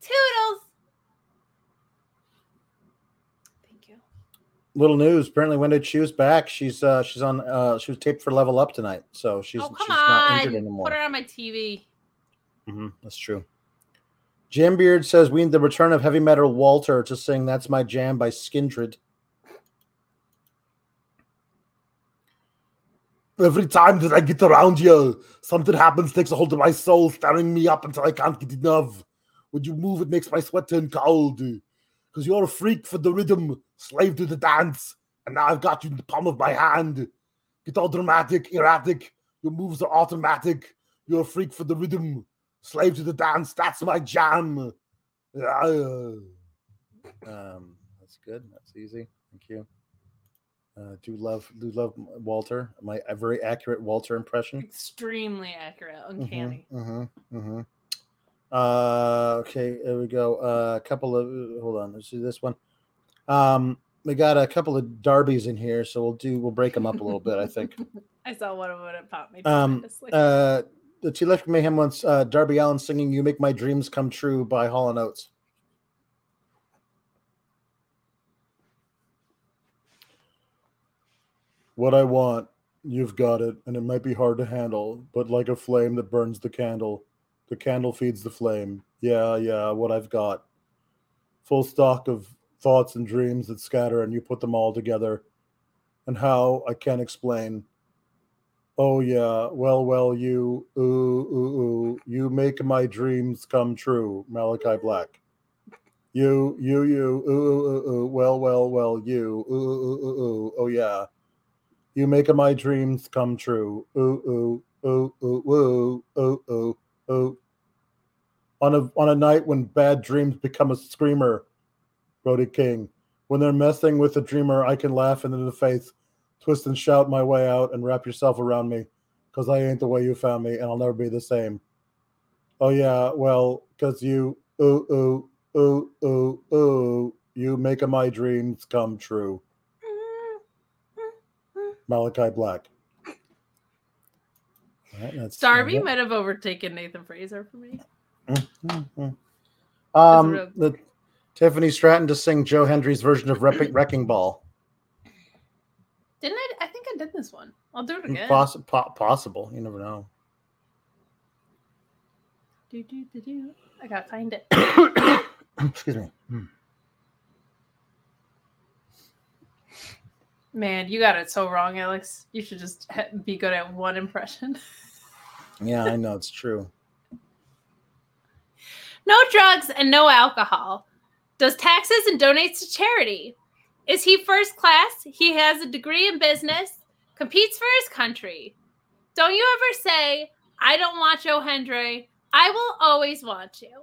Toodles. Thank you. Little news. Apparently, Wendy Choo's back. She's uh she's on uh she was taped for Level Up tonight, so she's oh, come she's not injured anymore. Put her on my TV. hmm that's true. Jam Beard says we need the return of heavy metal Walter to sing "That's My Jam" by Skindred. Every time that I get around you, something happens, takes a hold of my soul, staring me up until I can't get enough. When you move, it makes my sweat turn cold. Because you're a freak for the rhythm, slave to the dance, and now I've got you in the palm of my hand. Get all dramatic, erratic. Your moves are automatic. You're a freak for the rhythm, slave to the dance. That's my jam. Um, that's good. That's easy. Thank you. Uh, do love do love Walter. My a very accurate Walter impression. Extremely accurate, uncanny. Mm-hmm, mm-hmm. Uh, okay, there we go. Uh, a couple of hold on. Let's do this one. Um, we got a couple of derbies in here, so we'll do we'll break them up a little bit. I think. I saw one of them and it popped me. Um, uh, the T Electric Mayhem wants uh, Darby Allin singing "You Make My Dreams Come True" by Hall and Oates. What I want, you've got it, and it might be hard to handle, but like a flame that burns the candle, the candle feeds the flame. Yeah, yeah, what I've got. Full stock of thoughts and dreams that scatter, and you put them all together. And how I can't explain. Oh yeah, well, well, you, ooh, ooh, ooh, you make my dreams come true, Malachi Black. You, you, you, ooh, ooh, ooh, ooh, well, well, well, you, ooh, ooh, ooh, ooh, oh yeah. You make my dreams come true. Ooh, ooh, ooh, ooh, ooh, ooh, ooh, ooh. On a on a night when bad dreams become a screamer, Brody King. When they're messing with a dreamer, I can laugh into the face, twist and shout my way out, and wrap yourself around me, because I ain't the way you found me, and I'll never be the same. Oh yeah, well, because you, ooh, ooh, ooh, ooh, ooh, you make my dreams come true. Malachi Black. All right, that's might have overtaken Nathan Frazer for me. Mhm. Um, real- the Tiffany Stratton to sing Joe Hendry's version of Wrecking, Wrecking Ball. Didn't I? I think I did this one. I'll do it again. Poss- po- possible. You never know. Do, do, do, do. I gotta find it. Excuse me. Hmm. Man, you got it so wrong, Alex. You should just be good at one impression. Yeah, I know it's true. No drugs and no alcohol. Does taxes and donates to charity. Is he first class? He has a degree in business. Competes for his country. Don't you ever say, I don't want Joe Hendry. I will always want you.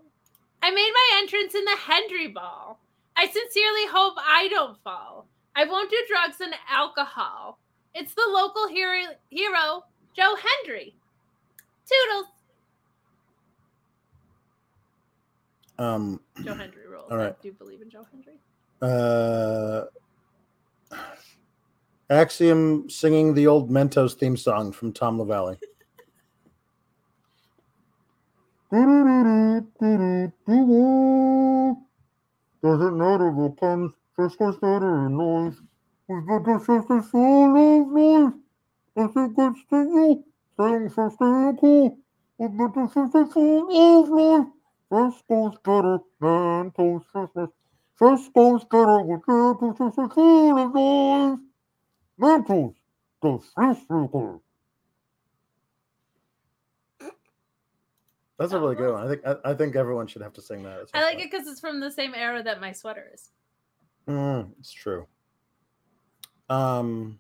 I made my entrance in the Hendry Ball. I sincerely hope I don't fall. I won't do drugs and alcohol. It's the local hero, hero Joe Hendry. Toodles. Um, Joe Hendry rules. All right. I do believe in Joe Hendry. uh, Axiom singing the old Mentos theme song from Tom LaValle. Doesn't matter what comes, just goes better in noise. We've got the surface full of noise. If it gets to you, things are still cool. We've got the surface full of noise. First goes better than toast Christmas. First goes better with the surface full of noise. Mentos, the maker. That's a really good one. I think I, I think everyone should have to sing that. I like it because it's from the same era that my sweater is. Mm, it's true. Um,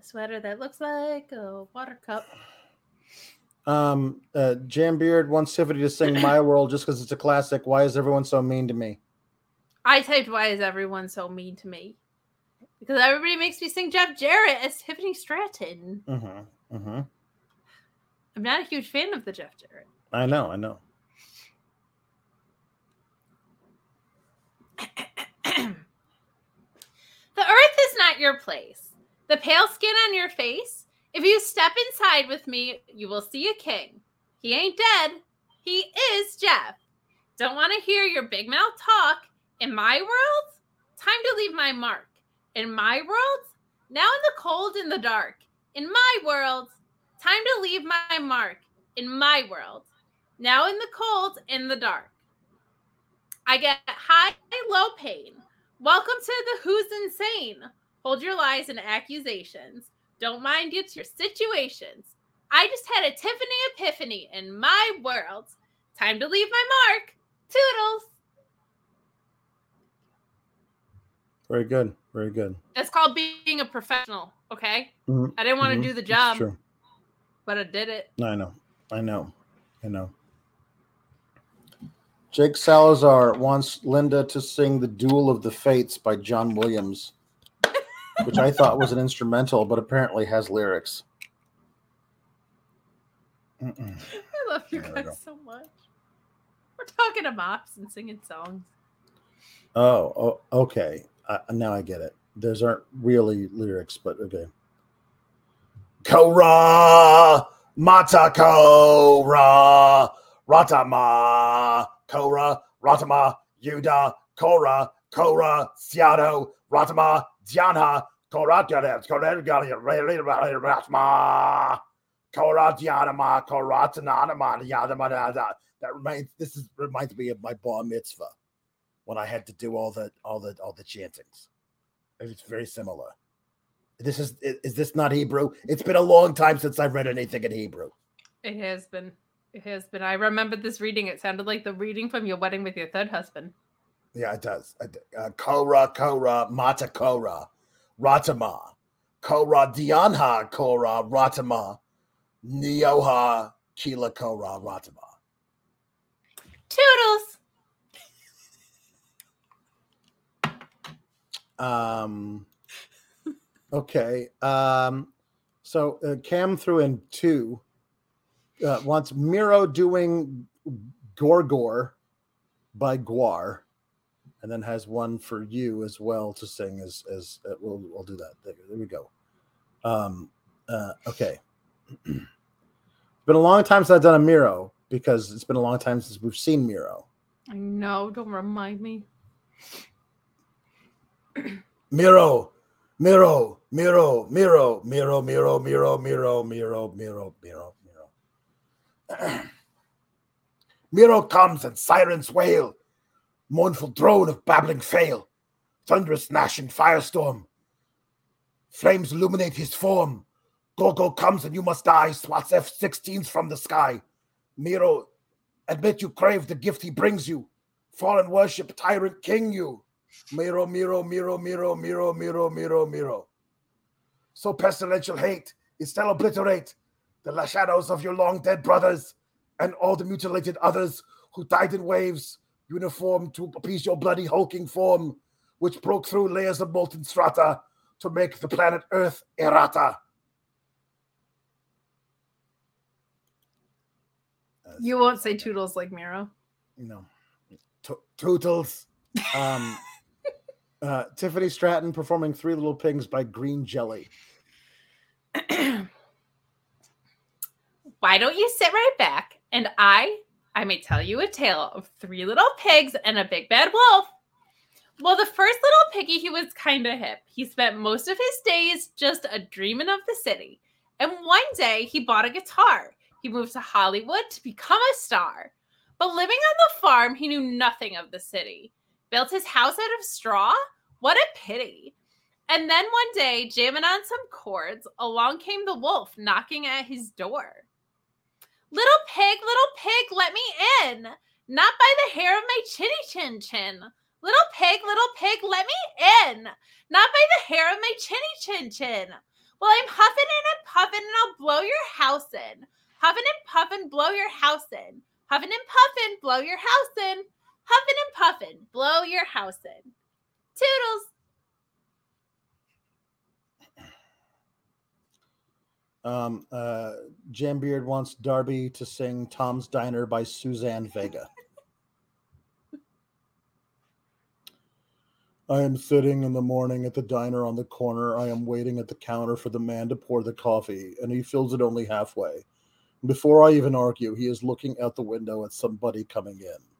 A sweater that looks like a water cup. Um, uh, Jam Beard wants Tiffany to sing "My World" just because it's a classic. Why is everyone so mean to me? I typed, "Why is everyone so mean to me?" Because everybody makes me sing Jeff Jarrett as Tiffany Stratton. Mm-hmm. Mm-hmm. I'm not a huge fan of the Jeff Jarrett. I know. I know. The earth is not your place. The pale skin on your face. If you step inside with me, you will see a king. He ain't dead. He is Jeff. Don't want to hear your big mouth talk. In my world, time to leave my mark. In my world, now in the cold and the dark. In my world, time to leave my mark. In my world, now in the cold and the dark. I get high, low pain. Welcome to the Who's Insane. Hold your lies and accusations. Don't mind it's your situations. I just had a Tiffany epiphany in my world. Time to leave my mark. Toodles. Very good. Very good. That's called being a professional, okay? Mhm, I didn't want to mhm, do the job, True. but I did it. I know. I know. I know. Jake Salazar wants Linda to sing The Duel of the Fates by John Williams, which I thought was an instrumental, but apparently has lyrics. Mm-mm. I love you There guys so much. We're talking to mops and singing songs. Oh, oh, okay. Uh, now I get it. Those aren't really lyrics, but okay. Kora Mata Kora Ratama Kora Ratama Yuda Kora Kora Siado Ratama Diana Kora Ratma Kora Dianama Kora Tananama Yadama That reminds this is reminds me of my bar mitzvah when I had to do all the all the all the chantings. It's very similar. This is is is this not Hebrew? It's been a long time since I've read anything in Hebrew. It has been. It has been. I remember this reading. It sounded like the reading from your wedding with your third husband. Yeah, it does. Uh, Kora, Kora, Mata Kora, Ratama, Kora, Dianha, Kora, Ratama, Neoha, Kila, Kora, Ratama. Toodles. Um, okay. Um, so uh, Cam threw in two. Uh, wants Miro doing Gorgor by GWAR, and then has one for you as well to sing. As as uh, we'll we'll do that. There, there we go. Um, uh, okay. it's been a long time since I've done a Miro because it's been a long time since we've seen Miro. I know. Don't remind me. Miro, Miro, Miro, Miro, Miro, Miro, Miro, Miro, Miro, Miro, Miro, Miro. Miro comes and sirens wail, mournful drone of babbling fail, thunderous gnashing firestorm. Flames illuminate his form. Gorgo comes and you must die, swats F-16s from the sky. Miro, admit you crave the gift he brings you. Fallen worship, tyrant king you. Miro, Miro, Miro, Miro, Miro, Miro, Miro, Miro. So pestilential hate is still obliterate the shadows of your long dead brothers and all the mutilated others who died in waves, uniform to appease your bloody hulking form, which broke through layers of molten strata to make the planet Earth errata. You won't say toodles like Miro. No. To- Tootles. Um, uh, Tiffany Stratton performing Three Little Pigs by Green Jelly. Why don't you sit right back and I I may tell you a tale of three little pigs and a big bad wolf. Well, the first little piggy, he was kind of hip. He spent most of his days just a dreaming of the city. And one day he bought a guitar. He moved to Hollywood to become a star. But living on the farm, he knew nothing of the city. Built his house out of straw? What a pity. And then one day, jamming on some chords, along came the wolf knocking at his door. Little pig, little pig, let me in. Not by the hair of my chinny chin chin. Little pig, little pig, let me in. Not by the hair of my chinny chin chin. Well, I'm huffing and I'm puffing and I'll blow your house in. Huffing and puffing, blow your house in. Huffing and puffing, blow your house in. Huffing and puffing, blow your house in. Toodles. Um, uh, Jam Beard wants Darby to sing Tom's Diner by Suzanne Vega. I am sitting in the morning at the diner on the corner. I am waiting at the counter for the man to pour the coffee, and he fills it only halfway. Before I even argue, he is looking out the window at somebody coming in.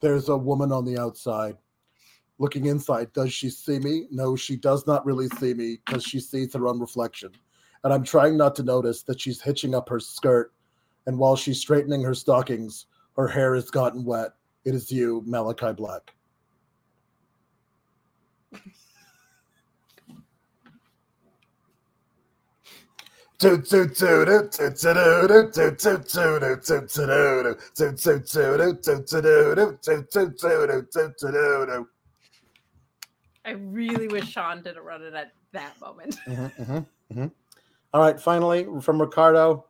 There's a woman on the outside looking inside. Does she see me? No, she does not really see me because she sees her own reflection. And I'm trying not to notice that she's hitching up her skirt. And while she's straightening her stockings, her hair has gotten wet. It is you, Malakai Black. I really wish Sean didn't run it at that moment. Mm-hmm, mm-hmm, mm-hmm. All right, finally from Ricardo,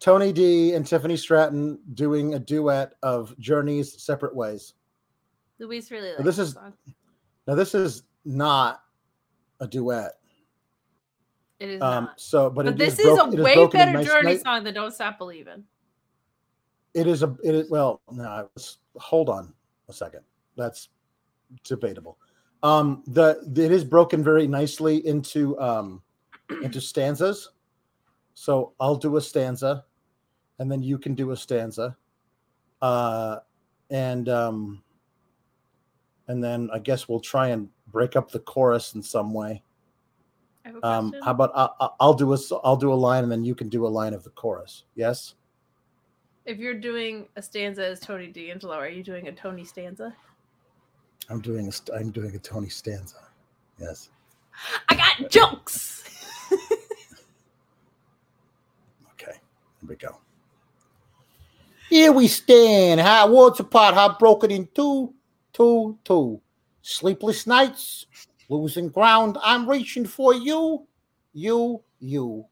Tony D and Tiffany Stratton doing a duet of Journey's Separate Ways. Luis really likes Well, this this is- song. Now, this is not a duet. It is Um, not. so, but, But it this is, broke- a way better nice- Journey nice- song than Don't Stop Believing. It is a. It is well. No, it's, hold on a second. That's debatable. Um, the it is broken very nicely into um into stanzas. So I'll do a stanza, and then you can do a stanza, uh, and um, and then I guess we'll try and break up the chorus in some way. I have a Um, how about I, I- I'll do a I'll do a line, and then you can do a line of the chorus. Yes. if you're doing a stanza as Tony D'Angelo, are you doing a Tony stanza? I'm doing a I'm doing a Tony stanza. Yes. I got jokes. Okay. Here we go. Here we stand, hot worlds apart, hot broken in two, two, two. Sleepless nights, losing ground. I'm reaching for you, you, you.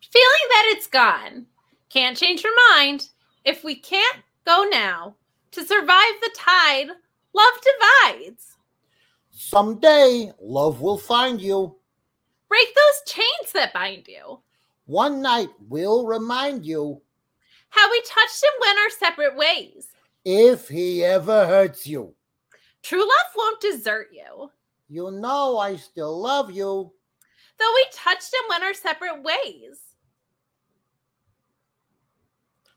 Feeling that it's gone. Can't change your mind. If we can't go now, to survive the tide, love divides. Someday, love will find you. Break those chains that bind you. One night will remind you How we touched and went our separate ways. if he ever hurts you. True love won't desert you. You know I still love you. Though we touched and went our separate ways.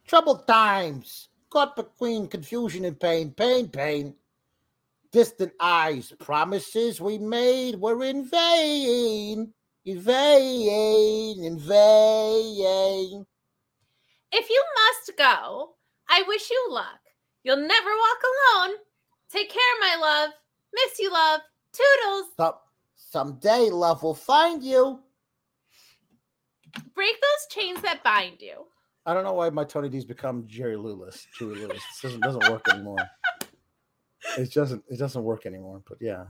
Troubled times, caught between confusion and pain, pain, pain. Distant eyes, promises we made were in vain, in vain, in vain. If you must go, I wish you luck. You'll never walk alone. Take care, my love. Miss you, love. Toodles. Some, someday love will find you. Break those chains that bind you. I don't know why my Tony D's become Jerry Lewis, Chewy Lewis. It doesn't, doesn't work anymore. It doesn't. It doesn't work anymore. But yeah,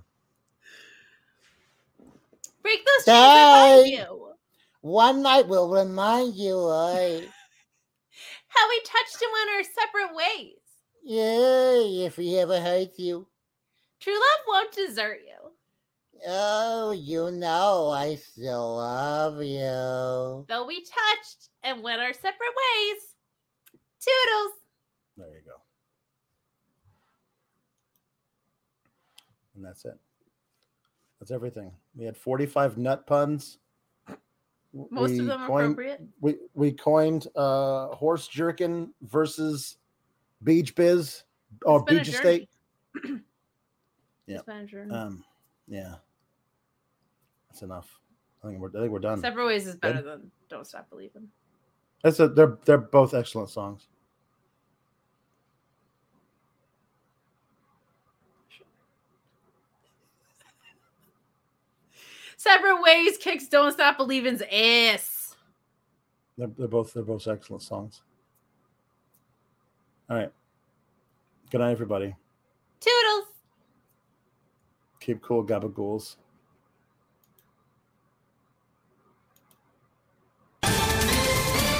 Break those chains that bind you. one night will remind you. I, How we touched and went our separate ways. yeah, if he ever hurts you. True love won't desert you. Oh, you know I still love you. Though we touched and went our separate ways. Toodles. There you go. And that's it. That's everything. We had 45 nut puns. Most we of them coined, appropriate. We we coined uh horse jerkin versus beach biz or It's been a beach estate. Yeah. It's been a journey. Um yeah. That's enough. I think we're I think we're done. Separate ways is better than Don't Stop Believing. That's a, they're they're both excellent songs. Separate ways kicks Don't Stop Believing's ass. They're, they're both they're both excellent songs. All right. Good night, everybody. Toodles. Keep cool, gabagools.